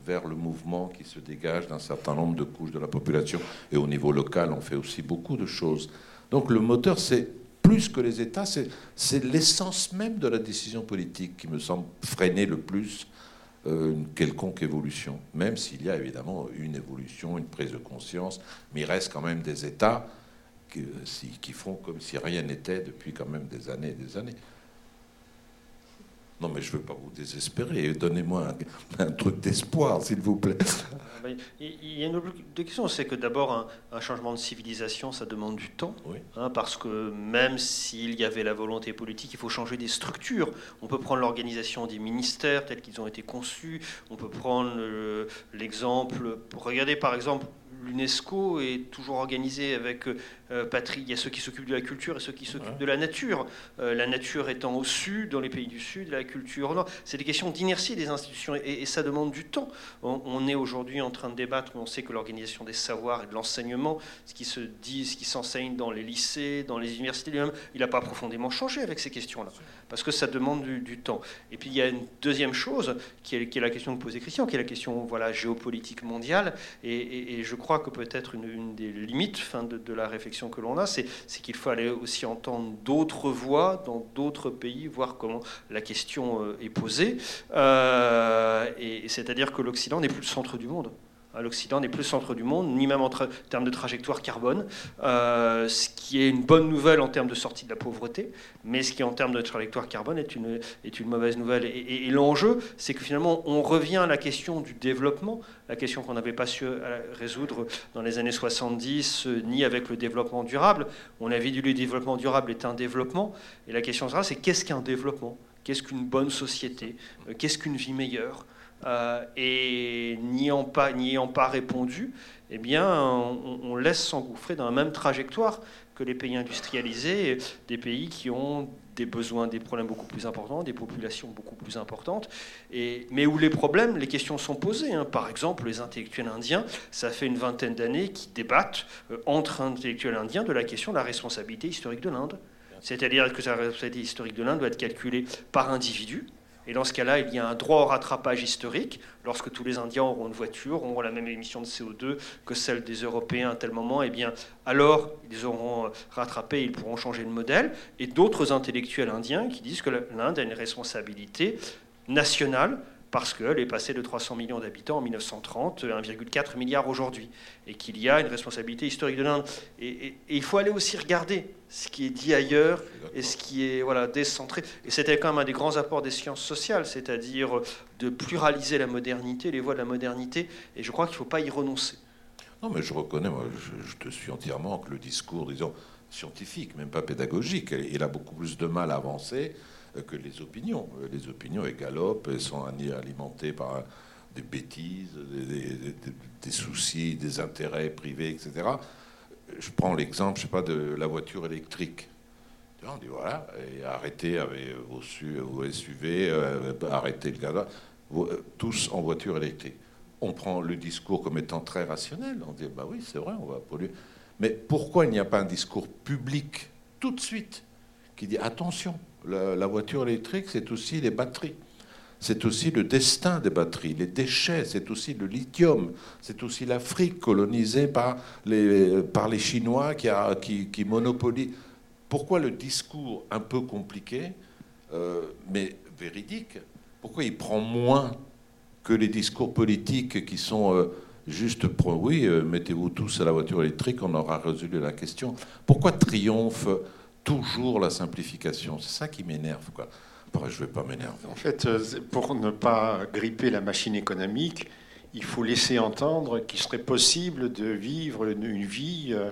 O: vers le mouvement qui se dégage d'un certain nombre de couches de la population, et au niveau local, on fait aussi beaucoup de choses. Donc le moteur, c'est plus que les États, c'est l'essence même de la décision politique qui me semble freiner le plus euh, une quelconque évolution, même s'il y a évidemment une évolution, une prise de conscience, mais il reste quand même des États qui, qui font comme si rien n'était depuis quand même des années et des années. Non, mais je ne veux pas vous désespérer. Donnez-moi un, truc d'espoir, s'il vous plaît.
Q: Ah, il y a une autre question, c'est que d'abord, un, changement de civilisation, ça demande du temps. Hein, parce que même s'il y avait la volonté politique, il faut changer des structures. On peut prendre l'organisation des ministères tels qu'ils ont été conçus. On peut prendre l'exemple. Regardez par exemple l'UNESCO est toujours organisé avec euh, patrie. Il y a ceux qui s'occupent de la culture et ceux qui s'occupent de la nature. Euh, la nature étant au sud, dans les pays du sud, la culture au nord. C'est des questions d'inertie des institutions et, ça demande du temps. On, est aujourd'hui en train de débattre, on sait que l'organisation des savoirs et de l'enseignement, ce qui se dit, ce qui s'enseigne dans les lycées, dans les universités, il n'a pas profondément changé avec ces questions-là, parce que ça demande du, temps. Et puis il y a une deuxième chose qui est, qui est, la question que posait Christian, qui est la question voilà, géopolitique mondiale. Et, je crois que peut-être une, des limites fin, de, de la réflexion que l'on a, c'est qu'il faut aller aussi entendre d'autres voix dans d'autres pays, voir comment la question euh, est posée. Euh, et c'est-à-dire que l'Occident n'est plus le centre du monde. L'Occident n'est plus centre du monde, ni même en termes de trajectoire carbone, euh, ce qui est une bonne nouvelle en termes de sortie de la pauvreté, mais ce qui en termes de trajectoire carbone est une, mauvaise nouvelle. Et, l'enjeu, c'est que finalement, on revient à la question du développement, la question qu'on n'avait pas su euh, résoudre dans les années 70, euh, ni avec le développement durable. On avait dit que le développement durable est un développement, et la question sera, c'est qu'est-ce qu'un développement? Qu'est-ce qu'une bonne société? Qu'est-ce qu'une vie meilleure? Euh, et n'y ayant pas, pas répondu, eh bien, on, laisse s'engouffrer dans la même trajectoire que les pays industrialisés, des pays qui ont des besoins, des problèmes beaucoup plus importants, des populations beaucoup plus importantes, et, mais où les problèmes, les questions sont posées. Hein. Par exemple, les intellectuels indiens, ça fait une vingtaine d'années qu'ils débattent euh, entre intellectuels indiens de la question de la responsabilité historique de l'Inde. C'est-à-dire que la responsabilité historique de l'Inde doit être calculée par individu, et dans ce cas-là, il y a un droit au rattrapage historique. Lorsque tous les Indiens auront une voiture, auront la même émission de CO2 que celle des Européens à tel moment, eh bien, alors ils auront euh, rattrapé, ils pourront changer de modèle. Et d'autres intellectuels indiens qui disent que l'Inde a une responsabilité nationale parce qu'elle est passée de 300 millions d'habitants en 1930 à 1,4 milliard aujourd'hui, et qu'il y a une responsabilité historique de l'Inde. Et, il faut aller aussi regarder ce qui est dit ailleurs et ce qui est voilà, décentré. Et c'était quand même un des grands apports des sciences sociales, c'est-à-dire de pluraliser la modernité, les voies de la modernité, et je crois qu'il ne faut pas y renoncer.
O: Non, mais je reconnais, moi, je, te suis entièrement que le discours, disons, scientifique, même pas pédagogique, il a beaucoup plus de mal à avancer que les opinions. Les opinions, elles galopent, elles sont alimentées par des bêtises, des, soucis, des intérêts privés, etc. Je prends l'exemple, je sais pas, de la voiture électrique. On dit voilà, arrêtez avec vos, SUV, euh, arrêtez le gaz, euh, tous en voiture électrique. On prend le discours comme étant très rationnel. On dit bah oui, c'est vrai, on va polluer. Mais pourquoi il n'y a pas un discours public tout de suite qui dit attention, la, voiture électrique, c'est aussi les batteries. C'est aussi le destin des batteries, les déchets, c'est aussi le lithium, c'est aussi l'Afrique colonisée par les, par les Chinois qui, qui, monopolisent. pourquoi le discours un peu compliqué, euh, mais véridique, pourquoi il prend moins que les discours politiques qui sont euh, juste pour oui, euh, mettez-vous tous à la voiture électrique, on aura résolu la question. Pourquoi triomphe toujours la simplification C'est ça qui m'énerve, quoi. Après, je vais pas m'énerver.
P: En fait, euh, pour ne pas gripper la machine économique, il faut laisser entendre qu'il serait possible de vivre une, vie euh,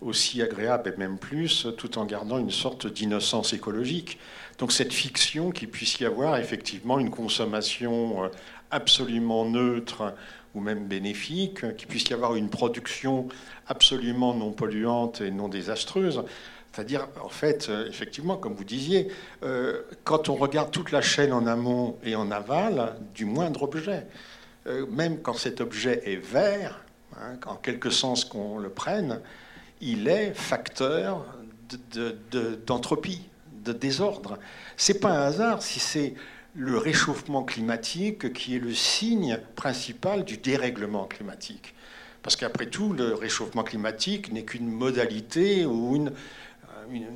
P: aussi agréable et même plus, tout en gardant une sorte d'innocence écologique. Donc cette fiction qu'il puisse y avoir effectivement une consommation euh, absolument neutre ou même bénéfique, qu'il puisse y avoir une production absolument non polluante et non désastreuse. C'est-à-dire, en fait, euh, effectivement, comme vous disiez, euh, quand on regarde toute la chaîne en amont et en aval du moindre objet, euh, même quand cet objet est vert, hein, en quelque sens qu'on le prenne, il est facteur de- de- d'entropie, de, désordre. C'est pas un hasard si c'est le réchauffement climatique qui est le signe principal du dérèglement climatique. Parce qu'après tout, le réchauffement climatique n'est qu'une modalité ou une,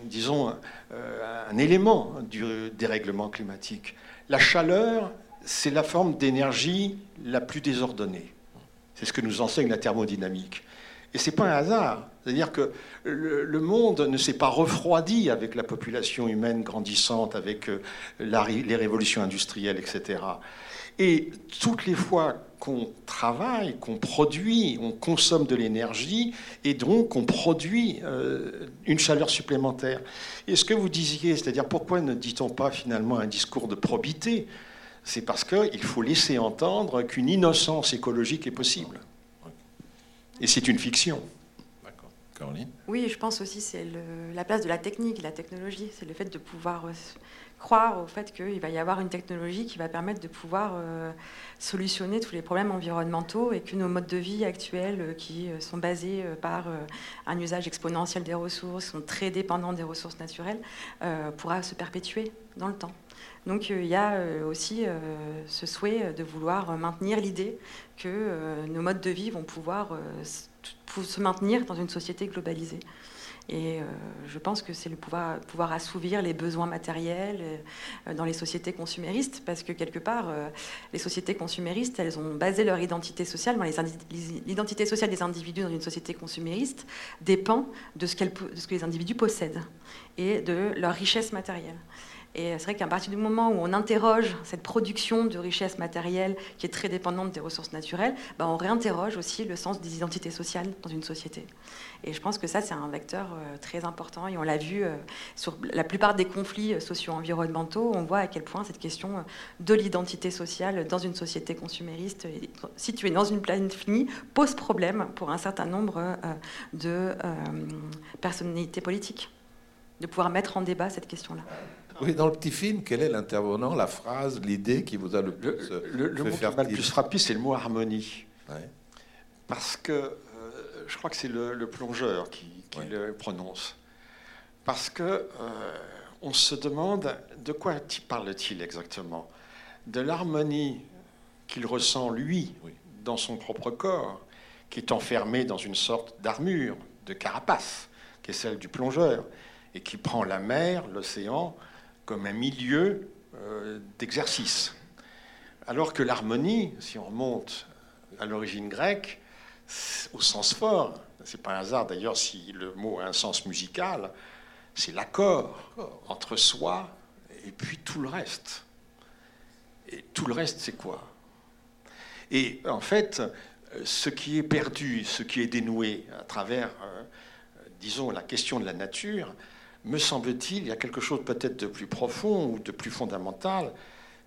P: disons, euh, un élément du dérèglement climatique. La chaleur, c'est la forme d'énergie la plus désordonnée. C'est ce que nous enseigne la thermodynamique. Et c'est pas un hasard. C'est-à-dire que le, monde ne s'est pas refroidi avec la population humaine grandissante, avec euh, les révolutions industrielles, etc. Et toutes les fois qu'on travaille, qu'on produit, on consomme de l'énergie et donc on produit euh, une chaleur supplémentaire. Et ce que vous disiez, c'est-à-dire pourquoi ne dit-on pas finalement un discours de probité? C'est parce qu'il faut laisser entendre qu'une innocence écologique est possible. Et c'est une fiction.
O: Caroline?
R: Oui, je pense aussi c'est le- la place de la technique, la technologie. C'est le fait de pouvoir euh, croire au fait qu'il va y avoir une technologie qui va permettre de pouvoir euh, solutionner tous les problèmes environnementaux et que nos modes de vie actuels euh, qui euh, sont basés par un usage exponentiel des ressources, sont très dépendants des ressources naturelles, pourra se perpétuer dans le temps. Donc il y a aussi ce souhait de vouloir maintenir l'idée que nos modes de vie vont pouvoir se maintenir dans une société globalisée. Et euh, je pense que c'est le pouvoir, assouvir les besoins matériels euh, dans les sociétés consuméristes, parce que quelque part, euh, les sociétés consuméristes, elles ont basé leur identité sociale, l'identité sociale des individus dans une société consumériste dépend de ce que les individus possèdent et de leur richesse matérielle. Et c'est vrai qu'à partir du moment où on interroge cette production de richesse matérielle qui est très dépendante des ressources naturelles, ben, on réinterroge aussi le sens des identités sociales dans une société. Et je pense que ça, c'est un vecteur euh, très important. Et on l'a vu euh, sur la plupart des conflits euh, socio-environnementaux, on voit à quel point cette question de l'identité sociale dans une société consumériste située dans une planète finie pose problème pour un certain nombre de personnalités politiques de pouvoir mettre en débat cette question-là.
O: Oui, dans le petit film, quel est l'intervenant, la phrase, l'idée qui vous a le plus euh,
P: Le, le
O: fait
P: mot qui
O: faire
P: m'a le plus frappé, c'est le mot harmonie.
O: Ouais.
P: Parce que euh, je crois que c'est le, le plongeur qui, qui le prononce. Parce que euh, on se demande de quoi parle-t-il exactement? De l'harmonie qu'il ressent lui dans son propre corps, qui est enfermé dans une sorte d'armure, de carapace, qui est celle du plongeur, et qui prend la mer, l'océan, comme un milieu euh, d'exercice. Alors que l'harmonie, si on remonte à l'origine grecque, au sens fort, c'est pas un hasard d'ailleurs si le mot a un sens musical, c'est l'accord entre soi et puis tout le reste. Et tout le reste, c'est quoi? Et en fait, ce qui est perdu, ce qui est dénoué à travers, euh, disons, la question de la nature, me semble-t-il, il y a quelque chose peut-être de plus profond ou de plus fondamental,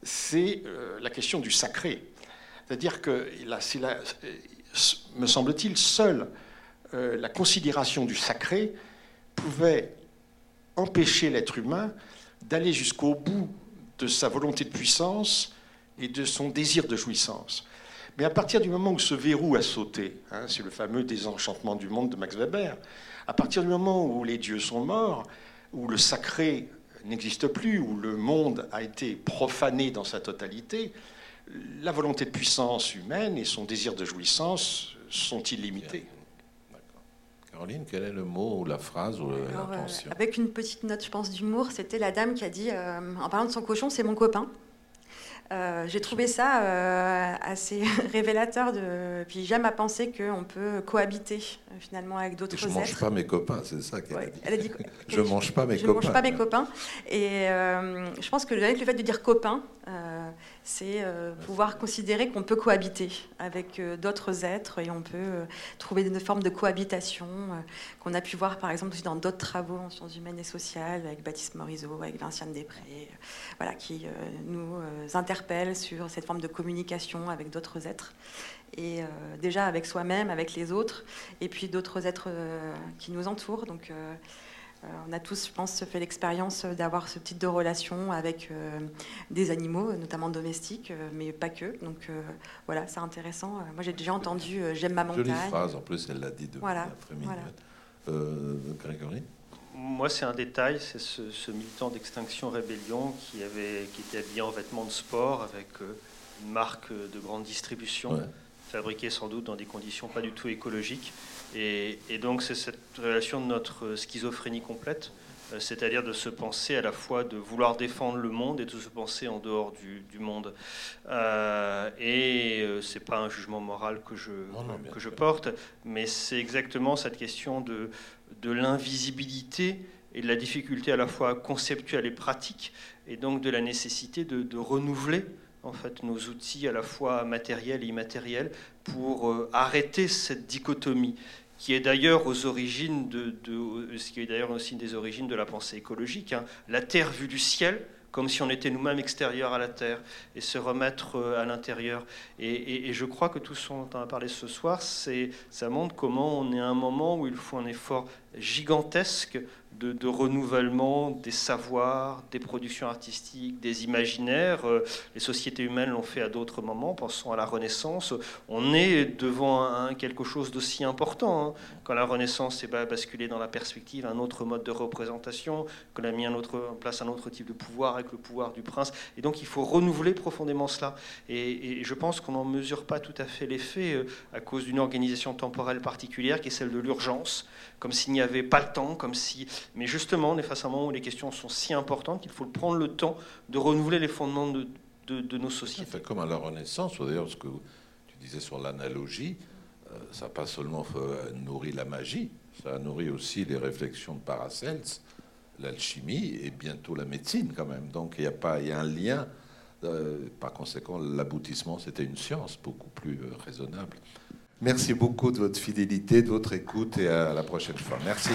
P: c'est euh, la question du sacré. C'est-à-dire que, euh, me semble-t-il, seule euh, la considération du sacré pouvait empêcher l'être humain d'aller jusqu'au bout de sa volonté de puissance et de son désir de jouissance. Mais à partir du moment où ce verrou a sauté, hein, c'est le fameux désenchantement du monde de Max Weber, à partir du moment où les dieux sont morts, où le sacré n'existe plus, où le monde a été profané dans sa totalité, la volonté de puissance humaine et son désir de jouissance sont illimités.
O: Caroline, quel est le mot ou la phrase ou
R: Alors, euh,
O: l'intention
R: avec une petite note, je pense, d'humour, c'était la dame qui a dit, euh, en parlant de son cochon, c'est mon copain. Euh, j'ai trouvé ça euh, assez révélateur. De... Puis j'aime à penser qu'on peut cohabiter euh, finalement avec d'autres
O: Je
R: êtres.
O: mange pas mes copains, c'est ça qu'elle a
R: Ouais, a dit quoi
O: Je mange pas mes
R: je
O: copains.
R: mange pas mes copains. Et euh, je pense que avec le fait de dire copain, c'est euh, pouvoir considérer qu'on peut cohabiter avec euh, d'autres êtres et on peut euh, trouver une forme de cohabitation euh, qu'on a pu voir par exemple aussi dans d'autres travaux en sciences humaines et sociales avec Baptiste Morisot, avec Vinciane Després, euh, voilà, qui euh, nous euh, interpellent sur cette forme de communication avec d'autres êtres et euh, déjà avec soi-même, avec les autres, et puis d'autres êtres euh, qui nous entourent. Donc, euh, euh, on a tous, je pense, fait l'expérience d'avoir ce type de relation avec euh, des animaux, notamment domestiques, euh, mais pas que. Donc euh, voilà, c'est intéressant. Euh, Moi, j'ai déjà entendu euh, J'aime ma montagne.
O: Jolie phrase, en plus, elle l'a dit depuis
R: Voilà,
O: après-midi.
R: voilà.
O: Euh, Grégory?
Q: Moi, c'est un détail, c'est ce, ce militant d'Extinction Rébellion qui, avait, qui était habillé en vêtements de sport avec euh, une marque de grande distribution,
O: Ouais.
Q: fabriquée sans doute dans des conditions pas du tout écologiques. Et, et donc, c'est cette relation de notre schizophrénie complète, euh, c'est-à-dire de se penser à la fois de vouloir défendre le monde et de se penser en dehors du, du monde. Euh, et euh, c'est pas un jugement moral que je,
O: non,
Q: que je porte, mais c'est exactement cette question de, de l'invisibilité et de la difficulté à la fois conceptuelle et pratique, et donc de la nécessité de, de renouveler en fait nos outils à la fois matériels et immatériels pour euh, arrêter cette dichotomie qui est d'ailleurs aux origines de, ce qui est d'ailleurs aussi des origines de la pensée écologique. hein. La Terre vue du ciel, comme si on était nous-mêmes extérieurs à la Terre, et se remettre euh, à l'intérieur. Et je crois que tout ce dont on a parlé ce soir, c'est, ça montre comment on est à un moment où il faut un effort gigantesque de, renouvellement des savoirs, des productions artistiques, des imaginaires. Euh, Les sociétés humaines l'ont fait à d'autres moments, pensons à la Renaissance. On est devant quelque chose d'aussi important. Quand la Renaissance est ba- basculée dans la perspective, un autre mode de représentation, qu'on a mis un autre, en place un autre type de pouvoir avec le pouvoir du prince. Et donc il faut renouveler profondément cela. Et, et je pense qu'on n'en mesure pas tout à fait l'effet euh, à cause d'une organisation temporelle particulière qui est celle de l'urgence, comme s'il n'y avait pas le temps, comme si... Mais justement, on est face à un moment où les questions sont si importantes qu'il faut prendre le temps de renouveler les fondements de, de- de nos sociétés.
O: fait comme à la Renaissance, ou d'ailleurs ce que tu disais sur l'analogie, ça n'a pas seulement euh, nourri la magie, ça a nourri aussi les réflexions de Paracels, l'alchimie et bientôt la médecine quand même. Donc il y a y a un lien. euh, par conséquent, l'aboutissement c'était une science beaucoup plus euh, raisonnable. Merci beaucoup de votre fidélité, de votre écoute et à la prochaine fois. Merci.